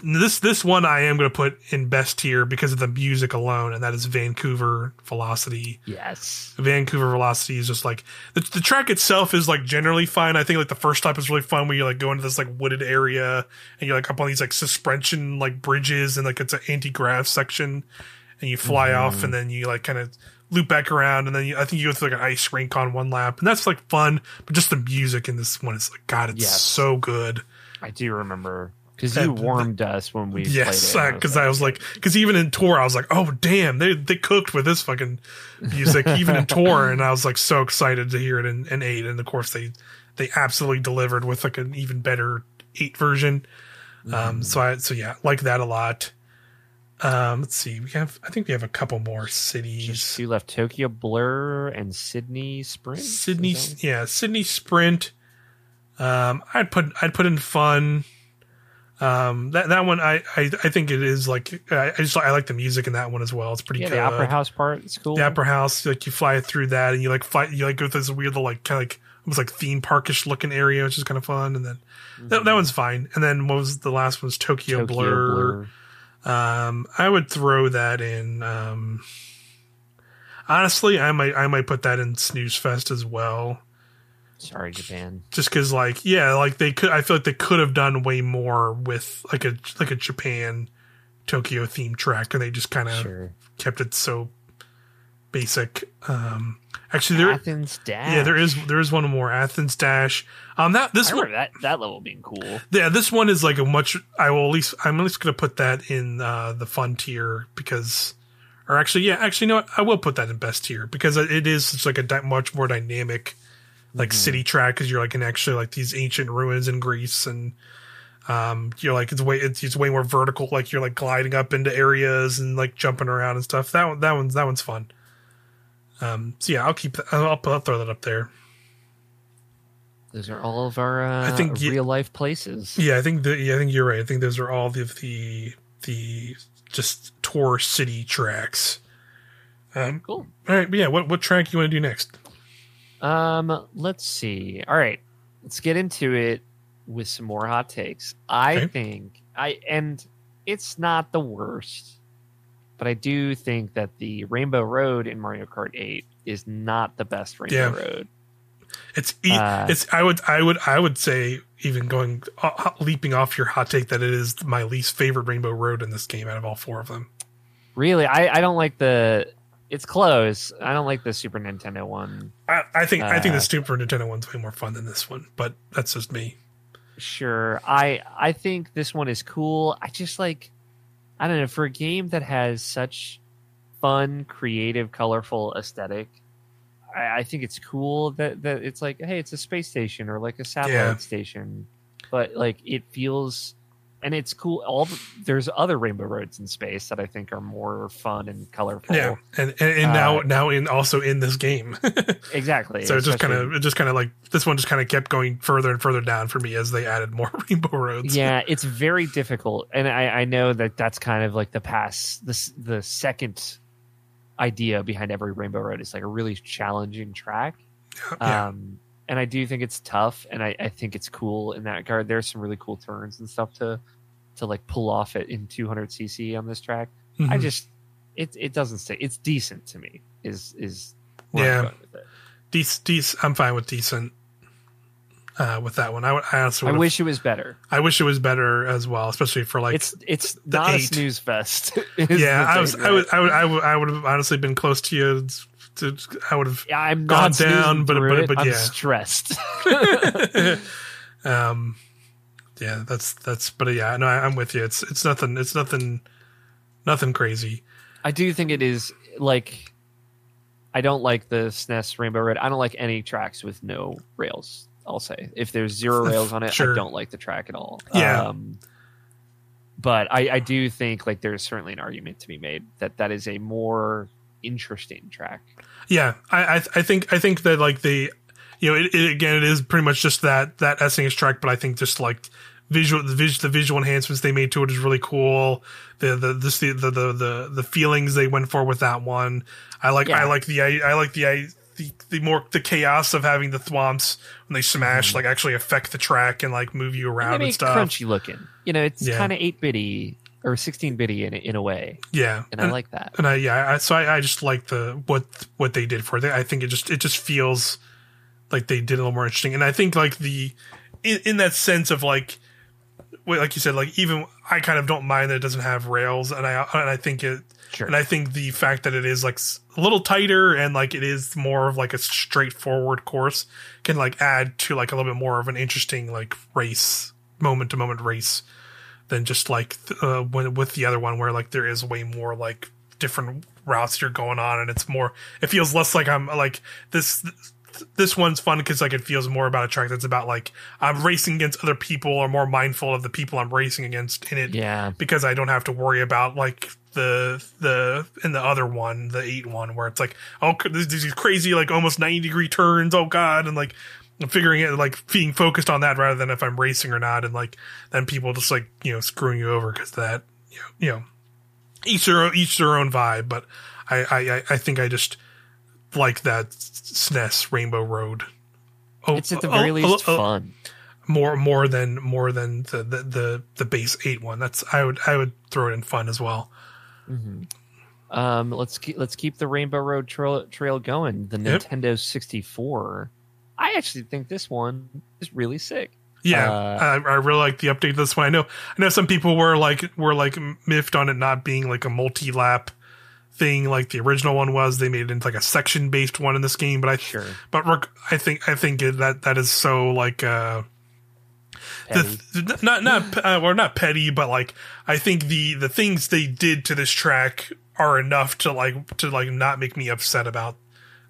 this this one I am going to put in best tier because of the music alone, and that is Vancouver Velocity. Yes, Vancouver Velocity is just like the, the track itself is like generally fine. I think like the first stop is really fun where you like go into this like wooded area and you're like up on these like suspension like bridges and like it's an anti grav section, and you fly mm-hmm. off and then you like kind of loop back around and then you, I think you go through like an ice rink on one lap and that's like fun, but just the music in this one is like God, it's yes. so good. I do remember because you warmed us when we yes, because I, I, was like, because even in tour, I was like, oh damn, they they cooked with this fucking music even in tour, and I was like so excited to hear it in, in eight, and of course they they absolutely delivered with like an even better eight version. Um, mm. Um, so I so yeah, like that a lot. Um, let's see, we have I think we have a couple more cities. Just you left Tokyo Blur and Sydney Sprint. Sydney, yeah, Sydney Sprint. Um, I'd put I'd put in fun. Um, that that one I, I, I think it is like I, I just I like the music in that one as well. It's pretty yeah, good. The opera house part is cool. The opera house, like you fly through that, and you like fly, you like go through this weird little like kind of like almost like theme parkish looking area, which is kind of fun. And then mm-hmm. that, that mm-hmm. one's fine. And then what was the last one? Was Tokyo, Tokyo Blur. Blur. Um, I would throw that in. Um, honestly, I might I might put that in Snooze Fest as well. Sorry, Japan. Just because, like, yeah, like they could. I feel like they could have done way more with like a like a Japan Tokyo theme track, and they just kind of sure. kept it so basic. Um, actually, there Athens Dash. Yeah, there is there is one more Athens Dash. Um, that this one that that level being cool. Yeah, this one is like a much. I will at least I'm at least gonna put that in uh, the fun tier because, or actually, yeah, actually, no, I will put that in best tier because it is just like a di- much more dynamic like mm-hmm. city track because you're like in actually like these ancient ruins in Greece and um you're like it's way it's, it's way more vertical like you're like gliding up into areas and like jumping around and stuff. That one that one's that one's fun. Um so yeah I'll keep that I'll, I'll throw that up there. Those are all of our uh, I think real life places. Yeah I think the, yeah I think you're right. I think those are all the the the just tour city tracks. Um cool. all right but yeah what what track you want to do next um, let's see. All right, let's get into it with some more hot takes. I okay. think I and it's not the worst, but I do think that the Rainbow Road in Mario Kart 8 is not the best Rainbow yeah. Road. It's uh, it's I would I would I would say even going uh, leaping off your hot take that it is my least favorite Rainbow Road in this game out of all four of them. Really, I I don't like the it's close. I don't like the Super Nintendo one. I, I think uh, I think the uh, Super Nintendo one's way more fun than this one, but that's just me. Sure. I I think this one is cool. I just like I don't know, for a game that has such fun, creative, colorful aesthetic, I, I think it's cool that, that it's like, hey, it's a space station or like a satellite yeah. station. But like it feels and it's cool. All the, there's other Rainbow Roads in space that I think are more fun and colorful. Yeah, and and, and now uh, now in also in this game. exactly. So it just kind of it just kind of like this one just kind of kept going further and further down for me as they added more Rainbow Roads. Yeah, it's very difficult, and I I know that that's kind of like the past the the second idea behind every Rainbow Road is like a really challenging track. Yeah. Um, and I do think it's tough, and I, I think it's cool in that regard. There's some really cool turns and stuff to to like pull off it in 200 cc on this track. Mm-hmm. I just it it doesn't say it's decent to me. Is is yeah, decent. Dec- I'm fine with decent. Uh, with that one, I, I also I wish it was better. I wish it was better as well, especially for like it's it's not eight. a snooze fest. yeah, I was, I was I would I would I would have honestly been close to you to, I would have yeah, I'm gone down, but but, but, but yeah, stressed. um, yeah, that's that's. But yeah, no, I, I'm with you. It's it's nothing. It's nothing. Nothing crazy. I do think it is like I don't like the SNES Rainbow Road. I don't like any tracks with no rails. I'll say if there's zero rails on it, sure. I don't like the track at all. Yeah. Um, but I, I do think like there's certainly an argument to be made that that is a more interesting track. Yeah, I I, I think I think that like the you know it, it, again it is pretty much just that that SNES track, but I think just like visual the visual the visual enhancements they made to it is really cool. The the this the the the the, the feelings they went for with that one. I like yeah. I like the I, I like the I the, the more the chaos of having the thwomps when they smash mm like actually affect the track and like move you around and, and stuff. Crunchy looking, you know, it's yeah. kind of eight bitty or sixteen bitty in in a way. Yeah, and, and I like that. And I yeah, I, so I, I just like the what what they did for it. I think it just it just feels like they did a little more interesting, and I think like the in, in that sense of like like you said, like even I kind of don't mind that it doesn't have rails, and I and I think it, sure. and I think the fact that it is like a little tighter and like it is more of like a straightforward course can like add to like a little bit more of an interesting like race moment to moment race than just like uh, when with the other one where like there is way more like different routes you're going on and it's more it feels less like I'm like this this one's fun because like it feels more about a track that's about like I'm racing against other people or more mindful of the people I'm racing against in it. Yeah. Because I don't have to worry about like the the in the other one, the eight one, where it's like oh these crazy like almost ninety degree turns. Oh god, and like figuring it like being focused on that rather than if I'm racing or not, and like then people just like you know screwing you over because that you know, you know each their own, each their own vibe. But I I I think I just like that SNES Rainbow Road. Oh, it's at the very oh, least oh, oh, fun. More more than more than the, the, the the base eight one. That's I would I would throw it in fun as well. Mm-hmm. Um, let's keep let's keep the Rainbow Road trail trail going. The yep. Nintendo sixty four. I actually think this one is really sick. Yeah, uh, I, I, really like the update to this one. I know I know some people were like were like miffed on it not being like a multi lap thing like the original one was. They made it into like a section based one in this game, but I sure. but I think I think that that is so like uh the, not not uh, or not petty, but like I think the the things they did to this track are enough to like to like not make me upset about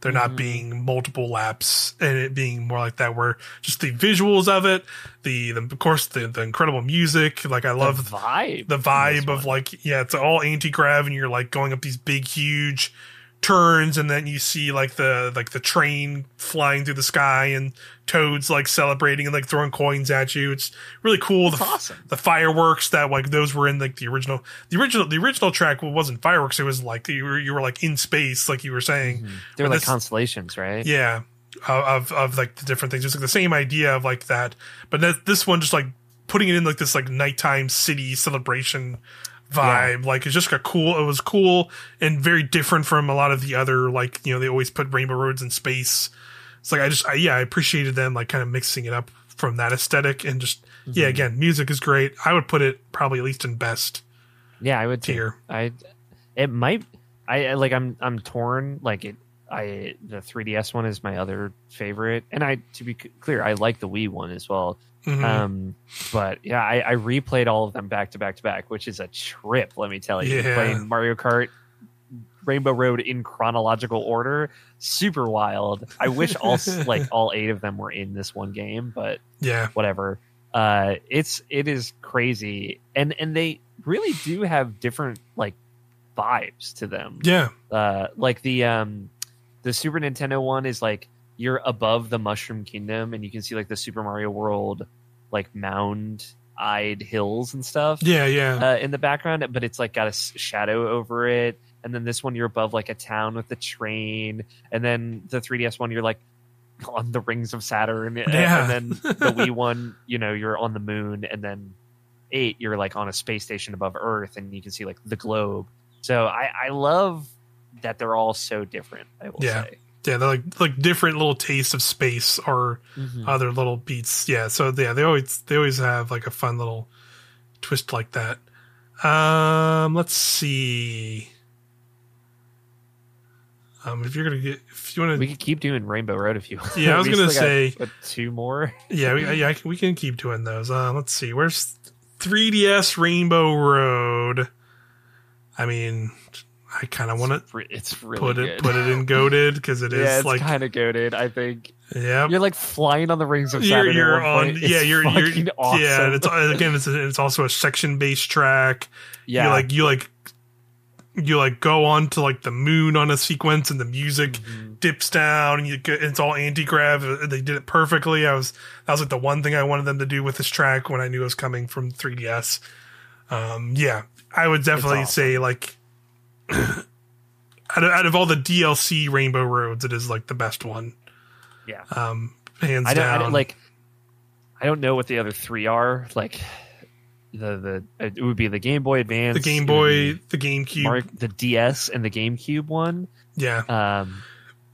there not mm-hmm. being multiple laps and it being more like that where just the visuals of it the, the of course the, the incredible music like i love the vibe the vibe of like yeah it's all anti-grav and you're like going up these big huge turns and then you see like the like the train flying through the sky and toads like celebrating and like throwing coins at you. It's really cool. The, awesome. the fireworks that like those were in like the original the original the original track wasn't fireworks. It was like you were you were like in space like you were saying. Mm-hmm. they were like this, constellations right? Yeah. Of of like the different things. It's like the same idea of like that. But that, this one just like putting it in like this like nighttime city celebration vibe. Yeah. Like it's just a cool. It was cool and very different from a lot of the other like you know they always put Rainbow Roads in space. It's like I just I, yeah I appreciated them like kind of mixing it up from that aesthetic and just mm-hmm. yeah again music is great. I would put it probably at least in best. Yeah, I would tier. I it might I like I'm I'm torn like it I the 3DS one is my other favorite, and I to be clear, I like the Wii one as well. Mm-hmm. Um, but yeah, I, I, replayed all of them back to back to back, which is a trip. Let me tell you, yeah. playing Mario Kart Rainbow Road in chronological order, super wild. I wish all like all eight of them were in this one game, but yeah, whatever. Uh, it's it is crazy, and and they really do have different like vibes to them. Yeah, uh, like the um the Super Nintendo one is like you're above the Mushroom Kingdom and you can see like the Super Mario World like mound eyed hills and stuff. Yeah, yeah. Uh, in the background, but it's like got a shadow over it. And then this one, you're above like a town with a train. And then the 3DS one, you're like on the rings of Saturn. Yeah. And then the Wii one, you know, you're on the moon. And then eight, you're like on a space station above Earth and you can see like the globe. So I, I love that they're all so different. I will yeah. say. Yeah, they're like like different little tastes of space or mm-hmm. other little beats. Yeah, so yeah, they always they always have like a fun little twist like that. Um, let's see. Um, if you're gonna get, if you want to, we could keep doing Rainbow Road if you. Want. Yeah, I was gonna say got, what, two more. yeah, we, yeah, we can keep doing those. Uh, let's see, where's 3DS Rainbow Road? I mean, I kind of want to. It's really put good. it put it in goaded because it is yeah, like kind of goaded. I think. Yeah, you're like flying on the rings of Saturn. You're, you're on. Yeah, you're you're awesome. yeah. It's again, it's it's also a section based track. Yeah, you like you like you like go on to like the moon on a sequence and the music mm-hmm. dips down and you get, it's all anti-grav they did it perfectly i was that was like the one thing i wanted them to do with this track when i knew it was coming from 3ds um yeah i would definitely awesome. say like out, of, out of all the dlc rainbow roads it is like the best one yeah um hands I down I don't, like i don't know what the other three are like the the it would be the Game Boy Advance, the Game Boy, the GameCube, Mark, the DS, and the GameCube one. Yeah. Um,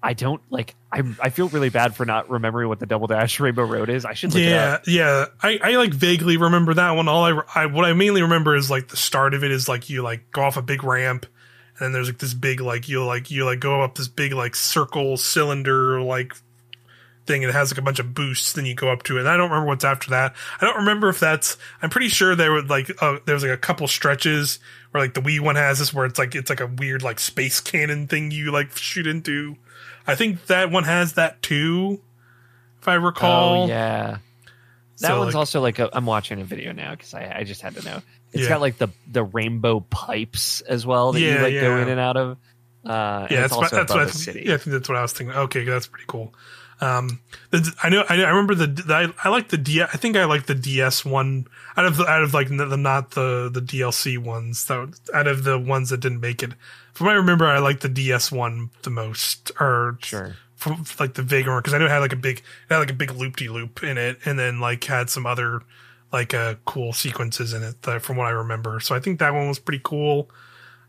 I don't like. I I feel really bad for not remembering what the Double Dash Rainbow Road is. I should. yeah, yeah. I I like vaguely remember that one. All I, I what I mainly remember is like the start of it is like you like go off a big ramp, and then there's like this big like you like you like go up this big like circle cylinder like thing and it has like a bunch of boosts then you go up to it. And i don't remember what's after that. I don't remember if that's i'm pretty sure there were like uh, there was like a couple stretches where like the wii one has this where it's like it's like a weird like space cannon thing you like shoot into. I think that one has that too if i recall. Oh yeah that so, one's like, also like i am watching a video now because I, I just had to know It's yeah. got like the the rainbow pipes as well that yeah, you like yeah. go in and out of uh, yeah, that's, what, that's what I th- yeah, I think that's what I was thinking. Okay, that's pretty cool. Um, I know I, I remember the, the I, I like the D I think I like the DS one out of the, out of like the, the not the the DLC ones though out of the ones that didn't make it. From what I remember, I like the DS one the most, or sure, from, like the Vagrant because I know it had like a big it had like a big loop de loop in it, and then like had some other like uh cool sequences in it that, from what I remember. So I think that one was pretty cool.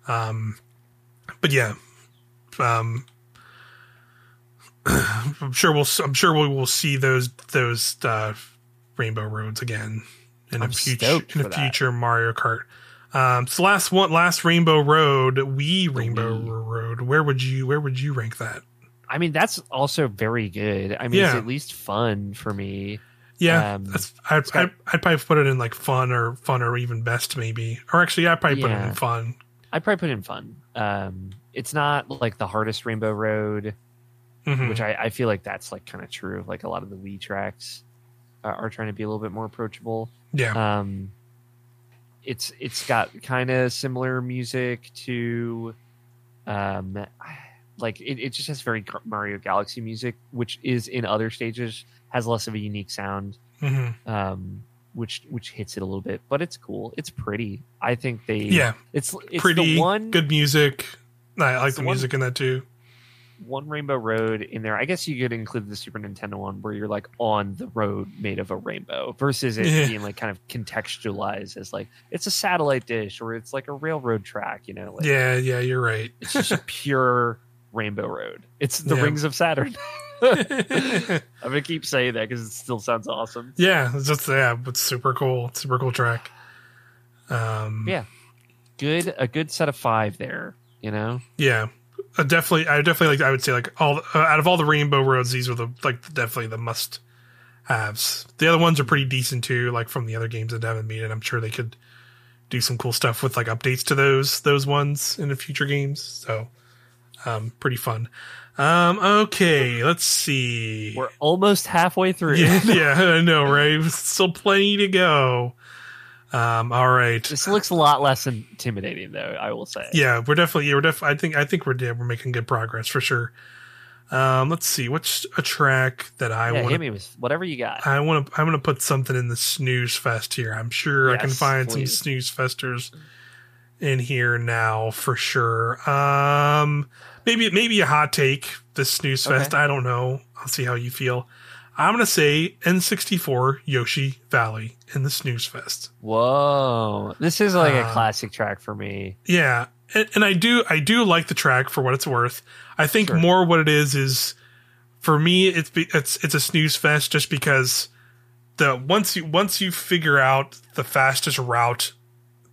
Um, but yeah, um, I'm sure we'll I'm sure we will see those those uh, Rainbow Roads again in I'm a future in a future Mario Kart. Um, so last one, last Rainbow Road, we Rainbow Wii. Road. Where would you where would you rank that? I mean, that's also very good. I mean, yeah. it's at least fun for me. Yeah, um, I'd, got, I'd, I'd, probably put it in like fun or fun or even best maybe. Or actually, I'd probably yeah. put it in fun. I'd probably put it in fun. Um, it's not like the hardest Rainbow Road mm-hmm. which I, I feel like that's like kind of true. Like a lot of the Wii tracks are, are trying to be a little bit more approachable. Yeah. Um, it's it's got kind of similar music to, um, like it, it just has very Mario Galaxy music, which is in other stages has less of a unique sound. Mm-hmm. Um, which which hits it a little bit, but it's cool. It's pretty. I think they yeah. It's, it's pretty one good music. I like the, the music one, in that too one Rainbow Road in there. I guess you could include the Super Nintendo one where you're like on the road made of a rainbow versus it yeah. being like kind of contextualized as like it's a satellite dish or it's like a railroad track, you know? Like, yeah, yeah, you're right. It's just pure Rainbow Road. It's the yeah. Rings of Saturn. I'm gonna keep saying that because it still sounds awesome. Yeah, it's just yeah, it's super cool. Super cool track. Um, yeah, good. A good set of five there. You know. Yeah, definitely, I definitely like. I would say like all uh, out of all the Rainbow Roads, these were the like definitely the must haves. The other ones are pretty decent too, like from the other games that haven't made it. I'm sure they could do some cool stuff with like updates to those those ones in the future games. So, um, pretty fun. Um, okay, let's see. We're almost halfway through. Yeah, yeah I know, right? Still plenty to go. Um, all right. This looks a lot less intimidating, though. I will say. Yeah, we're definitely. Yeah, we're definitely. I think. I think we're. Yeah, we're making good progress for sure. Um, let's see. What's a track that I yeah, want? Hit me with whatever you got. I want to. I'm going to put something in the snooze fest here. I'm sure yes, I can find please. some snooze festers in here now for sure. Um, maybe maybe a hot take. This snooze fest. Okay. I don't know. I'll see how you feel. I'm gonna say N64 Yoshi Valley in the Snooze Fest. Whoa, this is like uh, a classic track for me. Yeah, and, and, I do I do like the track for what it's worth. I think sure. more what it is is for me it's it's it's a snooze fest just because the once you once you figure out the fastest route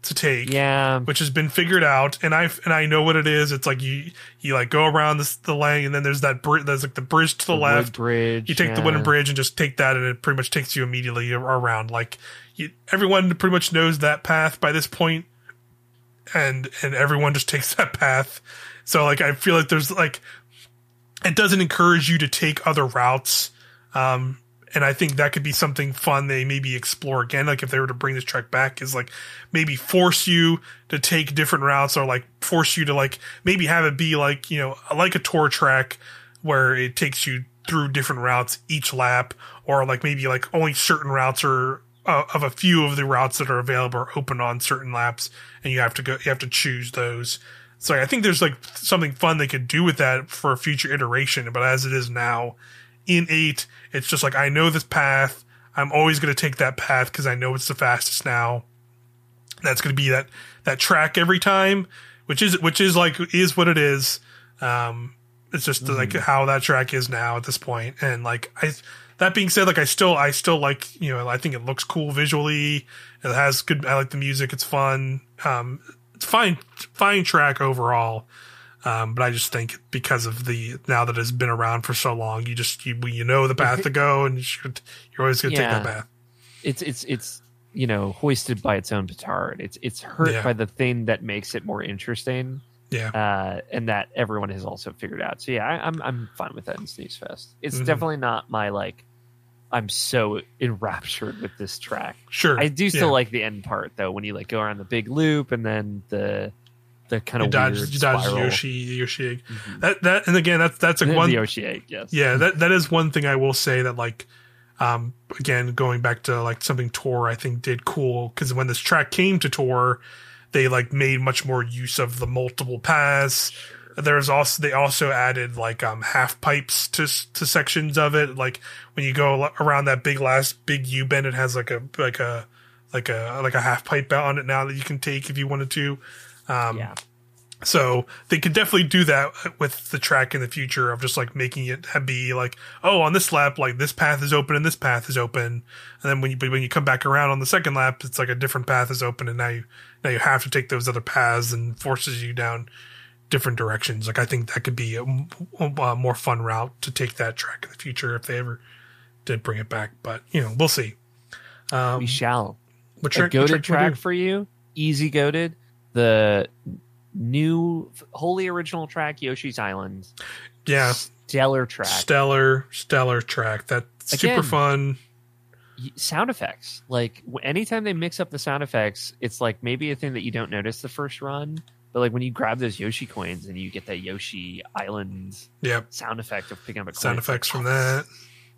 to take. Yeah. Which has been figured out and I and I know what it is. It's like you you like go around this, the lane and then there's that bridge there's like the bridge to the, the left. bridge. You take yeah. the wooden bridge and just take that and it pretty much takes you immediately around. Like you, everyone pretty much knows that path by this and and everyone just takes that path. So like I feel like there's like it doesn't encourage you to take other routes. Um, and I think that could be something fun they maybe explore again. Like if they were to bring this track back, is like maybe force you to take different routes or like force you to like maybe have it be like you know like a tour track where it takes you through different routes each lap, or like maybe like only certain routes are uh, of a few of the routes that are available are open on certain laps, and you have to go you have to choose those. So I think there's like something fun they could do with that for a future iteration, but as it is now, in eight, it's just like I know this path. I'm always going to take that path because I know it's the fastest now. That's going to be that that track every time, which is which is like is what it is. Um, it's just mm-hmm. like how that track is now at this point, and like I. That being said, like I still I still like you know I think it looks cool visually. It has good. I like the music. It's fun. Um, it's fine fine track overall. Um, but I just think because of the now that it's been around for so long, you just you, you know the path to go, and you're always going to yeah. take that path. It's it's it's you know hoisted by its own petard. It's it's hurt yeah. by the thing that makes it more interesting. Yeah, uh, and that everyone has also figured out. So yeah, I, am I'm, I'm fine with that in Snooze Fest. It's mm-hmm. definitely not my like. I'm so enraptured with this track. Sure, I do still yeah. like the end part though when you like go around the big loop and then the the kind of dodge, weird dodge Yoshi Yoshi egg. Mm-hmm. That that and again that's that's a one the Yoshi egg. Yes. Yeah, that that is one thing I will say that like um again going back to like something Tour I think did cool because when this track came to Tour they like made much more use of the multiple paths. There's also they also added like um half pipes to to sections of it. Like when you go around that big last big U bend, it has like a like a like a like a half pipe on it now that you can take if you wanted to. Um, yeah. So they could definitely do that with the track in the future of just like making it be like, oh, on this lap, like this path is open and this path is open, and then when you when you come back around on the second lap, it's like a different path is open, and now you now you have to take those other paths and forces you down different directions. Like I think that could be a, a more fun route to take that track in the future if they ever did bring it back. But you know, we'll see. Um, we shall. What track, a goaded track for you? Easy goaded the new wholly original track Yoshi's Island. Yeah. Stellar track. Stellar, stellar track. That's Again, super fun. Sound effects. Like anytime they mix up the sound effects, it's like maybe a thing that you don't notice the first run. But like when you grab those Yoshi coins and you get that Yoshi Island yep. sound effect of picking up a coin. Sound effects from oh, that.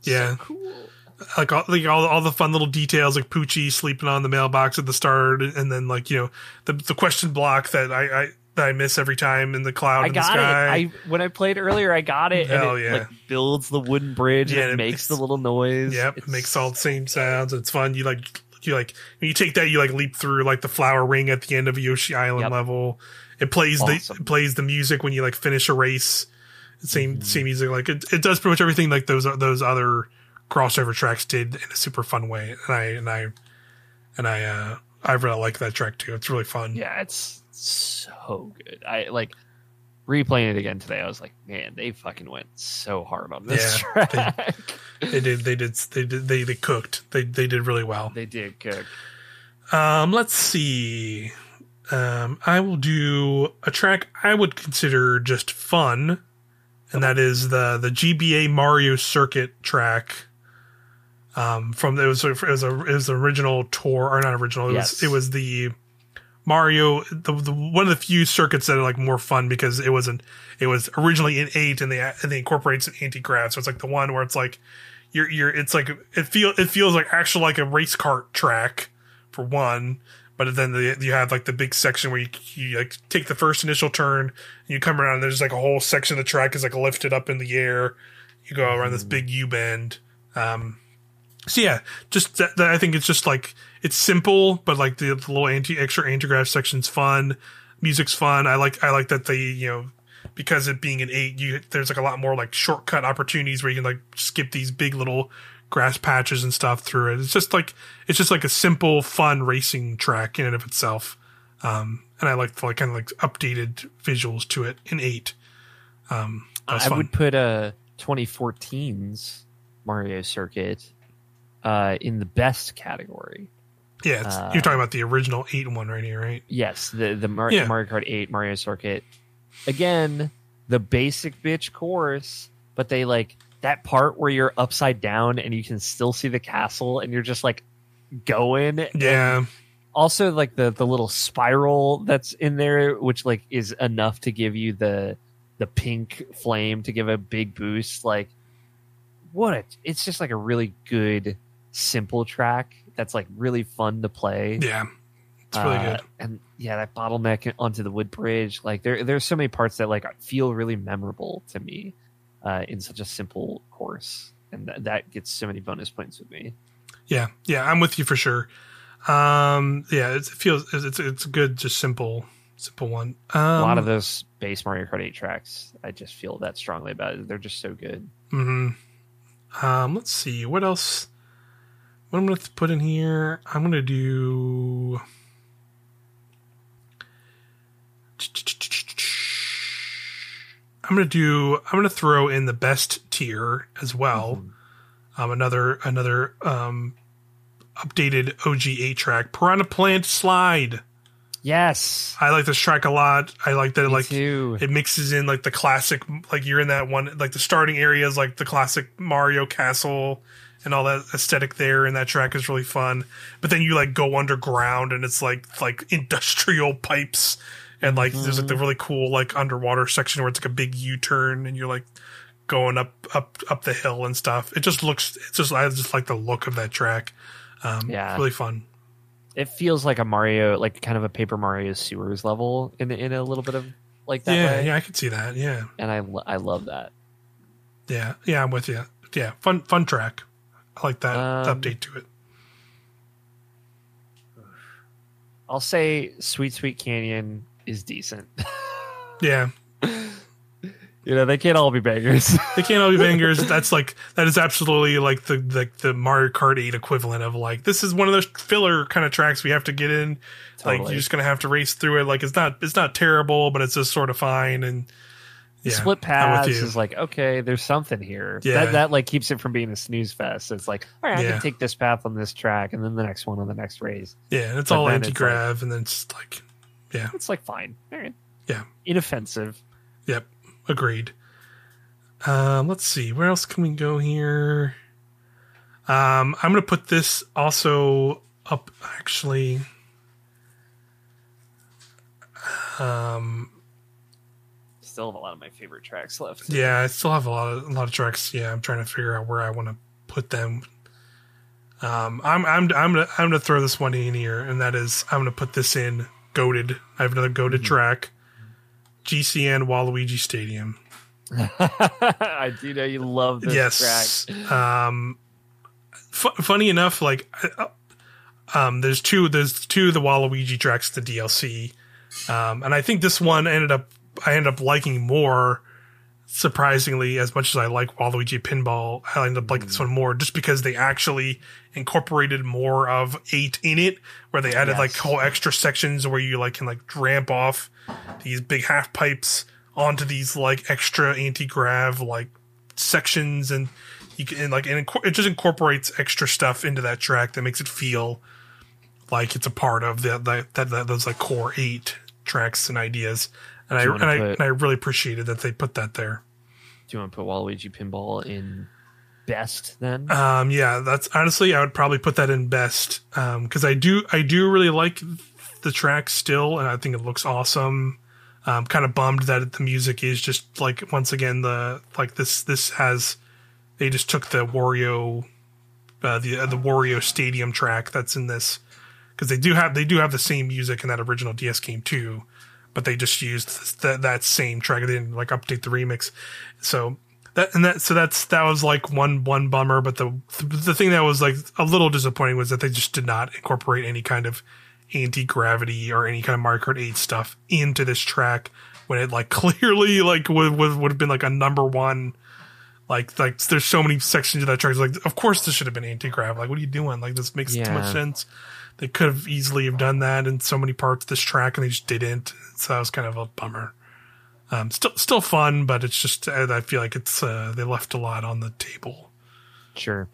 Yeah. So cool like all, like all, all the fun little details like Poochy sleeping on the mailbox at the start and then like you know the the question block that I, I that I miss every time in the cloud I got It. I when I played earlier, I got it. Hell and it, yeah! Like, builds the wooden bridge yeah, and it, it makes, the little noise. Yep, it makes all the same sounds. It's fun. You like you like when you take that, you like leap through like the flower ring at the end of Yoshi Island yep. level. It plays awesome. the it plays the music when you like finish a race. Same mm-hmm. same music. Like it, it does pretty much everything like those are those other crossover tracks did in a super fun way, and I and I and I uh, I really like that track too. It's really fun. Yeah, it's so good. I like replaying it again today. I was like, man, they fucking went so hard on this yeah, track. They, they, did. They did. They did. They they cooked. They they did really well. They did cook. Um, let's see. Um, I will do a track I would consider just fun, and that is the the GBA Mario Circuit track um, from it was it was a it was the original tour or not original. It yes. was it was the Mario the, the one of the few circuits that are like more fun because it wasn't it was originally in eight and they and they incorporate some anti grav. So it's like the one where it's like you're you're it's like it feel it feels like actually like a race cart track for one. But then the, you have like the big section where you, you like take the first initial turn and you come around. And there's like a whole section of the track is like lifted up in the air. You go around this big U bend. Um, so yeah, just that, that, I think it's just like it's simple, but like the, the little anti extra anti-grav section's fun. Music's fun. I like I like that they you know because it being an eight, you there's like a lot more like shortcut opportunities where you can like skip these big little grass patches and stuff through it. It's just like it's just like a simple, fun racing track in and of itself. Um, and I like the like kind of like updated visuals to it in eight. Um, I fun. would put a 2014's Mario Circuit uh, in the best category. Yeah, uh, you're talking about the original eight one right here, right? Yes, the the Mar- yeah. Mario Kart Eight Mario Circuit. Again, the basic bitch course, but they like that part where you're upside down and you can still see the castle, and you're just like going. Yeah. Also, like the the little spiral that's in there, which like is enough to give you the the pink flame to give a big boost. Like, what? A, it's just like a really good simple track that's like really fun to play. Yeah. It's really uh, good. And yeah, that bottleneck onto the wood bridge, like there there's so many parts that like feel really memorable to me uh, in such a simple course. And th- that gets so many bonus points with me. Yeah, yeah, I'm with you for sure. Um, yeah, it feels it's it's a good, just simple, simple one. Um, a lot of those base Mario Kart 8 tracks, I just feel that strongly about it. They're just so good. Hmm. Um. Let's see what else. What I'm going to put in here, I'm going to do. I'm going to do. I'm going to throw in the best tier as well. Mm-hmm. Um, another another um, updated OG8 track, Piranha Plant Slide. Yes, I like this track a lot. I like that. Me like too. it mixes in like the classic, like you're in that one, like the starting area is like the classic Mario Castle and all that aesthetic there and that track is really fun. But then you like go underground and it's like like industrial pipes and like mm-hmm. there's like the mm-hmm. really cool like underwater section where it's like a big u-turn and you're like going up up up the hill and stuff. It just looks it's just i just like the look of that track. Um yeah. really fun. It feels like a mario like kind of a paper mario sewers level in in a little bit of like that yeah way. yeah i can see that yeah. And i i love that. Yeah yeah i'm with you yeah fun fun track I like that um, update to it. I'll say Sweet Sweet Canyon is decent. yeah. You know, they can't all be bangers. they can't all be bangers. That's like that is absolutely like the like the Mario Kart 8 equivalent of like this is one of those filler kind of tracks we have to get in. Totally. Like you're just gonna have to race through it. Like it's not it's not terrible, but it's just sort of fine and yeah, split paths is like okay, there's something here. Yeah. That that like keeps it from being a snooze fest. It's like all right, I can take this path on this track and then the next one on the next race. Yeah, and it's but all anti grav, like, and then it's like, yeah, it's like fine. All right. Yeah, inoffensive. Yep, agreed. Um, let's see, where else can we go here? Um, I'm gonna put this also up actually. Um, still have a lot of my favorite tracks left. Yeah, I still have a lot of a lot of tracks. Yeah, I'm trying to figure out where I want to put them. Um, I'm I'm I'm gonna I'm gonna throw this one in here, and that is I'm gonna put this in goaded. I have another goaded mm-hmm. track. GCN Waluigi Stadium. I do know you love this yes. track. Um, f- funny enough, like, uh, um, there's two there's two of the Waluigi tracks, the DLC, um, and I think this one ended up I end up liking more. Surprisingly, as much as I like Waluigi Pinball, I end up liking this mm. one more just because they actually incorporated more of eight in it, where they added yes. like whole extra sections where you like can like ramp off these big half pipes onto these like extra anti grav like sections, and you can and, like and it just incorporates extra stuff into that track that makes it feel like it's a part of the that, that those like core eight tracks and ideas and I and, I and I really appreciated that they put that there. Do you want to put Waluigi Pinball in best then? Um, yeah, that's honestly I would probably put that in best because um, I do I do really like the track still, and I think it looks awesome. I'm kind of bummed that the music is just like once again the like this this has they just took the Wario uh, the uh, the Wario Stadium track that's in this because they do have they do have the same music in that original DS game too but they just used that that same track. They didn't like update the remix. So that and that so that's that was like one one bummer. But the the thing that was like a little disappointing was that they just did not incorporate any kind of anti gravity or any kind of Mario Kart 8 stuff into this track when it like clearly like would would, would have been like a number one. Like like there's so many sections of that track. Like of course this should have been anti grav. Like what are you doing? Like this makes yeah. too much sense. They could have easily have done that in so many parts of this track, and they just didn't. So that was kind of a bummer. Um, still, still fun, but it's just I feel like it's uh, they left a lot on the table. Sure.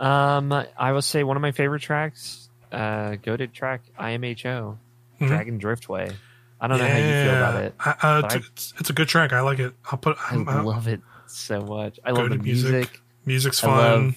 Um, I will say one of my favorite tracks uh, go to track IMHO, mm-hmm. Dragon Driftway. I don't yeah. know how you feel about it. Uh, it's, I, it's, it's, a good track. I like it. I'll put. I i love it so much. I love the music. music. Music's fun.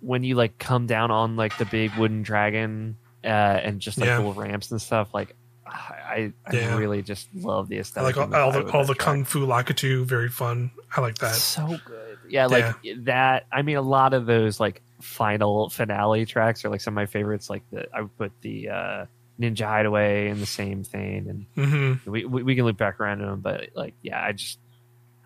When you like come down on like the big wooden dragon uh, and just like yeah. little ramps and stuff. Like I, I yeah. really just love the aesthetic. I like all, all the all the kung fu lakitu, very fun. I like that. So good. Yeah, like yeah. that. I mean, a lot of those like final finale tracks are like some of my favorites. Like the I would put the uh, Ninja Hideaway in the same thing, and mm-hmm. we, we, we can loop back around to them. But like, yeah, I just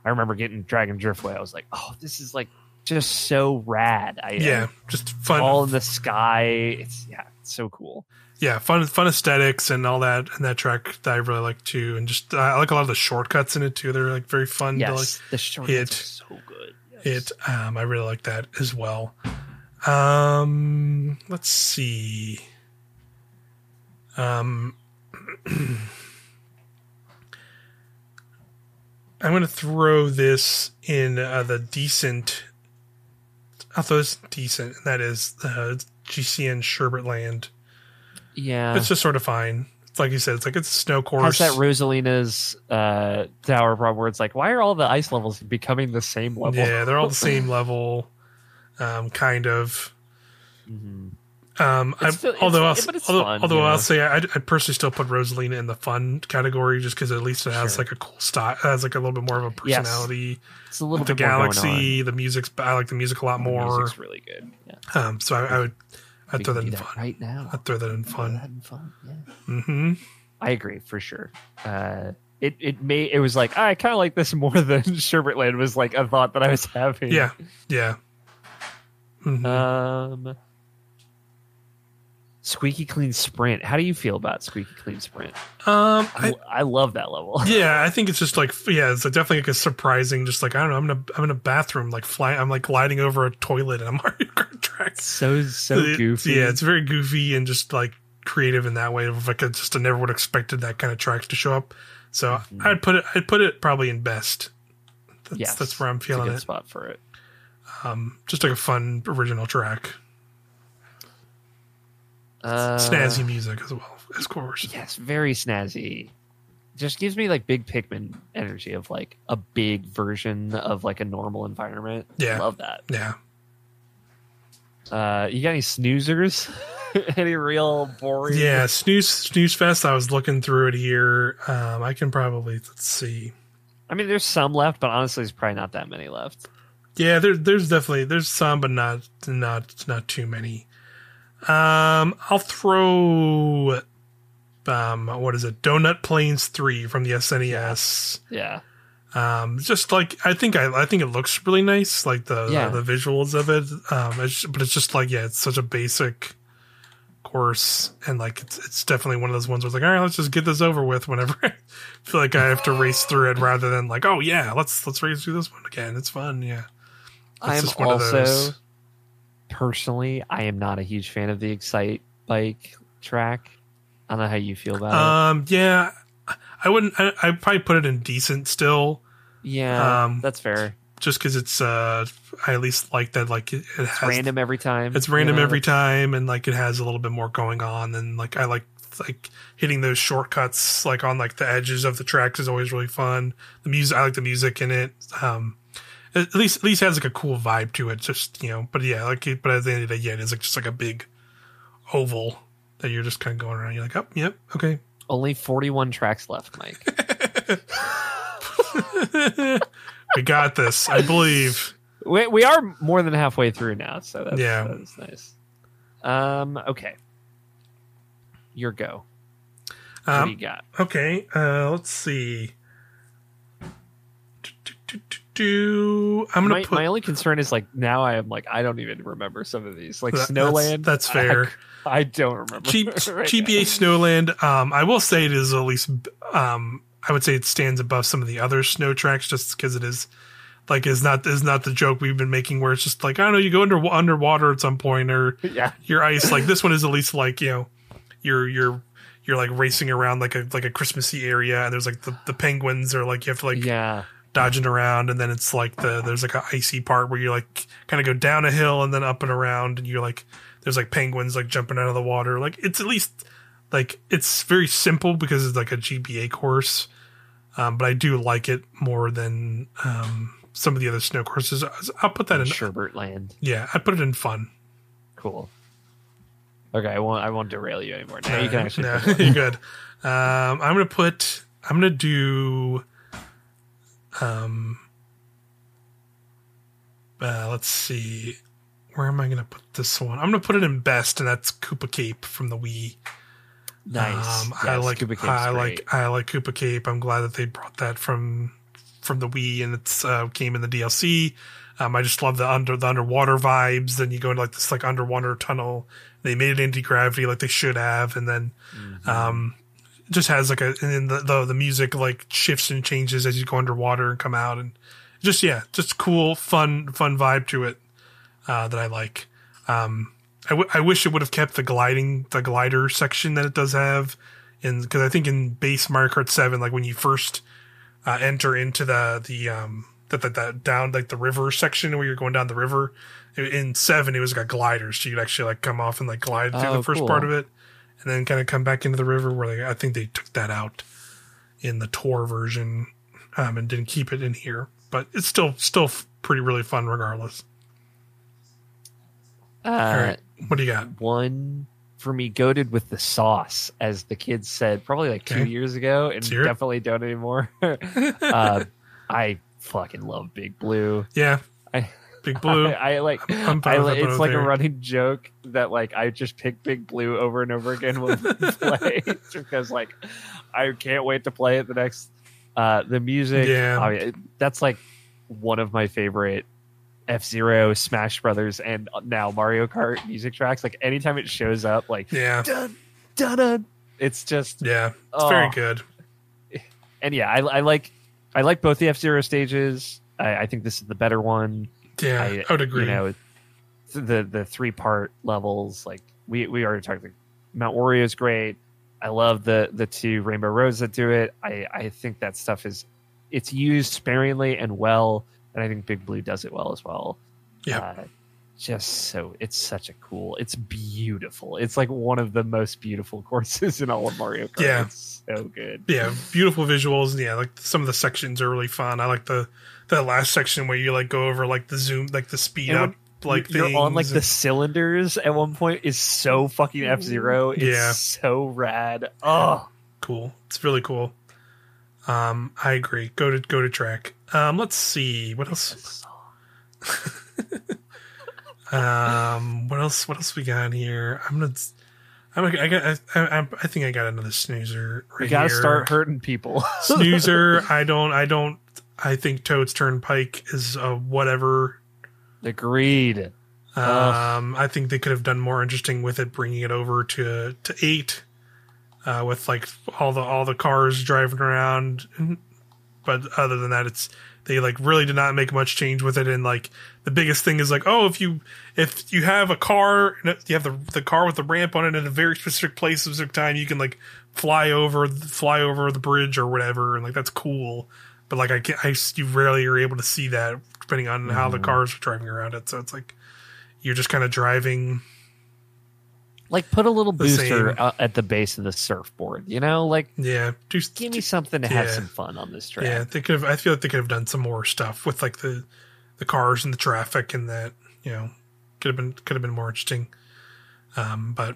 I remember getting Dragon Driftway. I was like, oh, this is like just so rad. I, yeah, just fun. All in the sky. It's yeah, it's so cool. Yeah, fun fun aesthetics and all that and that track that I really like too. And just uh, I like a lot of the shortcuts in it too. They're like very fun yes, to like the shortcuts so good. Yes. It um I really like that as well. Um let's see. Um I'm going to throw this in uh, the decent. I thought it's decent. And that is uh, GCN Sherbet Land. Yeah, it's just sort of fine. It's like you said. It's like it's a snow course. Has that Rosalina's uh, tower problem where it's like, why are all the ice levels becoming the same level? Yeah, they're all the same level, um, kind of. Mm-hmm. Um, still, although I'll, although, fun, although I'll say I'd, I'd, personally still put Rosalina in the fun category just because at least it has sure. like a cool style, has like a little bit more of a personality. Yes. It's a little bit the galaxy. The music's I like the music a lot more. The music's really good. Yeah. Um, so I, I would I'd throw that in that fun right now. I'd throw that in fun. That in fun. Yeah. Mm-hmm. I agree for sure. Uh, it it may it was like I kind of like this more than Sherbet Land was like a thought that I was having. Yeah. Yeah. Mm-hmm. Um Squeaky Clean Sprint. How do you feel about Squeaky Clean Sprint? Um, I, I love that level. Yeah, I think it's just like yeah, it's definitely like a surprising. Just like I don't know, I'm in a I'm in a bathroom, like flying. I'm like gliding over a toilet in a Mario Kart track. So so it, goofy. Yeah, it's very goofy and just like creative in that way. Of like I just I never would have expected that kind of track to show up. So mm-hmm. I'd put it I'd put it probably in best. That's, yes, that's where I'm feeling it. Spot for it. Um, just like a fun original track. Uh, snazzy music as well, of course. Yes, very snazzy. Just gives me like big Pikmin energy of like a big version of like a normal environment. Yeah, love that. Yeah. Uh, you got any snoozers? any real boring? Yeah, snooze snooze fest. I was looking through it here. Um, I can probably let's see. I mean, there's some left, but honestly, there's probably not that many left. Yeah, there's there's definitely there's some, but not not not too many. Um, I'll throw, um, what is it? Donut Plains Three from the SNES. Yeah. Um, just like I think I I think it looks really nice, like the yeah. the, the visuals of it. Um, it's, but it's just like yeah, it's such a basic course, and like it's it's definitely one of those ones where it's like all right, let's just get this over with. Whenever I feel like I have to race through it, rather than like oh yeah, let's let's race through this one again. It's fun, yeah. It's I'm also personally, I am not a huge fan of the Excite bike track. I don't know how you feel about um, it. Yeah, I wouldn't. I, I'd probably put it in decent still. Yeah, um, that's fair. Just because it's, uh, I at least like that. Like it, it has random every time. It's random every time, and like it has a little bit more going on. And like I like like hitting those shortcuts like on like the edges of the tracks is always really fun. The music, I like the music in it. Um, at least at least has like a cool vibe to it. Just you know, but yeah, like but at the end of the day, yeah, it is like just like a big oval that you're just kind of going around. You're like, oh, yep, okay. Only 41 tracks left, Mike. we got this, I believe. We, we are more than halfway through now, so that's, yeah, that's nice. Um, okay, your go. What um, do you got? Okay, uh, let's see do. I'm gonna my, put. My only concern is like now I am like I don't even remember some of these like that, Snowland. That's, that's fair. I, I, don't remember. G- right GBA Snowland. Um, I will say it is at least. Um, I would say it stands above some of the other snow tracks just because it is like is not is not the joke we've been making where it's just like I don't know you go under underwater at some point or yeah your ice like this one is at least like you know you're you're you're like racing around like a like a Christmassy area and there's like the, the penguins or like you have to like yeah dodging around and then it's like the there's like an icy part where you like kind of go down a hill and then up and around and you're like there's like penguins like jumping out of the water. Like it's at least like it's very simple because it's like a GBA course. Um, but I do like it more than um, some of the other snow courses. I'll put that in, in Sherbert Land. Yeah, I put it in fun. Cool. Okay, I won't. I won't derail you anymore. Now you can actually. No, you're good. Um, I'm gonna put. I'm gonna do. Um. Uh, let's see. Where am I gonna put this one? I'm gonna put it in best, and that's Koopa Cape from the Wii. Nice. Um, yes, I like. I like. I like Koopa Cape. I'm glad that they brought that from from the Wii, and it's uh, came in the DLC. Um, I just love the under the underwater vibes. Then you go into like this like underwater tunnel. They made it anti gravity like they should have, and then mm-hmm. um, just has like a and the, the the music like shifts and changes as you go underwater and come out, and just yeah, just cool, fun, fun vibe to it uh, that I like. Um, I, w- I wish it would have kept the gliding, the glider section that it does have, and because I think in base Mario Kart Seven, like when you first uh, enter into the the um that that that down like the river section where you're going down the river. In seven, it was like a glider, so you'd actually like come off and like glide through oh, the first cool. part of it, and then kind of come back into the river. Where they, I think they took that out in the tour version, um, and didn't keep it in here, but it's still still pretty really fun regardless. Uh, All right, what do you got? One for me goaded with the sauce, as the kids said probably like two years ago, and definitely don't anymore. uh, I fucking love Big Blue. Yeah. I, Big Blue. I, I like. I'm, i it's like a running joke that like I just pick Big Blue over and over again when we play because like I can't wait to play it. The next, uh, the music. Yeah, I mean, that's like one of my favorite F-Zero, Smash Brothers, and now Mario Kart music tracks. Like anytime it shows up, like yeah, dun, dun, dun, it's just yeah, it's oh. very good. And yeah, I, I like I like both the F-Zero stages. I, I, think this is the better one. Yeah, I, I would agree. You know, the the three part levels, like we we already talked. Like, Mount Wario is great. I love the the two Rainbow Roads that do it. I I think that stuff is it's used sparingly and well, and I think Big Blue does it well as well. Yeah. Uh, just so it's such a cool it's beautiful it's like one of the most beautiful courses in all of mario kart yeah it's so good yeah beautiful visuals yeah like some of the sections are really fun i like the that last section where you like go over like the zoom like the speed up like you're on like the cylinders at one point is so fucking F-Zero. It's yeah. so rad. Oh, cool! It's really cool. Um, I agree. Go to go to track. Um, let's see what else. Um, what else? What else we got here? I'm gonna. I'm, I got. I, I, think I got another snoozer. Right you gotta here. start hurting people. snoozer. I don't. I don't. I think Toad's Turnpike is a whatever. Agreed. Um, I think they could have done more interesting with it, bringing it over to to eight, uh, with like all the all the cars driving around. But other than that, it's they like really did not make much change with it and like the biggest thing is like oh if you if you have a car you have the the car with the ramp on it in a very specific place at a specific time you can like fly over fly over the bridge or whatever and like that's cool but like I, I you rarely are able to see that depending on mm-hmm. how the mm-hmm. cars are driving around it so it's like you're just kind of driving like put a little booster at the base of the surfboard, you know, like yeah, just give me something to yeah. have some fun on this track. Yeah, they could have. I feel like they could have done some more stuff with like the the cars and the traffic and that. You know, could have been could have been more interesting. Um, but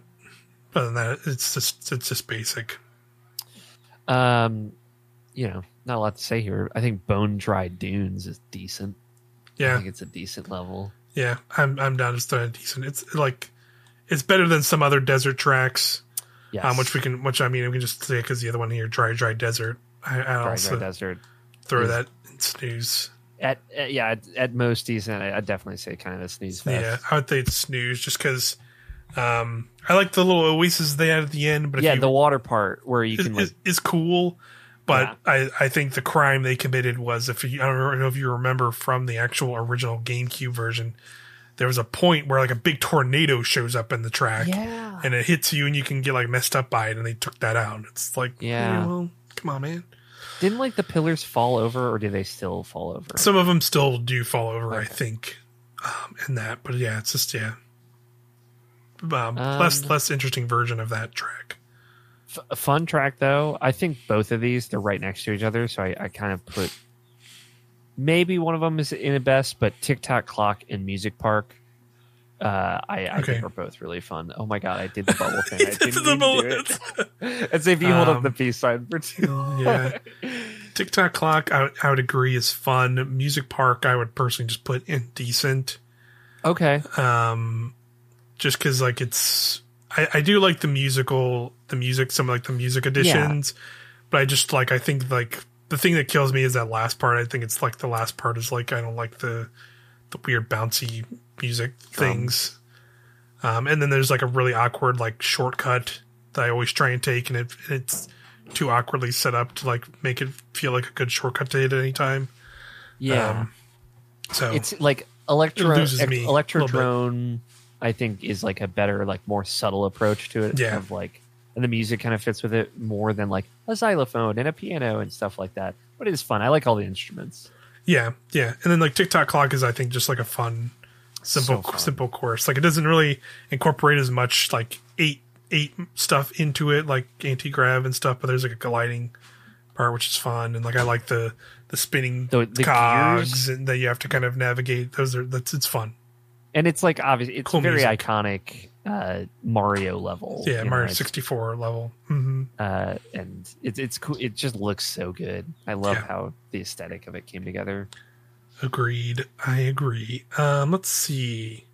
other than that, it's just it's just basic. Um, you know, not a lot to say here. I think Bone Dry Dunes is decent. Yeah, I think it's a decent level. Yeah, I'm I'm down to a decent. It's like it's better than some other desert tracks. Yes. Um, which we can, which I mean, we can just say because the other one here, dry, dry desert. I, I dry, also dry desert. Throw is, that in snooze. At, at yeah, at, at, most decent. I, would definitely say kind of a snooze. Fest. Yeah, I would say it's snooze just because. Um, I like the little oasis they had at the end, but yeah, you, the water part where you can is, like, is cool. But yeah. I, I think the crime they committed was if you I don't know if you remember from the actual original GameCube version, there was a point where like a big tornado shows up in the track yeah. and it hits you and you can get like messed up by it and they took that out. It's like, yeah, hey, well, come on, man. Didn't like the pillars fall over or do they still fall over? Some of them still do fall over, okay. I think, um, in that. But yeah, it's just, yeah. um, um, less less interesting version of that track. F- fun track though. I think both of these they're right next to each other, so I, I kind of put maybe one of them is in the best, but Tick-Tock Clock and Music Park. Uh, I, I okay. think are both really fun. Oh my god, I did the bubble thing. I didn't the do it. As if you hold um, up the peace sign for two. yeah. Tick-Tock Clock, I, I would agree is fun. Music Park, I would personally just put indecent. Okay. Um, just because like it's, I, I do like the musical, the music, some like the music additions, yeah. but I just like I think like the thing that kills me is that last part. I think it's like the last part is like I don't like the the weird bouncy music things. Um, and then there's like a really awkward like shortcut that I always try and take, and it, it's too awkwardly set up to like make it feel like a good shortcut to hit at any time. Yeah. Um, so it's like Electro Electro Drone. I think is like a better, like more subtle approach to it. Yeah. Of like, and the music kind of fits with it more than like a xylophone and a piano and stuff like that. But it is fun. I like all the instruments. Yeah, yeah, and then like Tick-Tock Clock is I think just like a fun, simple, so fun. simple course. Like it doesn't really incorporate as much like eight eight stuff into it, like anti grav and stuff. But there's like a gliding part, which is fun, and like I like the the spinning the, the cogs and that you have to kind of navigate. Those are that's it's fun. And it's like obviously it's cool very music. iconic uh, Mario level. Yeah, Mario sixty four level. Mm-hmm. Uh, and it's it's cool. It just looks so good. I love yeah. how the aesthetic of it came together. Agreed. I agree. Um, let's see.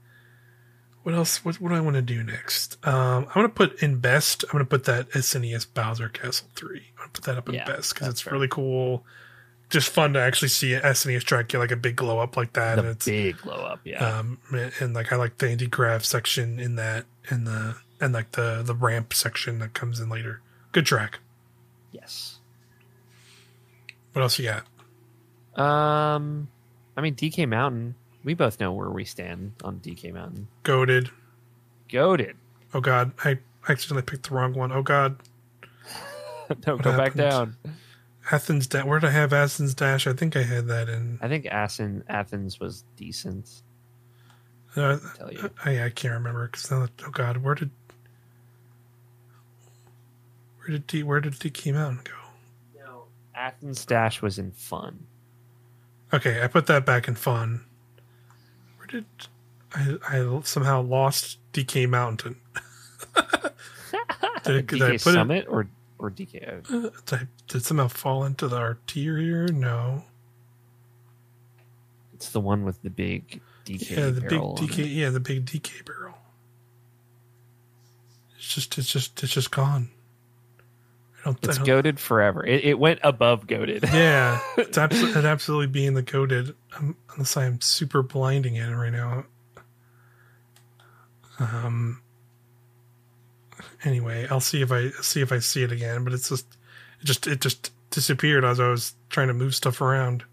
What else? What, what do I want to do next? Um, I'm going to put in best. I'm going to put that SNES Bowser Castle 3. I'm going to put that up in yeah, best because it's fair. really cool. Just fun to actually see an SNES track get like a big glow up like that. The it's, big glow up, yeah. Um, and like I like the anti grav section in that, and the and like the the ramp section that comes in later. Good track. Yes. What else you got? Um, I mean DK Mountain. We both know where we stand on DK Mountain. Goaded. Goaded. Oh God, I accidentally picked the wrong one. Oh God. no, what go happened? back down. Athens. Da- Where did I have Athens Dash? I think I had that in. I think Athens Athens was decent. Uh, tell you. I, I can't remember because oh God, where did where did D where did DK Mountain go? No, Athens Dash was in fun. Okay, I put that back in fun Where did I, I somehow lost DK Mountain? did, DK I Summit it, or or DK? Uh, did, I, did somehow fall into the arterial? No. It's the one with the big DK. Yeah, the big DK. Yeah, the big DK barrel. It's just, it's just, it's just gone. I don't. It's I don't, goaded forever. It, it, went above goaded. Yeah, it's absolutely, absolutely being the goaded. Um, unless I'm super blinding it right now. Um. Anyway, I'll see if I see if I see it again, but it's just it just it just disappeared as I was trying to move stuff around.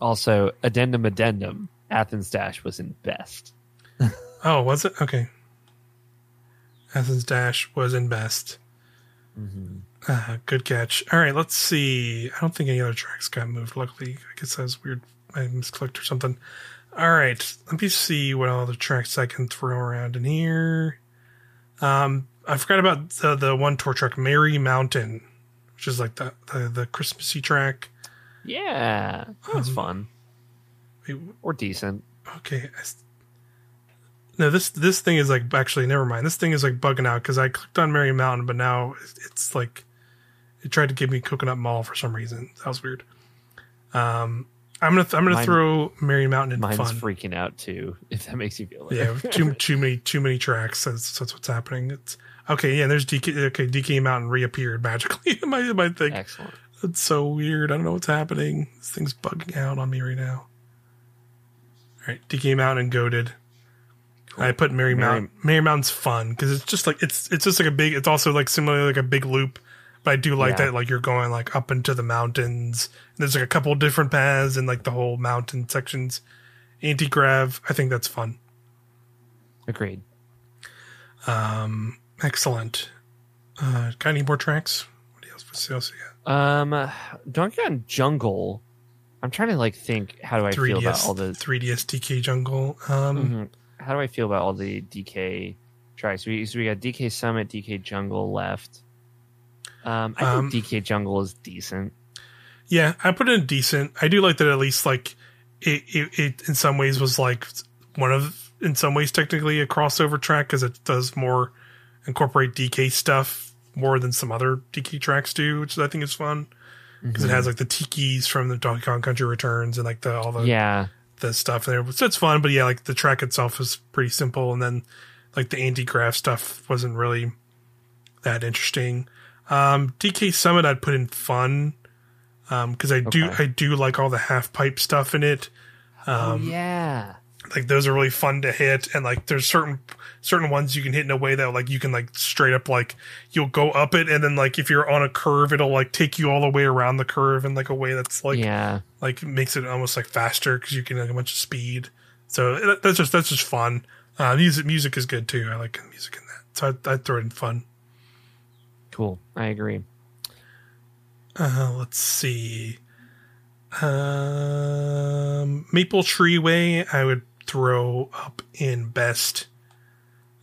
Also, addendum addendum. Athens Dash was in best. oh, was it? Okay. Athens Dash was in best. Mm-hmm. Uh, good catch. All right, let's see. I don't think any other tracks got moved. Luckily, I guess that was weird. I misclicked or something. All right, let me see what other tracks I can throw around in here. Um, I forgot about the the one tour track, Merry Mountain, which is like the the, the Christmassy track. Yeah, that was um, fun. Wait, or decent. Okay. No, this this thing is like actually never mind. This thing is like bugging out because I clicked on Merry Mountain, but now it's like it tried to give me Coconut Mall for some reason. That was weird. Um, I'm gonna th- I'm gonna Mine, throw Merry Mountain in mine's fun. freaking out too. If that makes you feel like yeah, too too many too many tracks. That's that's what's happening. It's okay. Yeah, there's DK. Okay, DK came out and reappeared magically in my in my thing. Excellent. That's so weird. I don't know what's happening. This thing's bugging out on me right now. All right, DK came out and goaded. Cool. I put Merry, Mary Mountain. Merry Mountain's fun because it's just like it's it's just like a big. It's also like similarly like a big loop but I do like yeah. that, like you're going like up into the mountains. There's like a couple different paths and like the whole mountain sections. Anti grav, I think that's fun. Agreed. Um, excellent. Uh, got any more tracks? What else? What else you got? Um, Donkey Kong Jungle. I'm trying to like think. How do I 3DS, feel about all the 3DS DK Jungle? Um, mm-hmm. how do I feel about all the DK tracks. We so we got DK Summit, DK Jungle left. Um, I um, think DK Jungle is decent. Yeah, I put it in decent. I do like that at least like it, it, it in some ways was like one of in some ways technically a crossover track because it does more incorporate DK stuff more than some other DK tracks do, which I think is fun because mm-hmm. it has like the tikis from the Donkey Kong Country Returns and like the all the yeah the stuff there. So it's fun, but yeah, like the track itself is pretty simple, and then like the anti grav stuff wasn't really that interesting. Um, DK Summit I'd put in fun because um, I do I do like all the half pipe stuff in it. Oh, um, oh yeah, like those are really fun to hit, and like there's certain certain ones you can hit in a way that like you can like straight up like you'll go up it, and then like if you're on a curve, it'll like take you all the way around the curve in like a way that's like yeah like makes it almost like faster because you can like a bunch of speed. So that's just that's just fun. Uh, music music is good too. I like music in that, so I, I'd throw it in fun. Cool, I agree. Uh, let's see. Um, Maple Tree Way, I would throw up in best.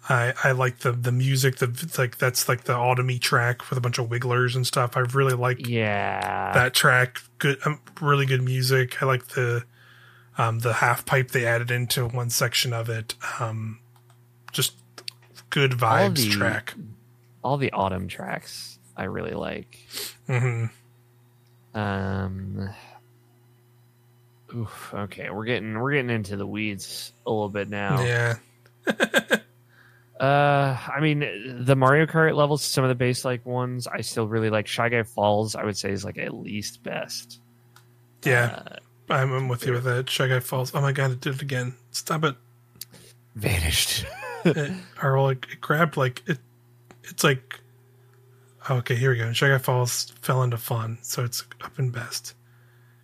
I I like the the music. The like that's like the autumny track with a bunch of wigglers and stuff. I really like yeah that track. Good, um, really good music. I like the um the half pipe they added into one section of it. Um, just good vibes all the, track. All the autumn tracks I really like. Mm-hmm. Um. Oof, okay, we're getting we're getting into the weeds a little bit now. Yeah. uh, I mean, the Mario Kart levels, some of the base like ones, I still really like. Shy Guy Falls, I would say, is like at least best. Yeah, uh, I'm, I'm with you with that. Shy Guy Falls. Oh my god, it did it again! Stop it. Vanished. it, or like it grabbed like it. It's like okay, here we go. Shy Guy Falls fell into fun, so it's up in best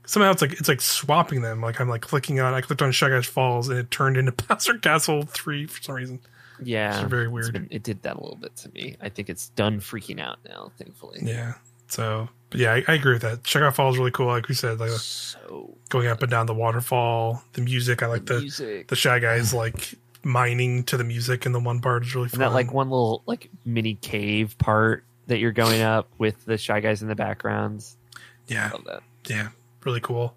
somehow it's like it's like swapping them. Like I'm like clicking on I clicked on Shy Guy Falls and it turned into Bowser Castle three for some reason. Yeah, it's very weird. Been, it did that a little bit to me. I think it's done freaking out now. Thankfully. Yeah. So, but yeah, I, I, agree with that. Guy Falls is really cool. Like we said, like so going up and down the waterfall, the music. I like the the, the Shy Guys like mining to the music in the one part is really fun. And that like one little like mini cave part that you're going up with the Shy Guys in the backgrounds. Yeah. Yeah really cool.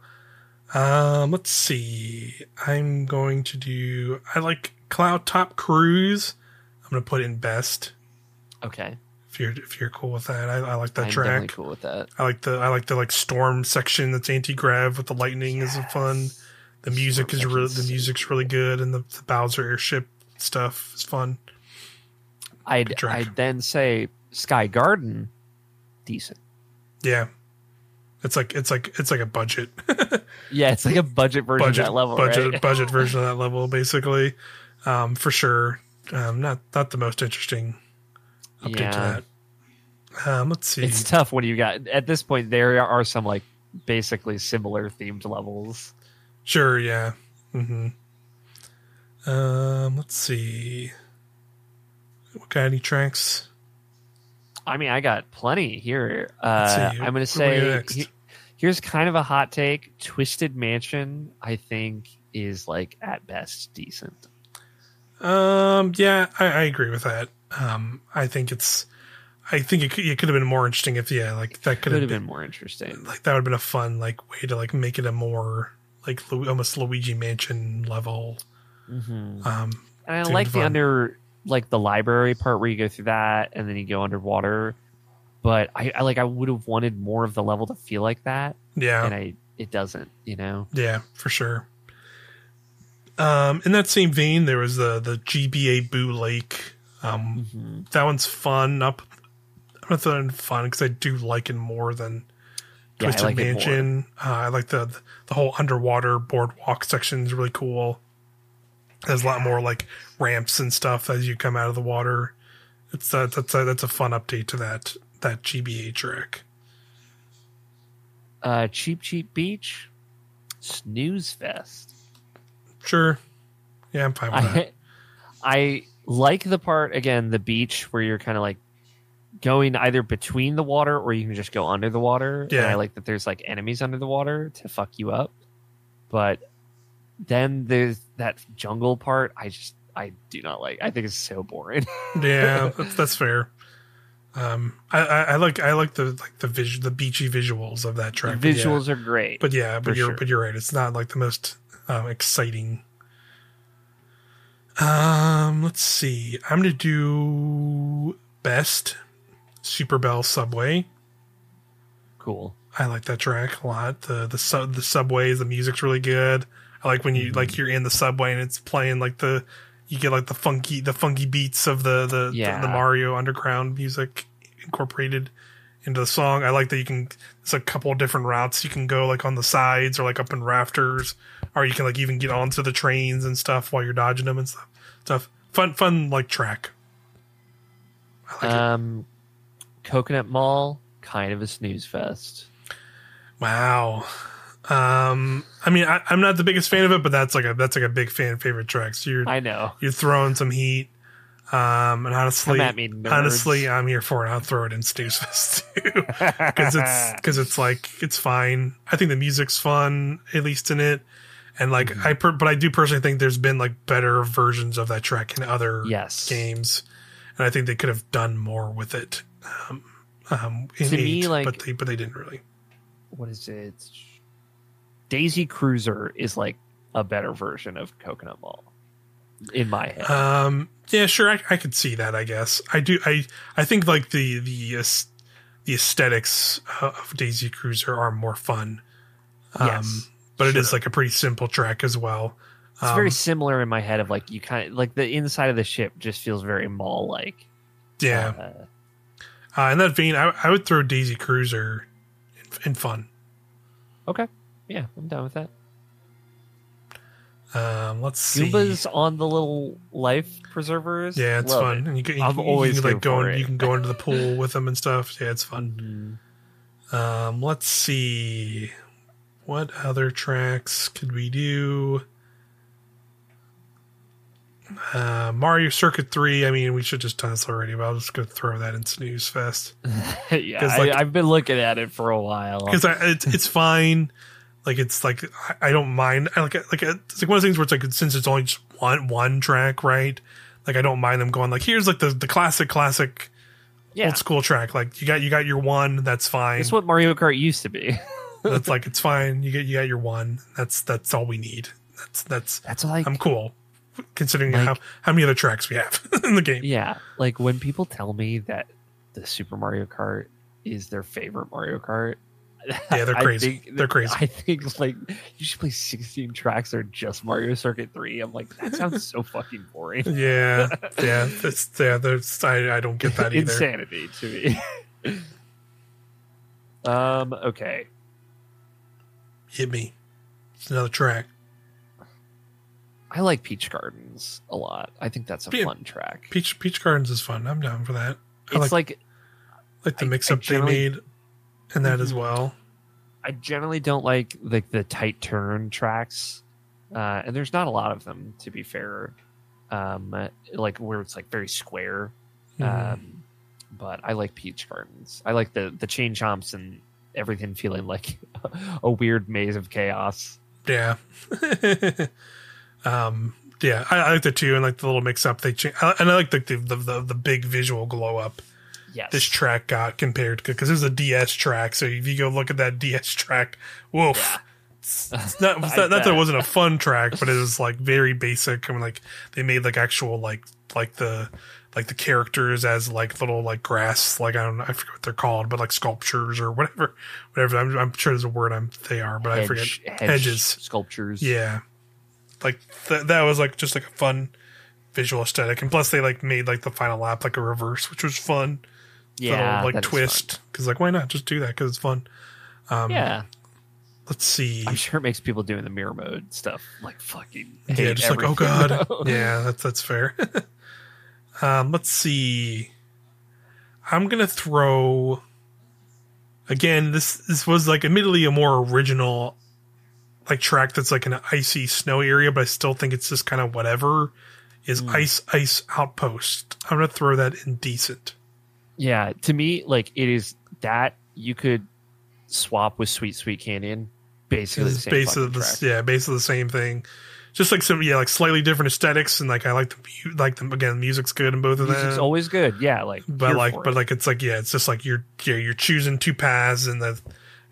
Um, let's see. I'm going to do. I like Cloud Top Cruise. I'm going to put in best. Okay. If you're if you're cool with that, I, I like that I'm track. Definitely cool with that. I like the I like the like storm section that's anti grav with the lightning yes. is fun. The music storm is really the music's really good, and the, the Bowser airship stuff is fun. I'd I'd then say Sky Garden, decent. Yeah, it's like it's like it's like a budget. yeah, it's like a budget version budget, of that level. Budget right? budget version of that level, basically. Um, for sure. Um, not not the most interesting update yeah. to that. Um, let's see. It's tough when you got at this point. There are some like basically similar themed levels. Sure. Yeah. Hmm. Um. Let's see. What got any tracks? I mean, I got plenty here. Uh, I'm going to say he, here's kind of a hot take. Twisted Mansion, I think, is like at best decent. Um, yeah, I, I agree with that. Um, I think it's, I think it could, it could have been more interesting if, yeah, like that could, have been, been, more interesting. Like that would have been a fun like way to like make it a more like almost Luigi Mansion level. Mm-hmm. Um, and I like the under like the library part where you go through that and then you go underwater. But I, I like I would have wanted more of the level to feel like that. Yeah. And I it doesn't, you know? Yeah, for sure. Um, in that same vein, there was the the GBA Boo Lake. Um, mm-hmm. that one's fun. Up, I'm not saying fun because I do like it more than Twisted yeah, like Mansion. Uh, I like the the whole underwater boardwalk section is really cool. There's a lot more like ramps and stuff as you come out of the water. It's that that's a, that's a fun update to that that GBA track. Uh, cheap Cheep Beach, Snooze Fest. Sure. Yeah, I'm fine with I, that. I like the part again, the beach where you're kind of like going either between the water or you can just go under the water. Yeah. And I like that there's like enemies under the water to fuck you up. But then there's that jungle part. I just I do not like. I think it's so boring. yeah, that's, that's fair. Um, I, I, I, like I like the like the vis- the beachy visuals of that track. The visuals yeah. are great, but yeah, but you're sure. but you're right. It's not like the most um, exciting. Um, let's see. I'm gonna do best Super Bell Subway. Cool. I like that track a lot. The the sub the subways, the music's really good. I like when you mm-hmm. like you're in the subway and it's playing like the you get like the funky the funky beats of the the, yeah. the, the Mario underground music incorporated into the song. I like that you can there's a couple different routes you can go like on the sides or like up in rafters or you can like even get onto the trains and stuff while you're dodging them and stuff. Stuff fun fun like track. Like um it. Coconut Mall kind of a snooze fest. Wow. Um, I mean, I, am not the biggest fan of it, but that's like a that's like a big fan favorite track. So you're I know you're throwing some heat. Um, and honestly, me, honestly, I'm here for it. I'll throw it in Snooze Fest too, because it's because it's like it's fine. I think the music's fun, at least in it, and like mm-hmm. I, per, but I do personally think there's been like better versions of that track in other yes. games, and I think they could have done more with it. Um, um, in to eight, me, like, but they but they didn't really. What is it? Daisy Cruiser is like a better version of Coconut Mall in my head. Um, yeah, sure, I, I could see that. I guess I do. I I think like the the the aesthetics of Daisy Cruiser are more fun. Um, yes, but sure. it is like a pretty simple track as well. It's um, very similar in my head of like you kind of like the inside of the ship just feels very mall like. Yeah. Uh, uh, in that vein, I, I would throw Daisy Cruiser in, in fun. Okay. Yeah, I'm down with that. Um, let's see. Goombas on the little life preservers. Yeah, it's Love fun. It. And you can, you, I'm you, always you can, like go in, you can go into the pool with them and stuff. Yeah, it's fun. Mm-hmm. Um, let's see. What other tracks could we do? Uh, Mario Circuit 3, I mean, we should just done this already, but I'll just go throw that in Snooze Fest. yeah, like, I, have been looking at it for a while. Because it's, it's fine. Like, it's like, I, I don't mind. I like, like, it's like one of those things where it's like, since it's only just one, one track, right? Like, I don't mind them going, like, here's like the, the classic, classic yeah. old school track. Like, you got, you got your one, that's fine. It's what Mario Kart used to be. that's like, it's fine. You get, you got your one. That's, that's all we need. That's, that's, that's like, I'm cool considering like, how, how many other tracks we have in the game. Yeah. Like when people tell me that the Super Mario Kart is their favorite Mario Kart. Yeah, they're crazy. Think, they're crazy. I think like you should play 16 tracks that are just Mario Circuit 3. I'm like, that sounds so fucking boring. Yeah. Yeah. That's yeah, there's I, I don't get that either. Insanity to me. um, okay. Hit me. It's another track. I like Peach Gardens a lot. I think that's a yeah, fun track. Peach Peach Gardens is fun. I'm down for that. I it's like like the mix up they made in that mm-hmm. as well. I generally don't like like the tight turn tracks, uh, and there's not a lot of them to be fair. Um, like where it's like very square. Mm-hmm. Um, but I like Peach Gardens. I like the the chain chomps and everything feeling like a weird maze of chaos. Yeah. Um, yeah, I, I like the two and like the little mix up they change, and I like the the, the the big visual glow up. Yes. This track got compared to because it was a DS track. So if you go look at that DS track, woof. Yeah. It's not, it's not, not that it wasn't a fun track, but it was like very basic. I mean, like they made like actual like like the like the characters as like little like grass like I don't know I forget what they're called, but like sculptures or whatever whatever. I'm, I'm sure there's a word I'm they are, but Hedge, I forget hedge hedges sculptures. Yeah, like th- that was like just like a fun visual aesthetic, and plus they like made like the final lap like a reverse, which was fun. Yeah, little, like twist because like why not just do that because it's fun. Um, yeah. Let's see. I'm sure it makes people doing the mirror mode stuff like fucking yeah, just like oh god, yeah, that's that's fair. um, let's see. I'm gonna throw. Again, this this was like admittedly a more original like track that's like an icy snow area, but I still think it's just kind of whatever. Is mm. ice ice outpost? I'm gonna throw that in decent. Yeah, to me, like it is that you could swap with Sweet Sweet Canyon basically the same basically the, yeah, basically the same thing. Just like some yeah, like slightly different aesthetics, and like I like the like the again. Music's good in both of them. Music's always good, yeah. Like, but like, but it. like it's like yeah, it's just like you're yeah, you're choosing two paths, and the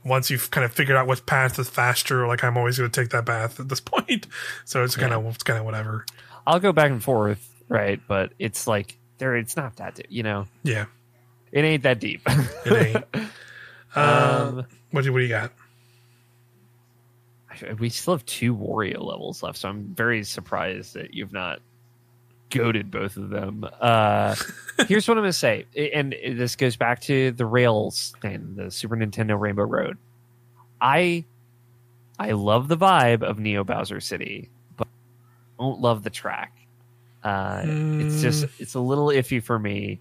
once you've kind of figured out what path is faster, like I'm always going to take that path at this point. So it's kind of it's kind of whatever. I'll go back and forth, right? But it's like there, it's not that you know. Yeah, it ain't that deep. it ain't. um, what do what do you got? We still have two Wario levels left, so I'm very surprised that you've not goaded both of them. Uh, here's what I'm going to say, and this goes back to the Rails thing, the Super Nintendo Rainbow Road. I I love the vibe of Neo Bowser City, but I don't love the track. Uh, mm. It's just hmm. it's a little iffy for me.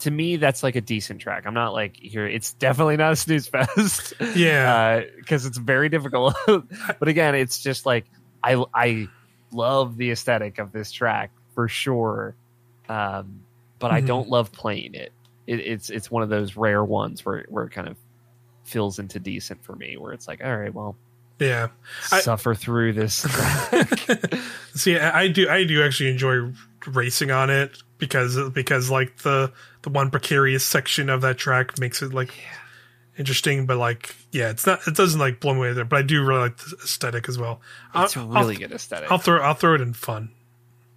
To me, that's like a decent track. I'm not like here. It's definitely not a snooze fest. Yeah, because uh, it's very difficult. but again, it's just like I I love the aesthetic of this track for sure. Um, but mm-hmm. I don't love playing it. it. It's it's one of those rare ones where where it kind of fills into decent for me, where it's like, all right, well, yeah, suffer I, through this. See, I do I do actually enjoy racing on it because because like the the one precarious section of that track makes it like yeah. interesting, but like yeah, it's not it doesn't like blow me away there, but I do really like the aesthetic as well. It's I'll, really I'll, good aesthetic. I'll throw I'll throw it in fun.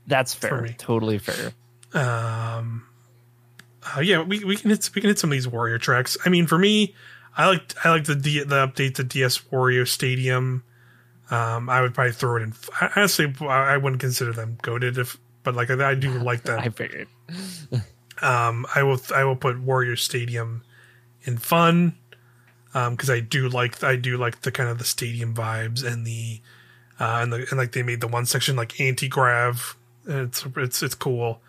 That's fair. Totally fair. Um, uh, yeah, we, we can hit we can hit some of these Wario tracks. I mean, for me, I like I like the D, the update to DS Wario Stadium. Um, I would probably throw it in. Honestly, I wouldn't consider them goaded if, but like I, I do like them. I figured. Um, I will I will put Wario Stadium in fun because um, I do like I do like the kind of the stadium vibes and the uh, and the and like they made the one section like anti grav it's it's it's cool.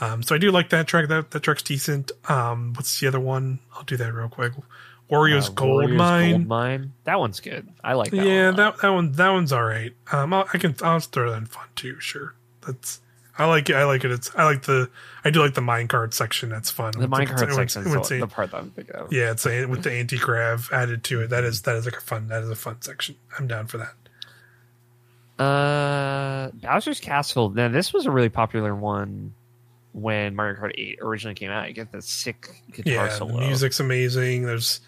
Um, so I do like that track. That that track's decent. Um, what's the other one? I'll do that real quick. Wario's uh, Gold Mine. Gold Mine. That one's good. I like that. Yeah, one that that one that one's all right. Um, I'll, I can I'll throw that in fun too. Sure, that's I like it. I like it. It's I like the I do like the minecart section. That's fun. The minecart section is the, the part that I'm thinking of. Yeah, it's a, with the anti grav added to it. That is that is like a fun. That is a fun section. I'm down for that. Uh, Bowser's Castle. Now, this was a really popular one when Mario Kart 8 originally came out. You get the sick guitar yeah, solo. The music's amazing. There's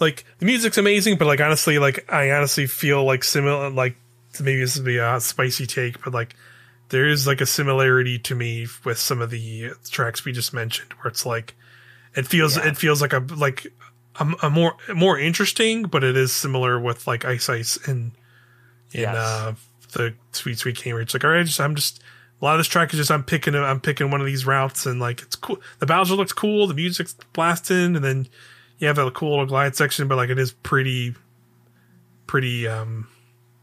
like the music's amazing, but like honestly, like I honestly feel like similar. Like maybe this would be a spicy take, but like there is like a similarity to me with some of the tracks we just mentioned, where it's like it feels yeah. it feels like a like a, a, more more interesting, but it is similar with like Ice Ice and in yes. uh the Sweet Sweet where it's like, all right, just, I'm just a lot of this track is just I'm picking I'm picking one of these routes, and like it's cool. The Bowser looks cool, the music's blasting, and then you have that cool little glide section, but like it is pretty, pretty um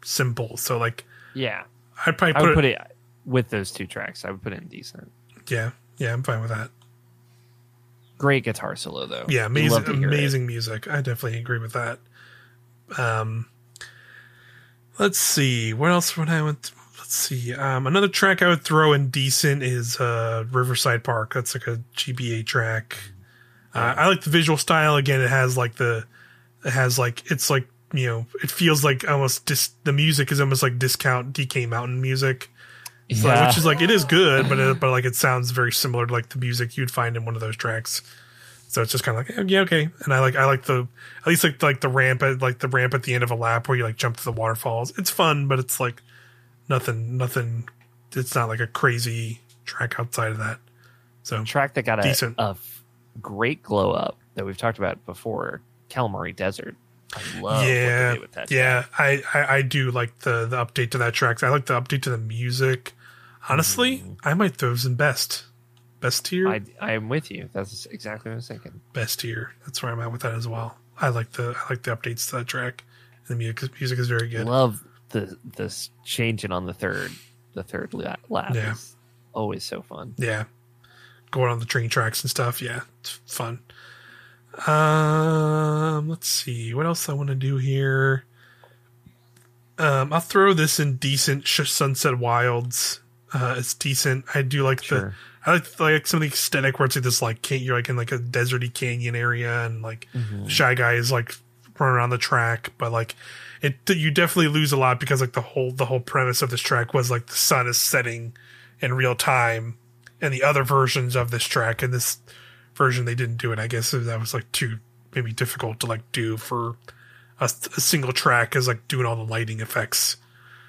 simple. So like, yeah, I'd probably put, I would it, put it with those two tracks. I would put it in decent. Yeah, yeah, I'm fine with that. Great guitar solo though. Yeah, amazing, amazing music. I definitely agree with that. Um, Let's see. What else would I want? Let's see. Um, another track I would throw in decent is uh, Riverside Park. That's like a GBA track. Uh, I like the visual style. Again, it has like the, it has like it's like you know it feels like almost dis, the music is almost like discount DK Mountain music. So, yeah. which is like it is good, but it, but like it sounds very similar to like the music you'd find in one of those tracks. So it's just kind of like oh, yeah, okay. And I like I like the at least like like the ramp at like the ramp at the end of a lap where you like jump to the waterfalls. It's fun, but it's like nothing nothing. It's not like a crazy track outside of that. So track that got decent. a, a great glow up that we've talked about before, Kalimari Desert. I love yeah, yeah. I, I, I do like the the update to that track. I like the update to the music. Honestly, mm. I might throw those in best. Best tier. I I am with you. That's exactly what I was thinking. Best tier. That's where I'm at with that as well. I like the I like the updates to that track. The music music is very good. Love the this changing on the third the third lap. Yeah. Is always so fun. Yeah. Going on the train tracks and stuff. Yeah, it's fun. Um, let's see what else I want to do here. Um, I'll throw this in decent Sunset Wilds. Uh, it's decent. I do like sure. the I like like some of the aesthetic where it's like this like can you're like in like a deserty canyon area and like mm-hmm. shy guy is like running around the track, but like it you definitely lose a lot because like the whole the whole premise of this track was like the sun is setting in real time, and the other versions of this track and this version they didn't do it. I guess that was like too maybe difficult to like do for a, a single track as like doing all the lighting effects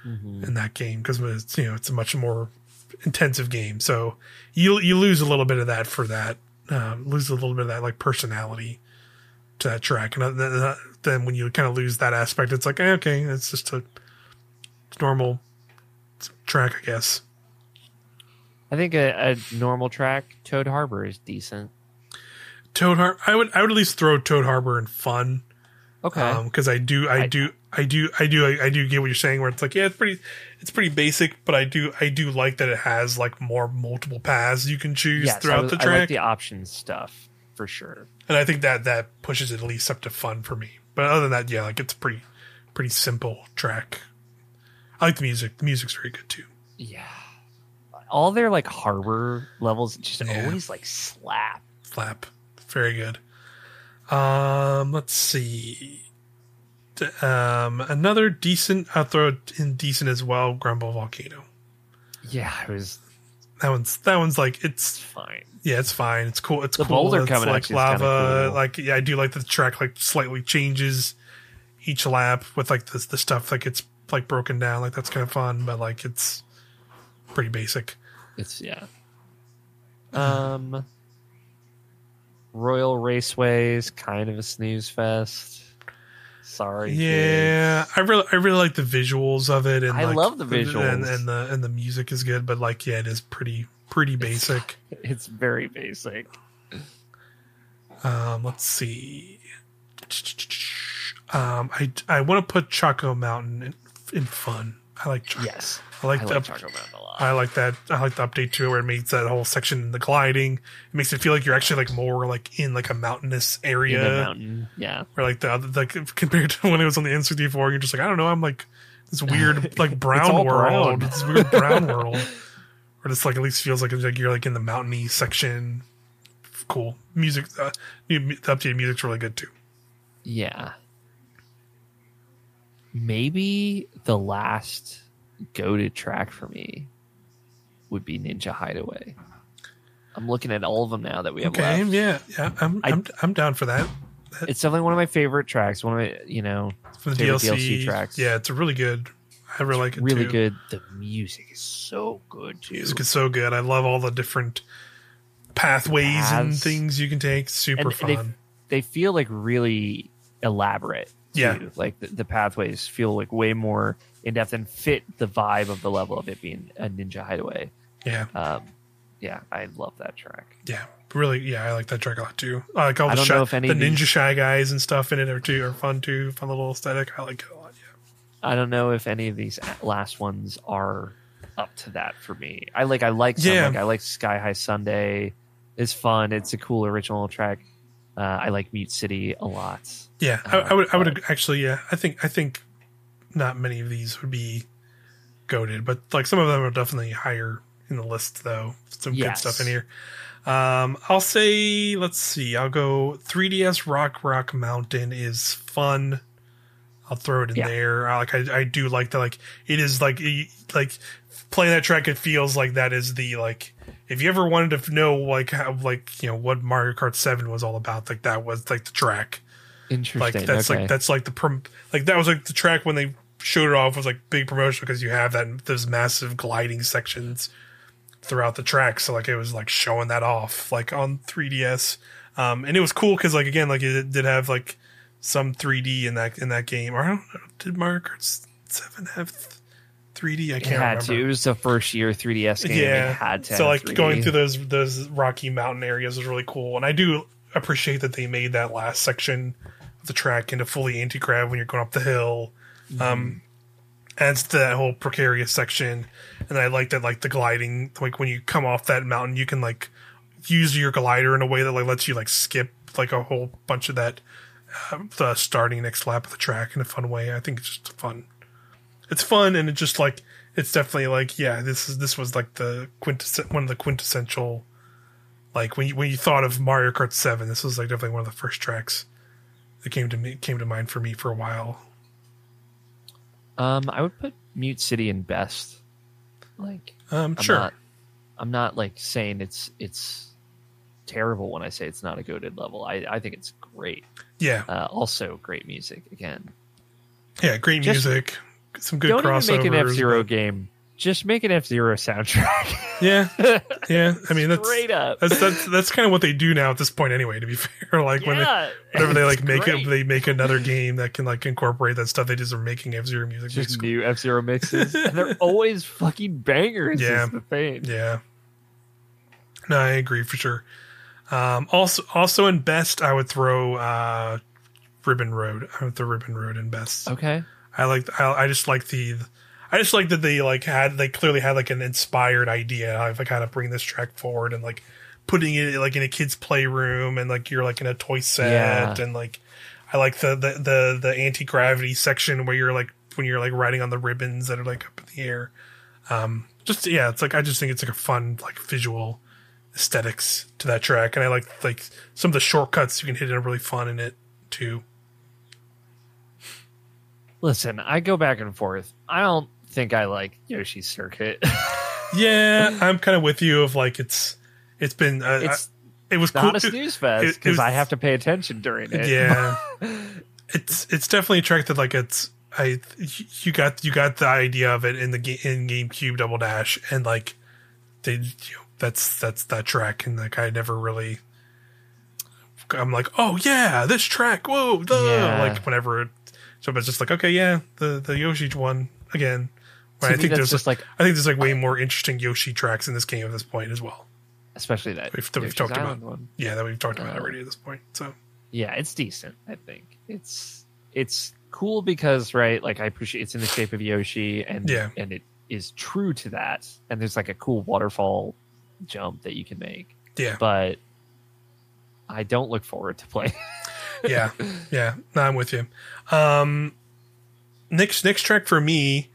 mm-hmm. in that game because it's you know it's a much more intensive game. So you you lose a little bit of that for that, uh, lose a little bit of that like personality to that track, and then, then when you kind of lose that aspect, it's like eh, okay, it's just a normal track, I guess. I think a, a normal track, Toad Harbor, is decent. Toad Harbor, I would I would at least throw Toad Harbor in fun. Okay. Because um, I do I, I do I do I do I, I, do get what you're saying where it's like yeah it's pretty it's pretty basic but I do I do like that it has like more multiple paths you can choose yes, throughout the track. I like the options stuff for sure. And I think that that pushes it at least up to fun for me. But other than that, yeah, like it's pretty pretty simple track. I like the music. The music's very good too. Yeah. All their like harbor levels just yeah. always like slap. Slap. Very good. Um, let's see. Um, another decent. I'll throw in decent as well. Grumble Volcano. Yeah, it was. That one's that one's like it's fine. Yeah, it's fine. It's cool. It's the cool. boulder it's coming like lava. Cool. Like yeah, I do like the track like slightly changes each lap with like the the stuff like it's like broken down. Like that's kind of fun, but like it's pretty basic. It's yeah. Um. Royal Raceways, kind of a snooze fest. Sorry. Yeah, kids. I really, I really like the visuals of it, and I like, love the visuals, and, and, the and the music is good. But like, yeah, it is pretty pretty basic. It's, it's very basic. Um, let's see. Um, I I want to put Choco Mountain in, in fun. I like Choco. Yes. I like, I like Choco Mountain a lot. I like that. I like the update too, where it makes that whole section the gliding. It makes it feel like you're actually like more like in like a mountainous area. In mountain, yeah. Or like the other like compared to when it was on the N64, you're just like I don't know. I'm like this weird like brown world. Brown. This weird brown world. Or just like at least feels like, it's like you're like in the mountainy section. Cool music. Uh, the updated music's really good too. Yeah. Maybe the last go-to track for me would be Ninja Hideaway. I'm looking at all of them now that we have okay, left. yeah, yeah, I'm, I, am i I'm down for that. It's definitely one of my favorite tracks. One of my, you know, from the DLC, DLC, tracks. Yeah, it's a really good. I really like it. Really too. good. The music is so good too. Music is so good. I love all the different pathways Paths. and things you can take. Super and fun. They, they feel like really elaborate. Too. Yeah, like the, the pathways feel like way more in depth and fit the vibe of the level of it being a Ninja Hideaway. Yeah. Um, yeah, I love that track. Yeah, really. Yeah, I like that track a lot too. I like all the, shy, the Ninja these, Shy guys and stuff in it are too are fun too. Fun little aesthetic. I like it a lot. Yeah. I don't know if any of these last ones are up to that for me. I like I like some, yeah. like I like Sky High Sundae. It's fun. It's a cool original track. Uh, I like Mute City a lot. Yeah, uh, I, I, would. I would actually. Yeah, I think. I think not many of these would be goaded, but like some of them are definitely higher in the list though. Some yes. good stuff in here. Um, I'll say, let's see, I'll go 3DS Rock Rock Mountain is fun. I'll throw it in yeah. there. I like, I, I do like that. Like, it is like, like playing that track. It feels like that is the like. If you ever wanted to know like how like you know what Mario Kart Seven was all about, like that was like the track. Interesting. Like that's okay. like that's like the prom- like that was like the track when they showed it off was like big promotion because you have that those massive gliding sections throughout the track. So like it was like showing that off like on 3DS, um, and it was cool because like again like it did have like some 3D in that in that game. Or I don't know, did Mario Kart Seven have 3D? I can't it had remember. To. It was the first year 3DS game. Yeah, it had to. So like 3D. going through those those rocky mountain areas was really cool, and I do appreciate that they made that last section of the track into fully anti grav when you're going up the hill. Um, adds to that whole precarious section, and I like that like the gliding, like when you come off that mountain, you can like use your glider in a way that like lets you like skip like a whole bunch of that uh, the starting next lap of the track in a fun way. I think it's just fun. It's fun and it just like it's definitely like yeah this is this was like the quintess one of the quintessential like when you when you thought of Mario Kart Seven this was like definitely one of the first tracks that came to me came to mind for me for a while. Um, I would put Mute City in best. Like, um, I'm sure. Not, I'm not like saying it's it's terrible when I say it's not a goaded level. I I think it's great. Yeah. Uh, also, great music again. Yeah, great Just music. Some good don't crossovers. Even make an F-Zero game just make an F-Zero soundtrack. yeah, yeah. I mean, that's straight up. That's that's that's kind of what they do now at this point, anyway. To be fair, like yeah, when they, whenever they like make it, they make another game that can like incorporate that stuff. They just are making F-Zero music. Just new F-Zero mixes, and they're always fucking bangers. Yeah, the thing. Yeah. No, I agree for sure. Um, also, also in best, I would throw uh, Ribbon Road. I would throw Ribbon Road in best. Okay. I like. I, I just like the I just like that they like had they clearly had like an inspired idea of like kind of bring this track forward and like putting it like in a kid's playroom and like you're like in a toy set yeah. and like I like the the the, the anti gravity section where you're like when you're like riding on the ribbons that are like up in the air. Um, just yeah, it's like I just think it's like a fun like visual aesthetics to that track, and I like like some of the shortcuts you can hit are really fun in it too. Listen, I go back and forth. I don't think I like Yoshi's Circuit. yeah, I'm kind of with you. Of like it's it's been uh, it's I, it was cool. a snooze fest because I have to pay attention during it. Yeah, it's it's definitely attracted like it's I you got you got the idea of it in the game in GameCube Double Dash and like they you know, that's that's that track and like I never really I'm like oh yeah this track whoa yeah. like whenever it, so it's just like okay yeah the the Yoshi one again I think there's just like I think there's like way more interesting Yoshi tracks in this game at this point as well. Especially that we've, that we've talked Island about. One. Yeah, that we've talked about uh, already at this point. So yeah, it's decent. I think it's it's cool because right, like I appreciate it's in the shape of Yoshi, and yeah, and it is true to that. And there's like a cool waterfall jump that you can make. Yeah, but I don't look forward to playing. yeah, yeah, no, I'm with you. Um, next next track for me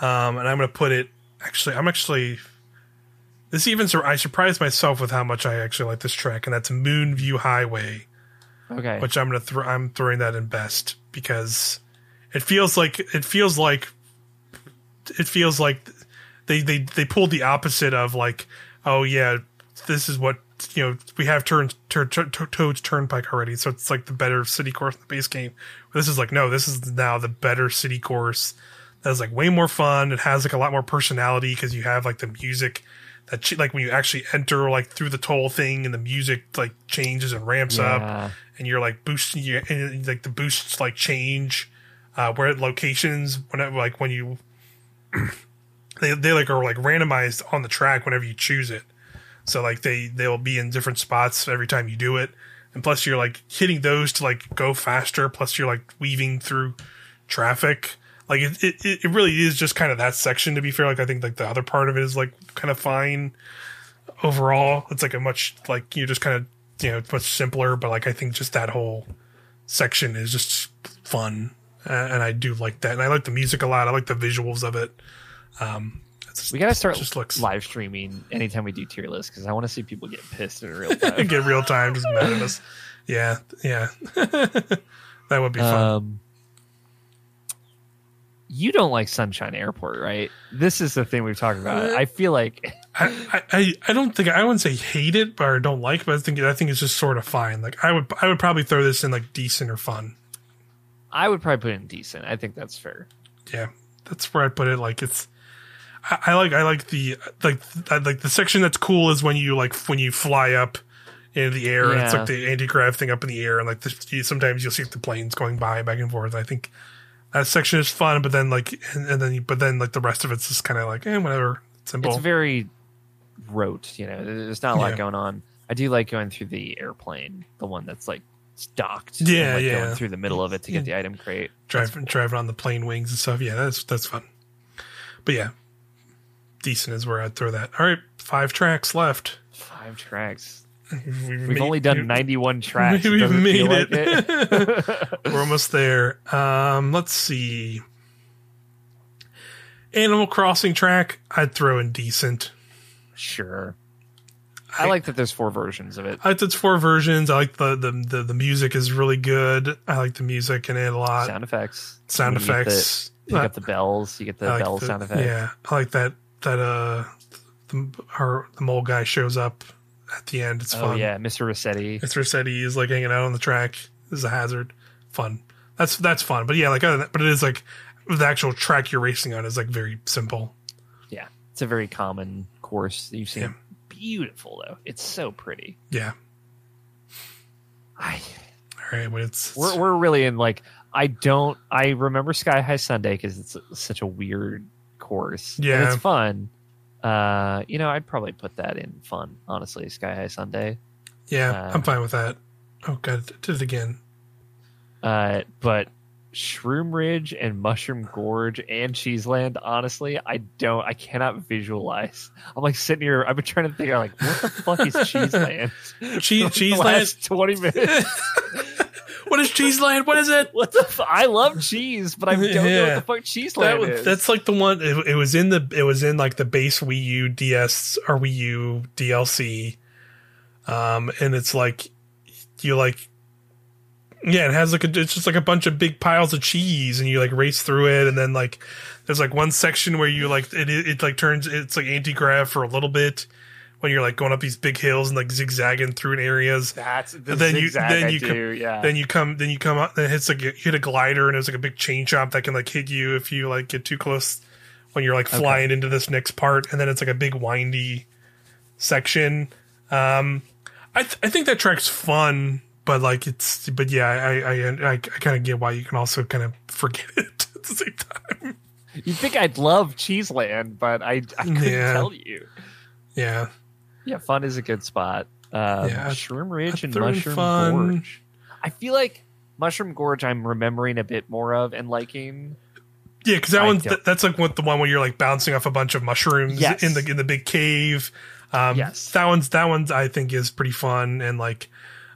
um, and I'm going to put it. Actually, I'm actually. This even I surprised myself with how much I actually like this track, and that's Moonview Highway. Okay. Which I'm gonna throw. I'm throwing that in best because it feels like it feels like it feels like they they they pulled the opposite of like oh yeah this is what you know we have turns tur- tur- tur- Toad's Turnpike already, so it's like the better city course in the base game. This is like no, this is now the better city course that's like way more fun. It has like a lot more personality because you have like the music that like when you actually enter like through the toll thing and the music like changes and ramps yeah. up and you're like boosting you and like the boosts like change uh where locations whenever like when you they they like are like randomized on the track whenever you choose it so like they they'll be in different spots every time you do it and plus you're like hitting those to like go faster plus you're like weaving through traffic like it, it, it really is just kind of that section. To be fair, like I think like the other part of it is like kind of fine overall. It's like a much like you just kind of you know it's much simpler, but like I think just that whole section is just fun, uh, and I do like that, and I like the music a lot. I like the visuals of it. Um, just, we gotta start just looks, live streaming anytime we do tier lists because I want to see people get pissed in real time. get real time, just mad at us. Yeah, yeah, that would be fun. Um, you don't like Sunshine Airport, right? This is the thing we've talked about. Uh, I feel like I, I, I don't think I wouldn't say hate it, I don't like. But I think I think it's just sort of fine. Like I would I would probably throw this in like decent or fun. I would probably put it in decent. I think that's fair. Yeah, that's where I put it. Like it's. I, I like I like the like like the section that's cool is when you like when you fly up in the air. Yeah. It's like the anti grav thing up in the air, and like the, sometimes you'll see the planes going by back and forth. I think that section is fun, but then like and, and then but then like the rest of it's just kind of like eh, whatever. Simple. It's very rote, you know. There's not a lot yeah. going on. I do like going through the airplane, the one that's like docked. Yeah, like yeah. Going through the middle of it to get the item crate. Driving driving on the plane wings and stuff. Yeah, that's that's fun. But yeah, decent is where I'd throw that. All right, five tracks left. Five tracks. We've, we've made, only done 91 tracks. We've made it. Like it. We're almost there. Um, let's see. Animal Crossing track, I'd throw in decent. Sure. I, I, like that there's four versions of it. I like that four versions. I like the, the, the the music is really good. I like the music in it a lot. Sound effects. Sound effects. You get the bells. You get the like bell the, sound effect. Yeah, I like that. That uh, the, our the mole guy shows up at the end. It's oh, fun. yeah, Mr. Resetti. Mr. Resetti is like hanging out on the track. This is a hazard. Fun. That's that's fun. But yeah, like other than, but it is like the actual track you're racing on is like very simple. Yeah, it's a very common course. You've seen yeah. beautiful though. It's so pretty. Yeah. I. All right, but it's we're we're really in like I don't. I remember Sky High Sundae because it's such a weird course. Yeah, and it's fun. Uh, you know, I'd probably put that in fun. Honestly, Sky High Sundae. Yeah, uh, I'm fine with that. Oh god, did it again. Uh, but Shroom Ridge and Mushroom Gorge and Cheeseland, honestly, I don't, I cannot visualize. I'm like sitting here, I've been trying to think, I'm like, what the fuck is Cheeseland? Cheese, Cheeseland? 20 minutes. what is Cheeseland? What is it? What the? F- I love cheese, but I don't yeah. know what the fuck Cheeseland that, is. That's like the one. It, it, was in the. It was in like the base Wii U DS or Wii U DLC, um, and it's like you like yeah, it has like a, it's just like a bunch of big piles of cheese, and you like race through it, and then like there's like one section where you like it, it, it like turns it's like anti grav for a little bit when you're like going up these big hills and like zigzagging through in areas. That's the then you then I you do, come, yeah. then you come then you come up then it's like you hit a glider and it's like a big chain chomp that can like hit you if you like get too close when you're like flying okay. into this next part, and then it's like a big windy section. Um, I th- I think that track's fun but like it's but yeah i i i, I kind of get why you can also kind of forget it at the same time you think i'd love cheeseland but i i couldn't yeah. tell you yeah yeah fun is a good spot um, yeah, shroom ridge and mushroom fun. gorge i feel like mushroom gorge i'm remembering a bit more of and liking yeah, because that one that's like what the one where you're like bouncing off a bunch of mushrooms yes. in the in the big cave. Um, yes, that one's that one's I think is pretty fun and like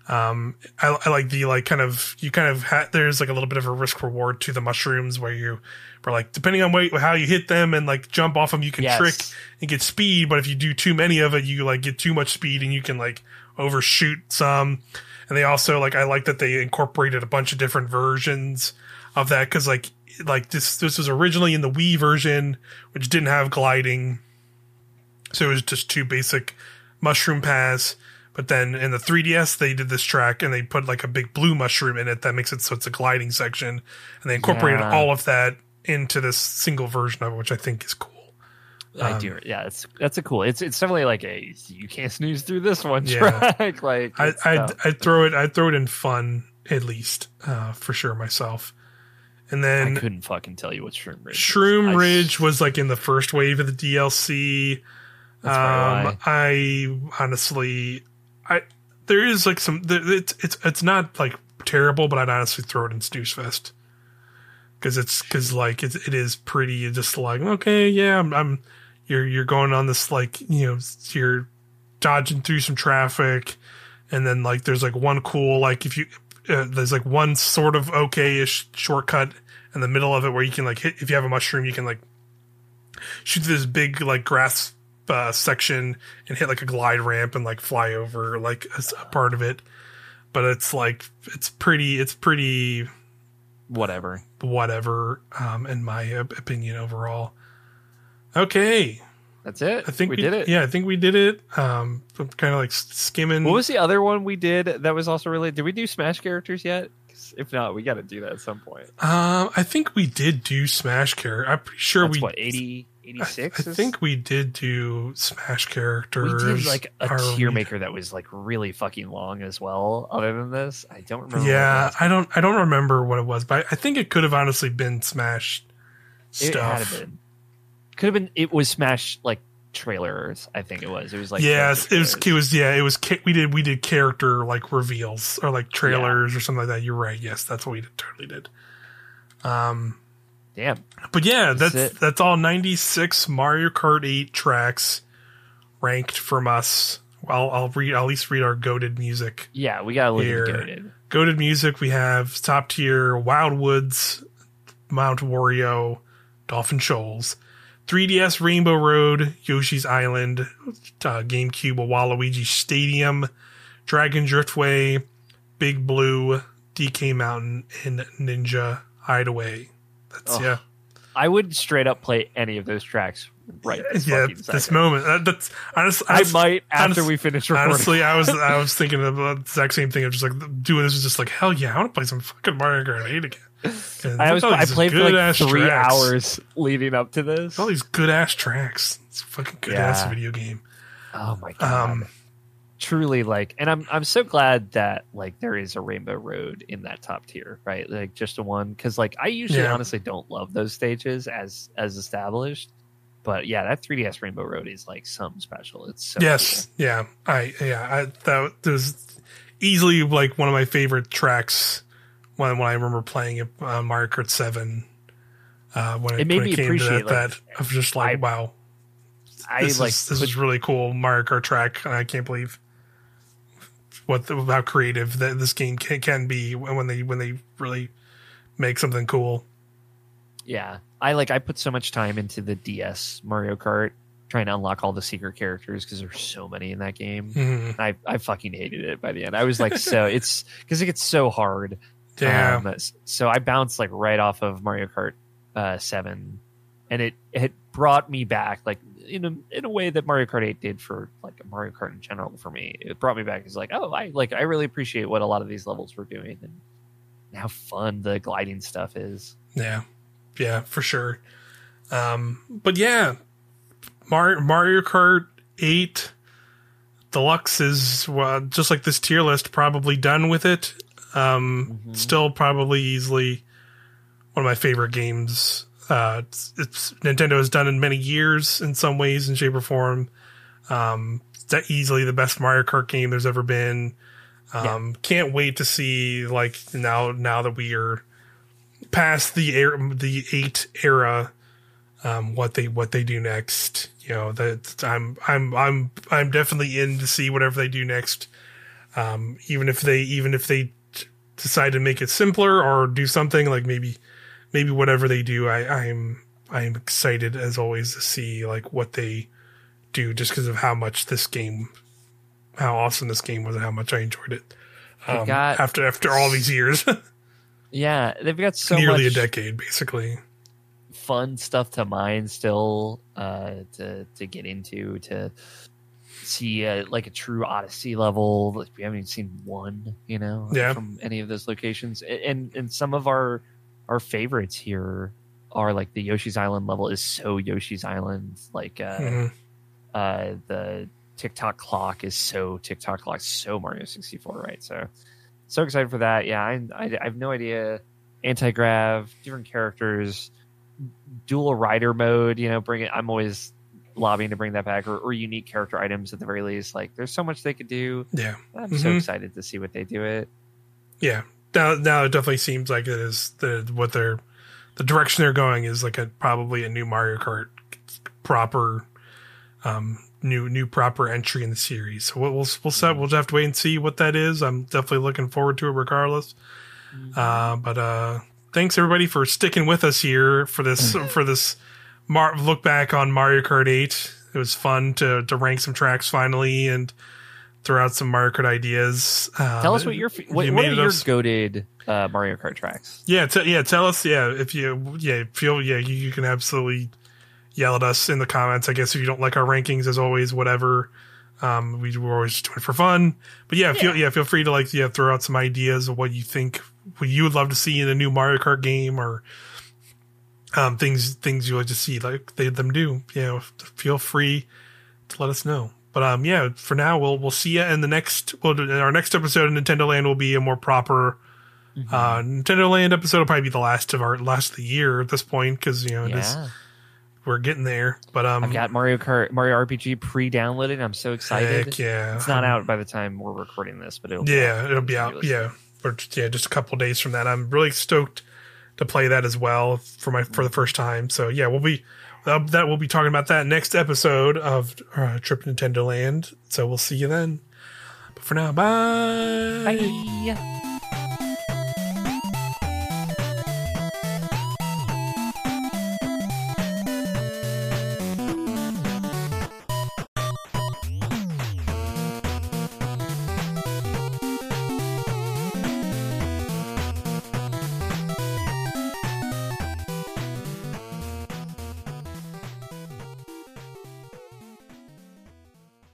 um, I, I, like the like kind of you kind of ha- there's like a little bit of a risk reward to the mushrooms where you are like depending on what, how you hit them and like jump off them you can yes. trick and get speed but if you do too many of it you like get too much speed and you can like overshoot some and they also like I like that they incorporated a bunch of different versions of that because like like this this was originally in the Wii version which didn't have gliding so it was just two basic mushroom paths but then in the 3DS, they did this track and they put like a big blue mushroom in it that makes it so it's a gliding section. And they incorporated yeah. all of that into this single version of it, which I think is cool. I um, do. Yeah, it's that's a cool. It's it's definitely like a you can't snooze through this one track. Like I I I throw it I throw it in fun at least uh, for sure myself. And then I couldn't fucking tell you what Shroom Ridge. Shroom was. Ridge was like in the first wave of the DLC. Um, I honestly I there is like some it's it's it's not like terrible, but I'd honestly throw it in Snooze Fest because it's because like it, it is pretty just like okay yeah I'm, I'm you're you're going on this like you know you're dodging through some traffic and then like there's like one cool like if you uh, there's like one sort of okay-ish shortcut in the middle of it where you can like hit if you have a mushroom you can like shoot this big like grass uh, section and hit like a glide ramp and like fly over like a, a part of it. But it's like it's pretty. It's pretty. Whatever. Whatever. Um, in my opinion, overall. Okay. That's it. I think we, we did it. Yeah, I think we did it. Um, I'm kind of like skimming. What was the other one we did that was also related? Did we do Smash characters yet? If not, we got to do that at some point. Um, I think we did do Smash character. I'm pretty sure That's we what eighty 86 I, I, think we did do smash characters we did like a tier maker that was like really fucking long as well other than this. I don't remember yeah i don't i don't remember what it was but i think it could have honestly been smash stuff it had been. Could have been it was smash like trailers i think it was. It was like yes it was it was yeah it was we did we did character like reveals or like trailers yeah. or something like that. You're right yes that's what we did, totally did. Um Damn. But yeah, that's that's, that's all 96 Mario Kart 8 tracks ranked from us. I'll I'll read I'll at least read our goaded music. Yeah, we got a little goaded. Goaded music. We have top tier Wildwoods, Mount Wario, Dolphin Shoals, 3DS Rainbow Road, Yoshi's Island, uh, GameCube Waluigi Stadium, Dragon Driftway, Big Blue, DK Mountain, and Ninja Hideaway. That's oh, yeah. I would straight up play any of those tracks right. This yeah, this moment. Uh, that's honestly, I, might after honest, we finish recording. Honestly, I was I was thinking of the exact same thing. of just like doing this is just like hell yeah, I want to play some fucking Mario Kart 8 again. I was I played for like three tracks. hours leading up to this. All these good ass tracks. It's a fucking good yeah. ass video game. Oh my god. Um, truly like and i'm i'm so glad that like there is a rainbow road in that top tier right like just a one because like i usually yeah. honestly don't love those stages as as established but yeah that 3ds rainbow road is like something special it's so yes cool. yeah i yeah i that was easily like one of my favorite tracks when when i remember playing it on mario kart 7 uh when it, it made when me it came appreciate to that, like, that of just like I, wow I this like is, this put, is really cool Mario Kart track. I can't believe what the, how creative that this game can, can be when they when they really make something cool. Yeah, I like I put so much time into the DS Mario Kart trying to unlock all the secret characters because there's so many in that game. Mm-hmm. I I fucking hated it by the end. I was like so it's because it gets so hard. Yeah. Um, so I bounced like right off of Mario Kart uh, Seven, and it it brought me back like in a in a way that Mario Kart 8 did for like Mario Kart in general for me. It brought me back. It's like, oh, I like I really appreciate what a lot of these levels were doing and how fun the gliding stuff is. Yeah, yeah, for sure. Um, but yeah, Mar- Mario Kart 8 Deluxe is well, just like this tier list, probably done with it. Um, mm-hmm. Still, probably easily one of my favorite games uh, it's, it's, Nintendo has done in many years in some ways, in shape or form. Um, it's easily the best Mario Kart game there's ever been. Um, yeah. Can't wait to see like now now that we are past the air the eight era, um, what they what they do next. You know that I'm I'm I'm I'm definitely in to see whatever they do next. Um, even if they even if they decide to make it simpler or do something like maybe maybe whatever they do, I, I'm I'm excited as always to see like what they do, just because of how much this game, how awesome this game was, and how much I enjoyed it. Um, got, after after all these years. yeah, they've got so nearly a decade, basically. Fun stuff to mine still uh, to to get into to see uh, like a true Odyssey level. we haven't even seen one, you know, yeah. from any of those locations, and and some of our our favorites here are like the Yoshi's Island level is so Yoshi's Island. Like uh, mm-hmm. uh, the Tick-Tock Clock is so Tick-Tock Clock, so Mario 64, right? So, so excited for that. Yeah, I, I, I have no idea. Anti grav, different characters, dual rider mode. You know, bring it. I'm always lobbying to bring that back, or, or unique character items at the very least. Like, there's so much they could do. Yeah, I'm mm-hmm. so excited to see what they do it. Yeah, now now it definitely seems like it is the what they're the direction they're going is like a probably a new Mario Kart proper um new new proper entry in the series. So we'll we'll we'll, set, we'll just have to wait and see what that is. I'm definitely looking forward to it regardless. Mm-hmm. Uh, but uh, thanks everybody for sticking with us here for this for this Mar- look back on Mario Kart 8. It was fun to to rank some tracks finally and throw out some Mario Kart ideas. Um, tell us what your what, you what are your goaded uh, Mario Kart tracks? Yeah, t- yeah. Tell us. Yeah, if you yeah feel yeah you, you, can absolutely yell at us in the comments. I guess if you don't like our rankings, as always, whatever. Um, we were always just doing it for fun, but yeah, yeah, feel yeah feel free to like yeah throw out some ideas of what you think what you would love to see in a new Mario Kart game or um, things things you like to see like they them do. You know, feel free to let us know. But um, yeah, for now we'll we'll see you in the next. Well, our next episode of Nintendoland will be a more proper. Mm-hmm. Uh, Nintendoland episode will probably be the last of our last of the year at this point because you know yeah. Is, we're getting there. But um, I've got Mario Kart Mario RPG pre-downloaded. I'm so excited. yeah, it's not out by the time we're recording this, but it'll yeah, it'll be out. Yeah, or yeah, just a couple days from that. I'm really stoked to play that as well for my for the first time. So yeah, we'll be uh, that we'll be talking about that next episode of uh, Trip Nintendoland. So we'll see you then. But for now, bye. Bye.